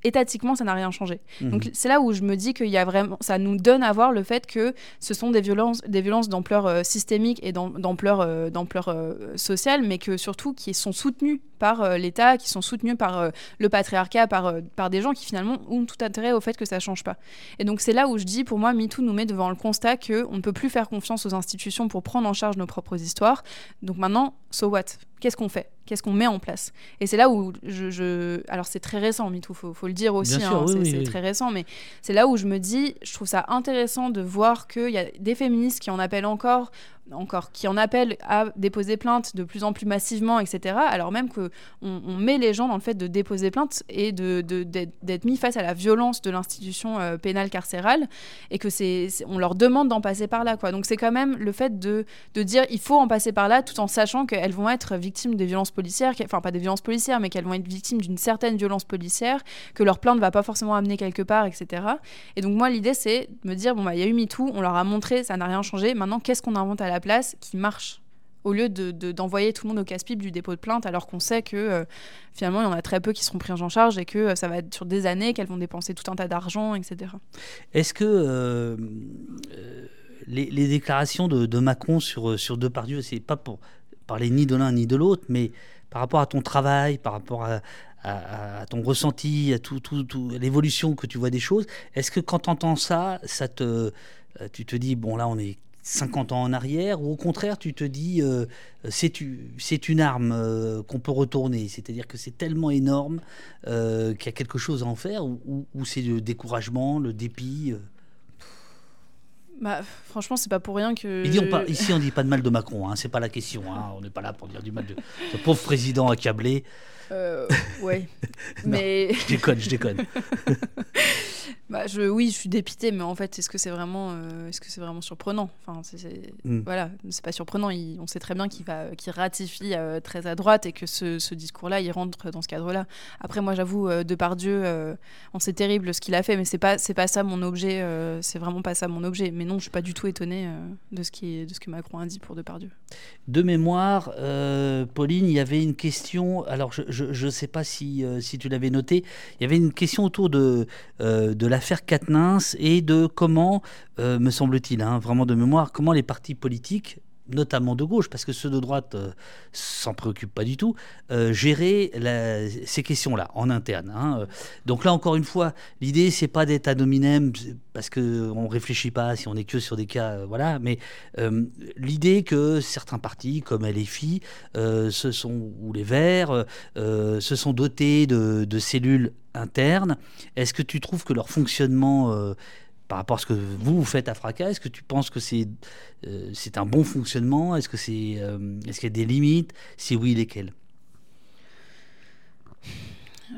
Speaker 3: étatiquement, ça n'a rien changé. Mhm. Donc c'est là où je me dis qu'il y a vraiment, ça nous donne à voir le fait que ce sont des violences, des violences d'ampleur euh, systémique et d'ampleur, euh, d'ampleur euh, sociale, mais que surtout qui sont soutenues par l'État, qui sont soutenues par le patriarcat, par, par des gens qui finalement ont tout intérêt au fait que ça change pas. Et donc c'est là où je dis, pour moi, MeToo nous met devant le constat que on ne peut plus faire confiance aux institutions pour prendre en charge nos propres histoires. Donc maintenant, so what? Qu'est-ce qu'on fait? Qu'est-ce qu'on met en place. Et c'est là où je, Alors c'est très récent, MeToo, faut, faut le dire aussi, hein, c'est très récent, mais c'est là où je me dis, je trouve ça intéressant de voir qu'il y a des féministes qui en appellent encore encore, qui en appellent à déposer plainte de plus en plus massivement, etc., alors même qu'on on met les gens dans le fait de déposer plainte et d'être mis face à la violence de l'institution euh, pénale carcérale, et que c'est on leur demande d'en passer par là. Donc c'est quand même le fait de, dire il faut en passer par là, tout en sachant qu'elles vont être victimes des violences policières, enfin pas des violences policières, mais qu'elles vont être victimes d'une certaine violence policière, que leur plainte va pas forcément amener quelque part, etc. Et donc moi l'idée c'est de me dire, bon bah il y a eu MeToo, on leur a montré, ça n'a rien changé, maintenant qu'est-ce qu'on invente à la place qui marche au lieu d'envoyer de, tout le monde au casse-pipe du dépôt de plainte, alors qu'on sait que euh, finalement, il y en a très peu qui seront pris en charge et que euh, ça va être sur des années qu'elles vont dépenser tout un tas d'argent, etc.
Speaker 2: Est-ce que euh, les, déclarations de, Macron sur, sur Depardieu, c'est pas pour parler ni de l'un ni de l'autre, mais par rapport à ton travail, par rapport à, ton ressenti, à tout, tout, tout l'évolution que tu vois des choses, est-ce que quand tu entends ça, ça te, tu te dis, bon là on est 50 ans en arrière, ou au contraire, tu te dis, euh, c'est une arme euh, qu'on peut retourner, c'est-à-dire que c'est tellement énorme euh, qu'il y a quelque chose à en faire, ou, c'est le découragement, le dépit
Speaker 3: bah, franchement, c'est pas pour rien que.
Speaker 2: ici, on dit pas de mal de Macron, hein, c'est pas la question. Hein, on n'est pas là pour dire du mal de ce pauvre président accablé.
Speaker 3: Euh, ouais. mais.
Speaker 2: Je déconne, je déconne.
Speaker 3: bah, je, oui, je suis dépité, mais en fait, est-ce que c'est vraiment, euh, est-ce que c'est vraiment surprenant? Enfin, c'est, mm. voilà, c'est pas surprenant. on sait très bien qu'il va, qu'il ratifie euh, très à droite et que ce, ce, discours-là, il rentre dans ce cadre-là. Après, moi, j'avoue, de par Dieu, on sait terrible ce qu'il a fait, mais c'est pas, c'est pas ça mon objet. c'est vraiment pas ça mon objet. Mais non, je suis pas du tout étonné de ce qui, de ce que Macron a dit pour Depardieu.
Speaker 2: De mémoire, Pauline, il y avait une question. Alors, je je ne sais pas si, euh, si tu l'avais noté, il y avait une question autour de, euh, de l'affaire Katnins et de comment, euh, me semble-t-il, hein, vraiment de mémoire, comment les partis politiques notamment de gauche, parce que ceux de droite euh, s'en préoccupent pas du tout, euh, gérer ces questions-là en interne. Hein. Donc là, encore une fois, l'idée, c'est pas d'être ad hominem, parce qu'on réfléchit pas si on est que sur des cas, euh, voilà, mais l'idée que certains partis, comme LFI, se sont, ou les Verts, se sont dotés de, de cellules internes, est-ce que tu trouves que leur fonctionnement par rapport à ce que vous, faites à Fracas, est-ce que tu penses que c'est euh, c'est un bon fonctionnement? Est-ce que c'est euh, est-ce qu'il y a des limites? Si oui, lesquelles?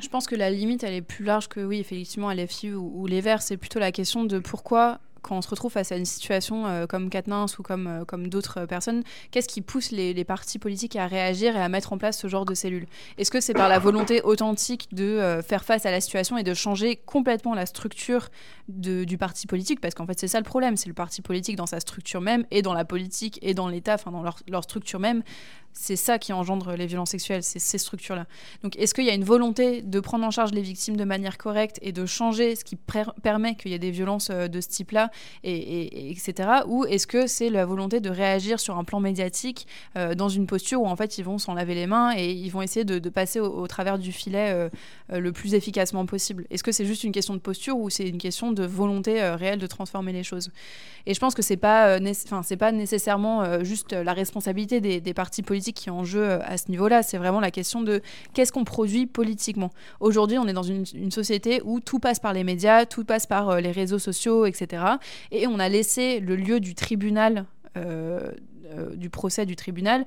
Speaker 3: Je pense que la limite, elle est plus large que oui, effectivement, LFI ou, ou les Verts. C'est plutôt la question de pourquoi quand on se retrouve face à une situation euh, comme Katnins ou comme, euh, comme d'autres personnes, qu'est-ce qui pousse les, partis politiques à réagir et à mettre en place ce genre de cellules? Est-ce que c'est par la volonté authentique de euh, faire face à la situation et de changer complètement la structure du parti politique? Parce qu'en fait, c'est ça le problème, c'est le parti politique dans sa structure même et dans la politique et dans l'État, enfin dans leur, structure même, c'est ça qui engendre les violences sexuelles, c'est ces structures-là. Donc est-ce qu'il y a une volonté de prendre en charge les victimes de manière correcte et de changer ce qui permet qu'il y ait des violences euh, de ce type-là, et, etc. Ou est-ce que c'est la volonté de réagir sur un plan médiatique euh, dans une posture où en fait ils vont s'en laver les mains et ils vont essayer de, passer au, travers du filet euh, le plus efficacement possible? Est-ce que c'est juste une question de posture ou c'est une question de volonté réelle de transformer les choses? Et je pense que c'est pas, pas nécessairement juste la responsabilité des partis politiques qui est en jeu euh, à ce niveau-là. C'est vraiment la question de qu'est-ce qu'on produit politiquement. Aujourd'hui, on est dans une, société où tout passe par les médias, tout passe par euh, les réseaux sociaux, etc. Et on a laissé le lieu du tribunal, euh, du procès du tribunal,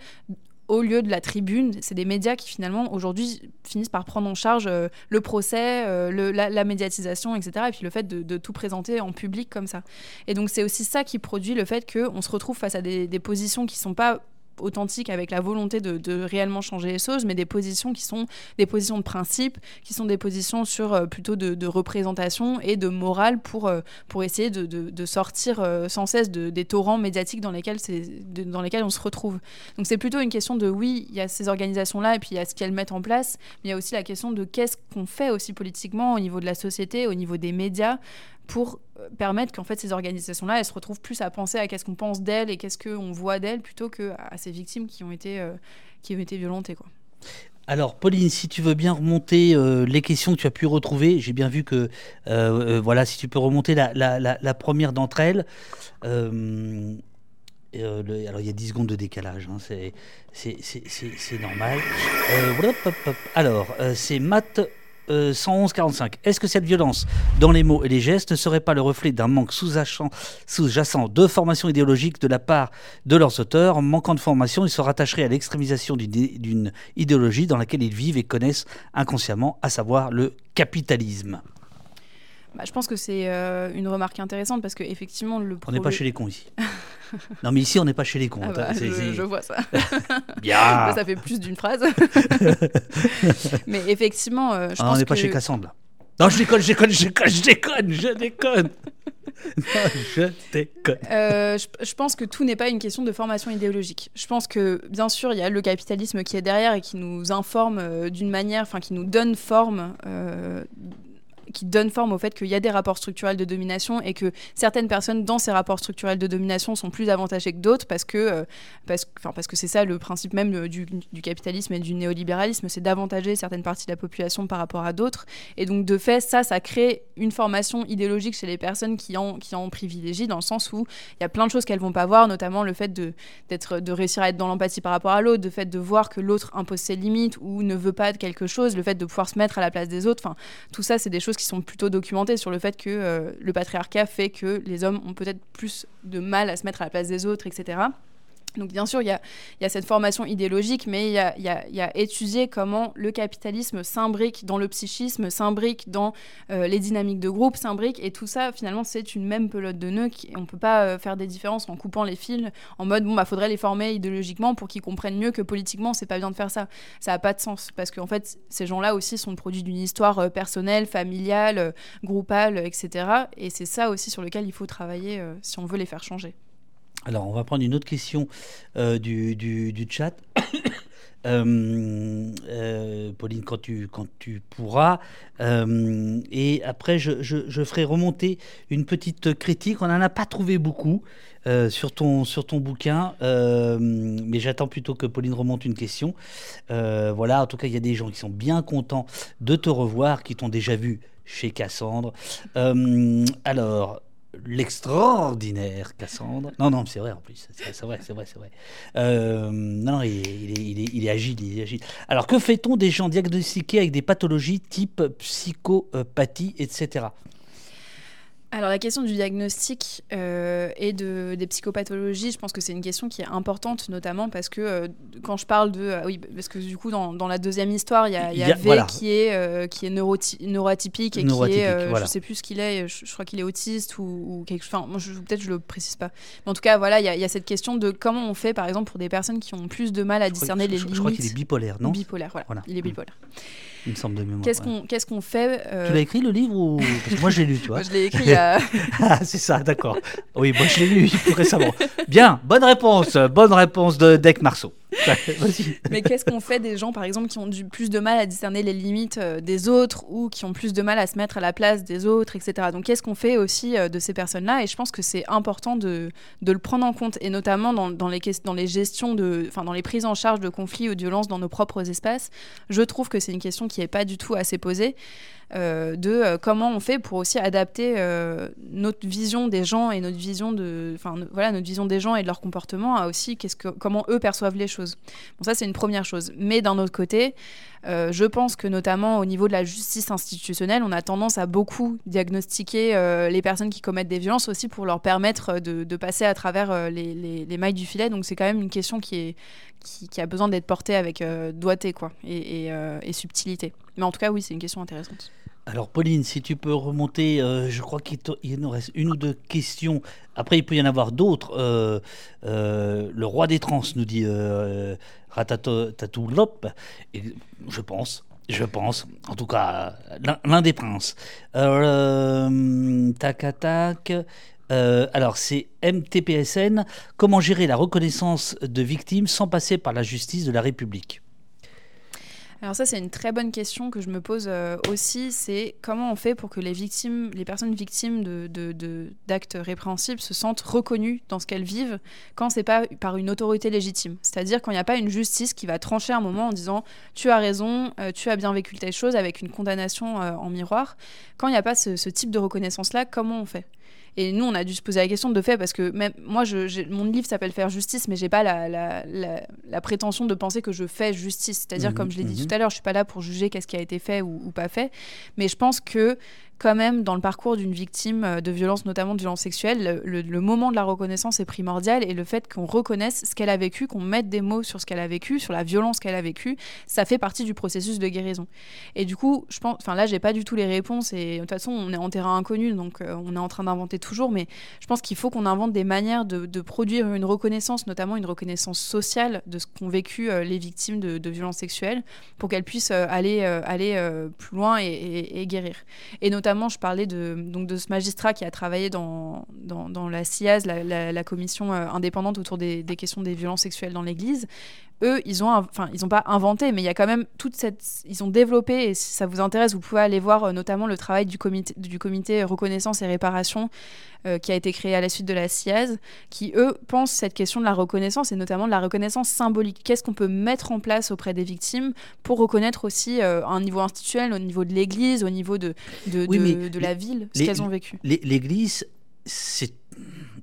Speaker 3: au lieu de la tribune. C'est des médias qui finalement aujourd'hui finissent par prendre en charge le procès, la, médiatisation, etc. Et puis le fait de, tout présenter en public comme ça. Et donc c'est aussi ça qui produit le fait qu'on se retrouve face à des, des positions qui ne sont pas authentique avec la volonté de, réellement changer les choses, mais des positions qui sont des positions de principe, qui sont des positions sur euh, plutôt de, représentation et de morale pour, euh, pour essayer de, sortir euh, sans cesse des torrents médiatiques dans lesquels, dans lesquels on se retrouve. Donc c'est plutôt une question de oui, il y a ces organisations-là et puis il y a ce qu'elles mettent en place, mais il y a aussi la question de qu'est-ce qu'on fait aussi politiquement au niveau de la société, au niveau des médias, pour euh, permettre qu'en fait ces organisations-là, elles se retrouvent plus à penser à qu'est-ce qu'on pense d'elles et qu'est-ce qu'on voit d'elles plutôt que à ces victimes qui ont été, euh, qui ont été violentées.
Speaker 2: Alors, Pauline, si tu veux bien remonter euh, les questions que tu as pu retrouver, j'ai bien vu que, voilà, si tu peux remonter la, première d'entre elles. alors, il y a 10 secondes de décalage, hein, c'est normal. alors, c'est Matt 111-45. Euh, Est-ce que cette violence dans les mots et les gestes ne serait pas le reflet d'un manque sous-jacent de formation idéologique de la part de leurs auteurs Manquant de formation, ils se rattacheraient à l'extrémisation d'une idéologie dans laquelle ils vivent et connaissent inconsciemment, à savoir le capitalisme.
Speaker 3: Bah, je pense que c'est euh, une remarque intéressante parce que effectivement le.
Speaker 2: On n'est pas chez les cons ici. non mais ici on n'est pas chez les cons. Ah
Speaker 3: bah, je, vois ça.
Speaker 2: Bien.
Speaker 3: ça fait plus d'une phrase. mais effectivement, euh, je ah,
Speaker 2: pense On n'est pas chez Cassandre. Non, je déconne, je déconne, je déconne, je déconne, je déconne. Non, je déconne.
Speaker 3: Euh, je, pense que tout n'est pas une question de formation idéologique. Je pense que, bien sûr, il y a le capitalisme qui est derrière et qui nous informe d'une manière, enfin, qui nous donne forme qui donne forme au fait qu'il y a des rapports structurels de domination et que certaines personnes dans ces rapports structurels de domination sont plus avantagées que d'autres parce que euh, parce, parce que c'est ça le principe même du, capitalisme et du néolibéralisme, c'est d'avantager certaines parties de la population par rapport à d'autres. Et donc de fait, ça, ça crée une formation idéologique chez les personnes qui en, qui en privilégient dans le sens où il y a plein de choses qu'elles vont pas voir, notamment le fait de, de réussir à être dans l'empathie par rapport à l'autre, le fait de voir que l'autre impose ses limites ou ne veut pas de quelque chose, le fait de pouvoir se mettre à la place des autres. Enfin, tout ça, c'est des choses qui sont plutôt documentés sur le fait que euh, le patriarcat fait que les hommes ont peut-être plus de mal à se mettre à la place des autres, etc. Donc bien sûr, il y a, cette formation idéologique, mais il y a, y, étudié comment le capitalisme s'imbrique dans le psychisme, s'imbrique dans euh, les dynamiques de groupe, s'imbrique, et tout ça, finalement, c'est une même pelote de nœuds. On ne peut pas euh, faire des différences en coupant les fils, en mode, bon, bah, faudrait les former idéologiquement pour qu'ils comprennent mieux que politiquement, c'est pas bien de faire ça. Ça n'a pas de sens, parce qu'en fait, ces gens-là aussi sont le produit d'une histoire euh, personnelle, familiale, groupale, etc. Et c'est ça aussi sur lequel il faut travailler si on veut les faire changer.
Speaker 2: Alors, on va prendre une autre question euh, du, du, chat. Euh, euh, Pauline, quand tu, quand tu pourras. et après, je, je, ferai remonter une petite critique. On n'en a pas trouvé beaucoup sur, ton, sur ton bouquin, mais j'attends plutôt que Pauline remonte une question. voilà, en tout cas, il y a des gens qui sont bien contents de te revoir, qui t'ont déjà vu chez Cassandre. alors, l'extraordinaire Cassandre. Non, non, c'est vrai en plus. C'est vrai, c'est vrai, c'est vrai. Euh, non, il il, il, est, agile, il est agile. Alors, que fait-on des gens diagnostiqués avec des pathologies type psychopathie, etc.
Speaker 3: Alors la question du diagnostic euh, et de, des psychopathologies, je pense que c'est une question qui est importante, notamment parce que euh, quand je parle de... oui, parce que du coup, dans, dans la deuxième histoire, il y a, y a, V qui est, euh, qui est neuroatypique et qui est... Je sais plus ce qu'il est, je, crois qu'il est autiste ou, quelque chose... Enfin, peut-être je le précise pas. Mais en tout cas, voilà, il y, y, a cette question de comment on fait, par exemple, pour des personnes qui ont plus de mal à discerner les limites.
Speaker 2: Je crois qu'il est bipolaire, non?
Speaker 3: Bipolaire, voilà. voilà. Il est bipolaire.
Speaker 2: Il me semble de mémoire.
Speaker 3: Qu'est-ce qu'on qu'est-ce qu'on fait
Speaker 2: euh Tu l'as écrit le livre ou Parce que moi j'ai lu, tu vois.
Speaker 3: je l'ai écrit. À...
Speaker 2: ah, c'est ça, d'accord. Oui, moi je l'ai lu récemment. Bien, bonne réponse, bonne réponse de Deck Marceau.
Speaker 3: Mais qu'est-ce qu'on fait des gens, par exemple, qui ont du, plus de mal à discerner les limites euh, des autres ou qui ont plus de mal à se mettre à la place des autres, etc. Donc, qu'est-ce qu'on fait aussi euh, de ces personnes-là? Et je pense que c'est important de, de, le prendre en compte, et notamment dans, dans, les, dans les gestions de, dans les prises en charge de conflits ou de violences dans nos propres espaces. Je trouve que c'est une question qui n'est pas du tout assez posée. Euh, de euh, comment on fait pour aussi adapter euh, notre vision des gens et notre vision de, enfin voilà, notre vision des gens et de leur comportement à aussi qu'est-ce que, comment eux perçoivent les choses. Bon, ça c'est une première chose. Mais d'un autre côté, je pense que notamment au niveau de la justice institutionnelle, on a tendance à beaucoup diagnostiquer les personnes qui commettent des violences aussi pour leur permettre de, passer à travers les, les, mailles du filet. Donc c'est quand même une question qui, est, qui, a besoin d'être portée avec doigté quoi, et, et subtilité. Mais en tout cas, oui, c'est une question intéressante.
Speaker 2: Alors Pauline, si tu peux remonter, euh, je crois qu'il nous reste une ou deux questions. Après, il peut y en avoir d'autres. Euh, euh, le roi des trans nous dit et je pense. Je pense, en tout cas, l'un des princes. tac, tac. alors, c'est MTPSN. Comment gérer la reconnaissance de victimes sans passer par la justice de la République?
Speaker 3: Alors ça, c'est une très bonne question que je me pose euh, aussi. C'est comment on fait pour que les victimes, les personnes victimes d'actes de, répréhensibles se sentent reconnues dans ce qu'elles vivent quand c'est pas par une autorité légitime. C'est-à-dire quand il n'y a pas une justice qui va trancher un moment en disant tu as raison, euh, tu as bien vécu telle chose avec une condamnation euh, en miroir. Quand il n'y a pas ce type de reconnaissance-là, comment on fait? Et nous, on a dû se poser la question de fait, parce que même moi, je, mon livre s'appelle Faire justice, mais j'ai pas la, la, la, prétention de penser que je fais justice. C'est-à-dire, mmh comme je l'ai dit mmh tout à l'heure, je suis pas là pour juger qu'est-ce qui a été fait ou, ou, pas fait. Mais je pense que quand même, dans le parcours d'une victime euh, de violence, notamment de violence sexuelle, le, moment de la reconnaissance est primordial et le fait qu'on reconnaisse ce qu'elle a vécu, qu'on mette des mots sur ce qu'elle a vécu, sur la violence qu'elle a vécue, ça fait partie du processus de guérison. Et du coup, je pense, enfin là, j'ai pas du tout les réponses et de toute façon, on est en terrain inconnu, donc euh, on est en train d'inventer toujours, mais je pense qu'il faut qu'on invente des manières de, produire une reconnaissance, notamment une reconnaissance sociale de ce qu'ont vécu euh, les victimes de, de violences sexuelles, pour qu'elles puissent aller, aller plus loin et, guérir. Et notamment je parlais de, donc, de ce magistrat qui a travaillé dans, la CIAZ, la, commission euh, indépendante autour des, questions des violences sexuelles dans l'Église. Eux, ils ont, enfin, ils n'ont pas inventé, mais il y a quand même toute cette, ils ont développé. Et si ça vous intéresse, vous pouvez aller voir euh, notamment le travail du comité, du comité reconnaissance et réparation euh, qui a été créé à la suite de la CIAZ, qui eux pensent cette question de la reconnaissance et notamment de la reconnaissance symbolique. Qu'est-ce qu'on peut mettre en place auprès des victimes pour reconnaître aussi euh, un niveau institutionnel, au niveau de l'Église, au niveau de, de, de, la ville, ce qu'elles ont vécu?
Speaker 2: L'Église, c'est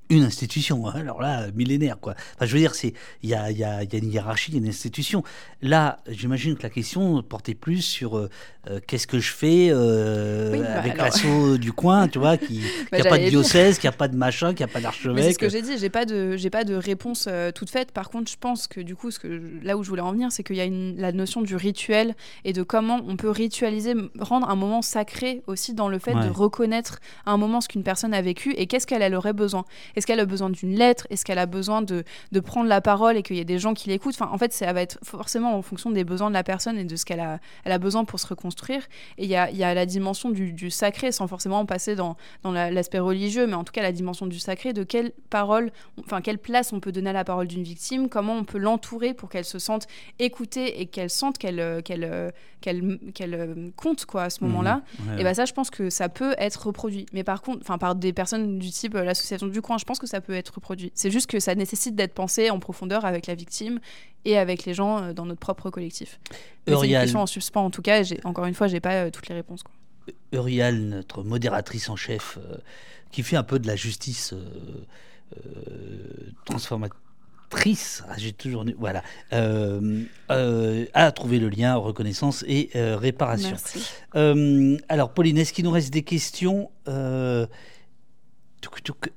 Speaker 2: une institution, hein. alors là, millénaire, quoi. Enfin, je veux dire, il y a, y, a, y a, une hiérarchie, il y a une institution. Là, j'imagine que la question portait plus sur euh, euh, qu'est-ce que je fais euh, bah, avec l'assaut du coin, tu vois, qui n'a bah, pas de diocèse, qui n'a pas de machin, qui n'a pas d'archevêque.
Speaker 3: C'est ce que j'ai dit, j'ai pas de, j'ai pas de réponse toute faite. Par contre, je pense que du coup, ce que là où je voulais en venir, c'est qu'il y a une, la notion du rituel et de comment on peut ritualiser, rendre un moment sacré aussi dans le fait de reconnaître à un moment ce qu'une personne a vécu et qu'est-ce qu'elle aurait besoin. Est-ce qu'elle a besoin d'une lettre? Est-ce qu'elle a besoin de, de, prendre la parole et qu'il y ait des gens qui l'écoutent? Enfin, En fait, ça va être forcément en fonction des besoins de la personne et de ce qu'elle a, elle a besoin pour se reconstruire. Et il y a, y a, la dimension du, du, sacré, sans forcément passer dans, dans l'aspect religieux, mais en tout cas la dimension du sacré, de quelle parole, enfin quelle place on peut donner à la parole d'une victime, comment on peut l'entourer pour qu'elle se sente écoutée et qu'elle sente qu'elle qu'elle qu'elle qu'elle compte quoi à ce mmh. moment-là. et ben ça, je pense que ça peut être reproduit. Mais par contre, enfin par des personnes du type euh, l'association du coin, je pense que ça peut être reproduit. C'est juste que ça nécessite d'être pensé en profondeur avec la victime et avec les gens euh, dans notre propre collectif. C'est une question en suspens en tout cas. Et encore une fois, j'ai pas euh, toutes les réponses. Quoi.
Speaker 2: Urial, notre modératrice en chef, euh, qui fait un peu de la justice transformatrice, ah, j'ai toujours voilà, a trouvé le lien reconnaissance et réparation. alors Pauline, est-ce qu'il nous reste des questions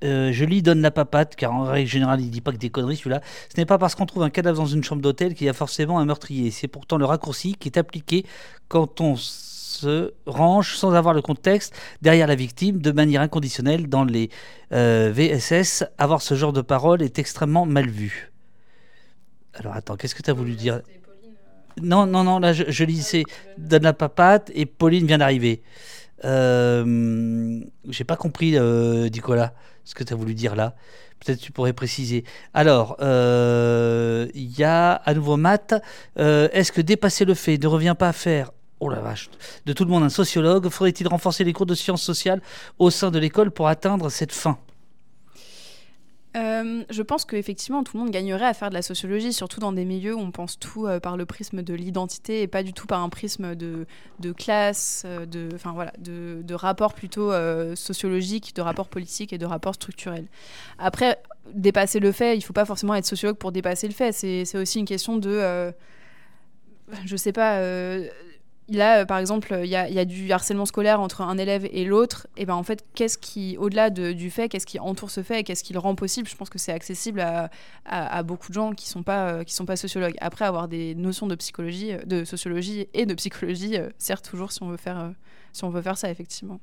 Speaker 2: euh, je lis donne la papate, car en règle générale, il dit pas que des conneries celui-là. Ce n'est pas parce qu'on trouve un cadavre dans une chambre d'hôtel qu'il y a forcément un meurtrier. C'est pourtant le raccourci qui est appliqué quand on se range sans avoir le contexte derrière la victime de manière inconditionnelle dans les euh, VSS. Avoir ce genre de parole est extrêmement mal vu. Alors attends, qu'est-ce que tu as voulu dire? Non, non, non, là je, je lisais Donne la papate et Pauline vient d'arriver. J'ai pas compris, Nicolas, ce que tu as voulu dire là. Peut-être tu pourrais préciser. Alors, il y a à nouveau Matt. Est-ce que dépasser le fait ne revient pas à faire oh la vache, de tout le monde un sociologue? Faudrait-il renforcer les cours de sciences sociales au sein de l'école pour atteindre cette fin?
Speaker 3: Euh, je pense qu'effectivement, tout le monde gagnerait à faire de la sociologie, surtout dans des milieux où on pense tout euh, par le prisme de l'identité et pas du tout par un prisme de, classe, euh, de, voilà, de, rapports plutôt sociologiques, de rapports politiques et de rapports structurels. Après, dépasser le fait, il ne faut pas forcément être sociologue pour dépasser le fait. C'est aussi une question de. je sais pas Là, euh, par exemple, il y, a, du harcèlement scolaire entre un élève et l'autre. Et ben en fait, qu'est-ce qui, au-delà du fait, qu'est-ce qui entoure ce fait qu'est-ce qui le rend possible Je pense que c'est accessible à, beaucoup de gens qui sont pas euh, qui sont pas sociologues. Après, avoir des notions de psychologie, euh, de sociologie et de psychologie sert toujours si on veut faire si on veut faire ça effectivement.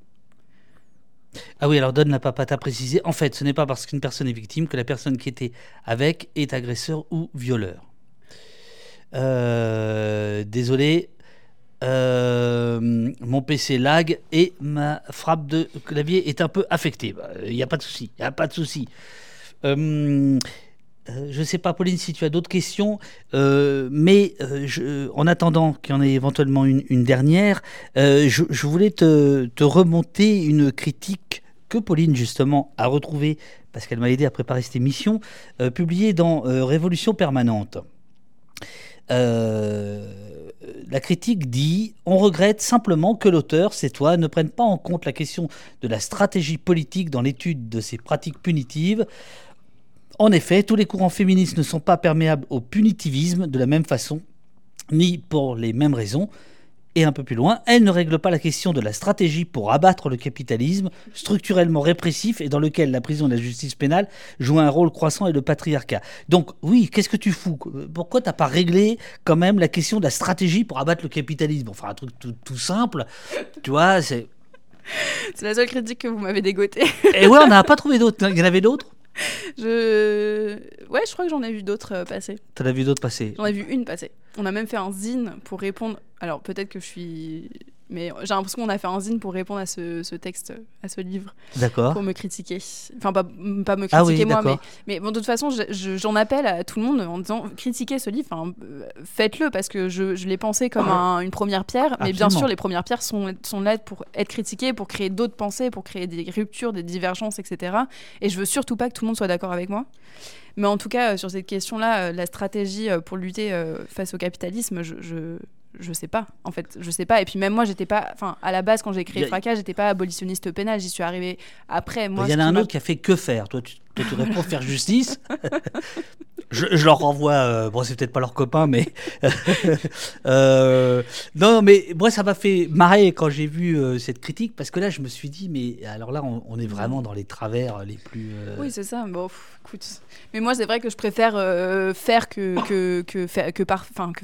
Speaker 2: Ah oui, alors donne la papate à préciser. En fait, ce n'est pas parce qu'une personne est victime que la personne qui était avec est agresseur ou violeur. désolé, euh, mon PC lag et ma frappe de clavier est un peu affectée. Il bah, n'y a pas de souci, il a pas de souci. Euh, euh, je ne sais pas, Pauline, si tu as d'autres questions, mais en attendant qu'il y en ait éventuellement une, dernière, je, voulais te, te, remonter une critique que Pauline, justement, a retrouvée, parce qu'elle m'a aidé à préparer cette émission, publiée dans Révolution permanente. Euh, la critique dit On regrette simplement que l'auteur, c'est toi, ne prenne pas en compte la question de la stratégie politique dans l'étude de ces pratiques punitives. En effet, tous les courants féministes ne sont pas perméables au punitivisme de la même façon, ni pour les mêmes raisons. Et un peu plus loin, elle ne règle pas la question de la stratégie pour abattre le capitalisme, structurellement répressif et dans lequel la prison et la justice pénale jouent un rôle croissant et le patriarcat. Donc oui, qu'est-ce que tu fous? Pourquoi t'as pas réglé quand même la question de la stratégie pour abattre le capitalisme? Enfin, un truc tout, simple, tu vois, c'est...
Speaker 3: C'est la seule critique que vous m'avez dégotée.
Speaker 2: et ouais, on n'a pas trouvé d'autres. Il y en avait d'autres?
Speaker 3: Je... Ouais, je crois que j'en ai vu d'autres euh, passer.
Speaker 2: T'en as vu d'autres passer
Speaker 3: J'en ai vu une passer. On a même fait un zine pour répondre. Alors peut-être que je suis mais j'ai l'impression qu'on a fait un zine pour répondre à ce, texte, à ce livre.
Speaker 2: D'accord.
Speaker 3: Pour me critiquer. Enfin, pas, pas me ah critiquer moi, mais, mais bon, de toute façon, j'en appelle à tout le monde en disant critiquez ce livre, euh, faites-le, parce que je, je l'ai pensé comme une première pierre. Mais bien sûr, les premières pierres sont, sont là pour être critiquées, pour créer d'autres pensées, pour créer des ruptures, des divergences, etc. Et je veux surtout pas que tout le monde soit d'accord avec moi. Mais en tout cas, euh, sur cette question-là, euh, la stratégie pour lutter face au capitalisme, je je sais pas en fait je sais pas. Et puis même moi j'étais pas enfin à la base quand j'ai créé Fracas j'étais pas abolitionniste pénal j'y suis arrivée après. Moi
Speaker 2: il y en a un autre qui a fait que faire. Toi tu, toi, tu réponds faire justice je, leur renvoie euh, bon c'est peut-être pas leur copain mais euh, non mais moi ça m'a fait marrer quand j'ai vu euh, cette critique parce que là je me suis dit mais alors là on, est vraiment dans les travers les plus
Speaker 3: oui c'est ça bon écoute. Mais moi c'est vrai que je préfère faire que que faire que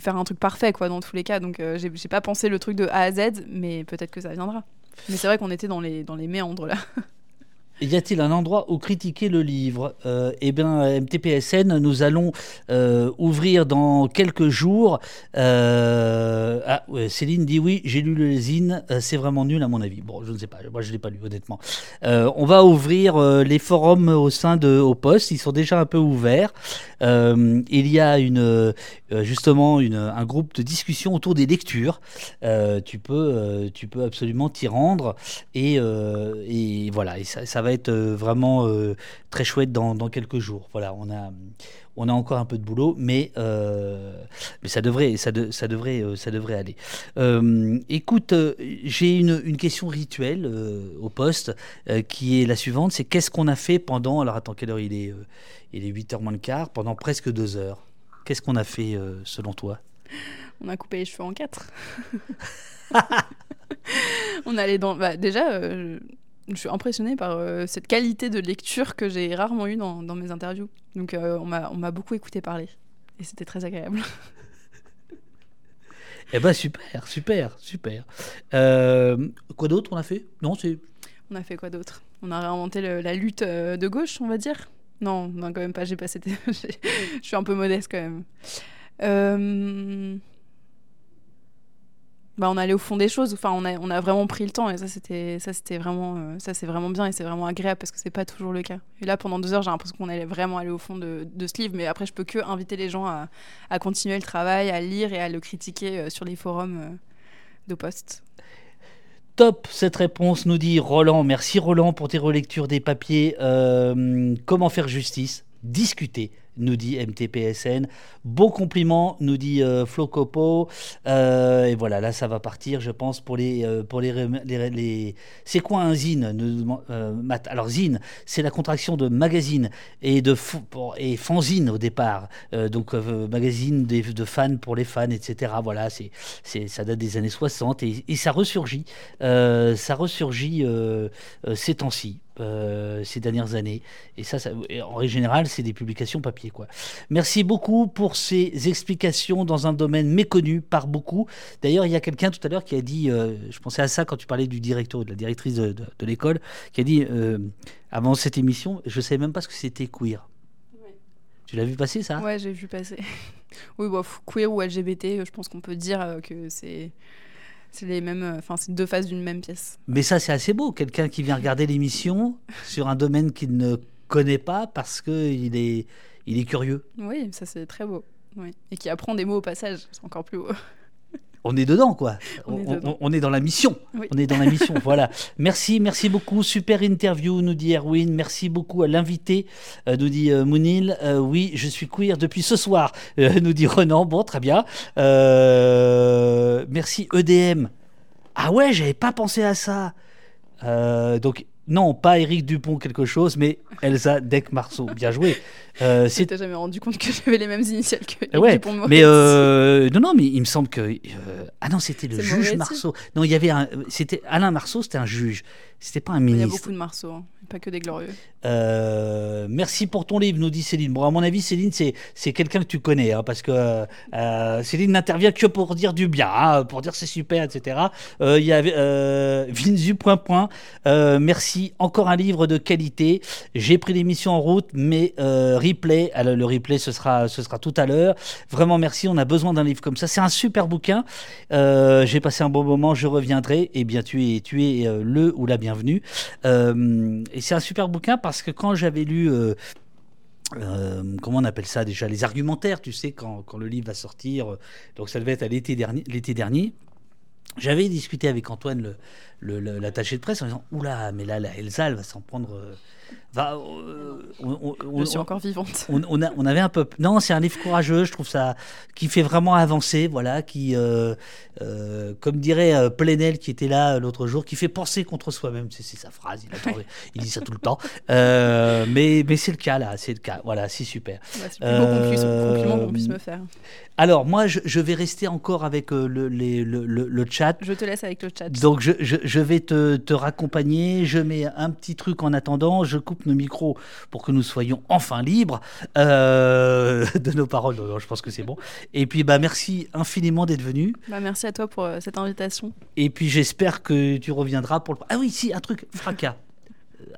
Speaker 3: faire un truc parfait quoi dans tous les cas. Donc j'ai pas pensé le truc de A à Z mais peut-être que ça viendra. Mais c'est vrai qu'on était dans les dans les méandres là
Speaker 2: Y a-t-il un endroit où critiquer le livre? Euh, Eh bien, MTPSN, nous allons euh, ouvrir dans quelques jours. Euh, ah, Céline dit oui, j'ai lu le Zine, c'est vraiment nul à mon avis. Bon, je ne sais pas, moi je ne l'ai pas lu honnêtement. on va ouvrir les forums au sein de Au Poste, ils sont déjà un peu ouverts. il y a une, justement une, un groupe de discussion autour des lectures. tu, peux, tu peux absolument t'y rendre et, et voilà, et ça va être euh, vraiment euh, très chouette dans, quelques jours. Voilà, on a, on a encore un peu de boulot, mais, euh, mais ça, devrait, ça, devrait, ça devrait aller. écoute, j'ai une, une, question rituelle au poste qui est la suivante c'est qu'est-ce qu'on a fait pendant. Alors attends, quelle heure il est Il est 8h moins le quart, pendant presque deux heures? Qu'est-ce qu'on a fait selon toi?
Speaker 3: On a coupé les cheveux en quatre. on allait dans. Bah, déjà, je suis impressionnée par euh, cette qualité de lecture que j'ai rarement eue dans, dans, mes interviews. Donc euh, on m'a beaucoup écouté parler. Et c'était très agréable.
Speaker 2: eh ben super, super, super. Euh, quoi d'autre on a fait? Non, c'est...
Speaker 3: On a fait quoi d'autre? On a réinventé la lutte de gauche, on va dire? Non, non, quand même pas. J'ai passé. je suis un peu modeste quand même. Bah, on allait au fond des choses. Enfin, on a, vraiment pris le temps et ça, c'était, vraiment, euh, ça, c'est vraiment bien et c'est vraiment agréable parce que c'est pas toujours le cas. Et là, pendant deux heures, j'ai l'impression qu'on allait vraiment aller au fond de, ce livre. Mais après, je peux que inviter les gens à, à, continuer le travail, à lire et à le critiquer euh, sur les forums euh, de poste.
Speaker 2: Top cette réponse, nous dit Roland. Merci Roland pour tes relectures des papiers. comment faire justice? Discuter nous dit MTPSN. Beau compliment, nous dit euh, Flo Copo. Euh, et voilà, là, ça va partir, je pense, pour les. Euh, pour les, les, C'est quoi un zine Matt? Alors, zine, c'est la contraction de magazine et, de et fanzine au départ. donc, magazine de, fans pour les fans, etc. Voilà, c'est, ça date des années 60 et, et ça ressurgit. ça ressurgit ces temps-ci. Ces dernières années. Et ça, ça en règle générale, c'est des publications papier. Merci beaucoup pour ces explications dans un domaine méconnu par beaucoup. D'ailleurs, il y a quelqu'un tout à l'heure qui a dit, euh, je pensais à ça quand tu parlais du directeur, de la directrice de, l'école, qui a dit, euh, avant cette émission, je ne savais même pas ce que c'était queer. Tu l'as vu passer ça?
Speaker 3: Ouais, j'ai vu passer. oui, bon, queer ou LGBT, je pense qu'on peut dire euh, que c'est c'est les mêmes, enfin c'est deux faces d'une même pièce.
Speaker 2: Mais ça c'est assez beau, quelqu'un qui vient regarder l'émission sur un domaine qu'il ne connaît pas parce que il est il est curieux.
Speaker 3: Oui, ça c'est très beau. Et qui apprend des mots au passage, c'est encore plus beau.
Speaker 2: On est dedans, quoi. On, est, dans la mission. On est dans la mission. voilà. Merci, merci beaucoup. Super interview, nous dit Erwin. Merci beaucoup à l'invité, euh, nous dit euh, Mounil. Euh, oui, je suis queer depuis ce soir, nous dit Renan. Bon, très bien. merci EDM. Ah ouais, j'avais pas pensé à ça. donc non, pas Éric Dupont quelque chose, mais Elsa Deck-Marceau. Bien joué.
Speaker 3: Euh, tu jamais rendu compte que j'avais les mêmes initiales que
Speaker 2: Éric Dupont Mais euh, non, non, mais il me semble que euh, ah non, c'était le juge Marceau. Non, il y avait un, c'était Alain Marceau, c'était un juge. C'était pas un ministre.
Speaker 3: Il y a beaucoup de Marceau, hein. pas que des glorieux.
Speaker 2: Euh, merci pour ton livre, nous dit Céline. Bon, à mon avis, Céline, c'est quelqu'un que tu connais, hein, parce que Céline n'intervient que pour dire du bien, hein, pour dire c'est super, etc. Il y avait Vinzu point point. merci, encore un livre de qualité. J'ai pris l'émission en route, mais replay, alors, le replay, ce sera, ce sera tout à l'heure. Vraiment, merci. On a besoin d'un livre comme ça. C'est un super bouquin. J'ai passé un bon moment. Je reviendrai. Et bien, tu es, tu es le ou la bienvenue. Euh, et c'est un super bouquin parce que quand j'avais lu... Euh, euh, comment on appelle ça déjà? Les argumentaires, tu sais, quand, quand, le livre va sortir. Donc ça devait être à l'été dernier. L'été dernier j'avais discuté avec Antoine, l'attaché le, de presse, en disant Oula, mais là, la Elsa, elle va s'en prendre
Speaker 3: euh, je suis encore vivante.
Speaker 2: On, on, avait un peu. Non, c'est un livre courageux, je trouve ça, qui fait vraiment avancer, voilà, qui, euh, euh, comme dirait Plenel qui était là l'autre jour, qui fait penser contre soi-même. C'est sa phrase, il, il, dit ça tout le temps. mais mais c'est le cas là, c'est le cas. Voilà, c'est super.
Speaker 3: c'est le compliment qu'on puisse me faire.
Speaker 2: Alors moi, je, vais rester encore avec le, le, chat.
Speaker 3: Je te laisse avec le chat.
Speaker 2: Donc je, je vais te, te raccompagner. Je mets un petit truc en attendant. Je coupe nos micros pour que nous soyons enfin libres euh, de nos paroles. je pense que c'est bon. Et puis, bah, merci infiniment d'être venu.
Speaker 3: Bah, merci à toi pour euh, cette invitation.
Speaker 2: Et puis, j'espère que tu reviendras pour le. Ah oui, si, un truc, fracas.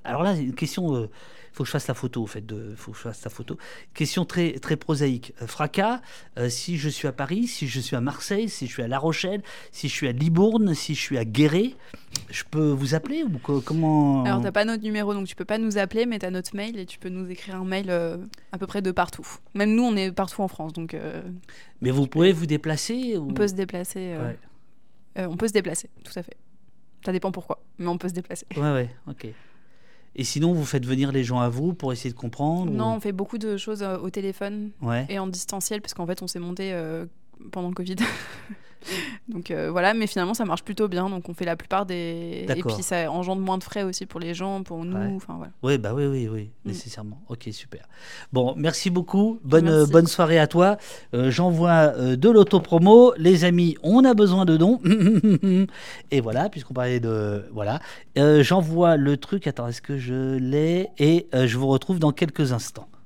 Speaker 2: Alors là, une question. Euh, faut que je fasse la photo, au fait, de, faut que je fasse la photo. Question très, très prosaïque. Euh, fracas, euh, si je suis à Paris, si je suis à Marseille, si je suis à La Rochelle, si je suis à Libourne, si je suis à Guéret, je peux vous appeler ou comment
Speaker 3: Alors, tu n'as pas notre numéro, donc tu peux pas nous appeler, mais tu as notre mail et tu peux nous écrire un mail euh, à peu près de partout. Même nous, on est partout en France, donc...
Speaker 2: mais vous pouvez vous déplacer
Speaker 3: On peut se déplacer. on peut se déplacer, tout à fait. Ça dépend pourquoi, mais on peut se déplacer.
Speaker 2: Ouais, ouais, ok. Et sinon, vous faites venir les gens à vous pour essayer de comprendre
Speaker 3: Non, on fait beaucoup de choses euh, au téléphone et en distanciel, parce qu'en fait, on s'est monté euh, pendant le Covid. donc euh, voilà, mais finalement ça marche plutôt bien. Donc on fait la plupart des. Et puis ça engendre moins de frais aussi pour les gens, pour nous. Enfin voilà.
Speaker 2: Oui, bah oui, oui, oui, mm. nécessairement. Ok, super. Bon, merci beaucoup. Bonne, bonne soirée à toi. Euh, j'envoie euh, de l'autopromo. Les amis, on a besoin de dons. et voilà, puisqu'on parlait de. Voilà. J'envoie le truc. Attends, est-ce que je l'ai? Et je vous retrouve dans quelques instants.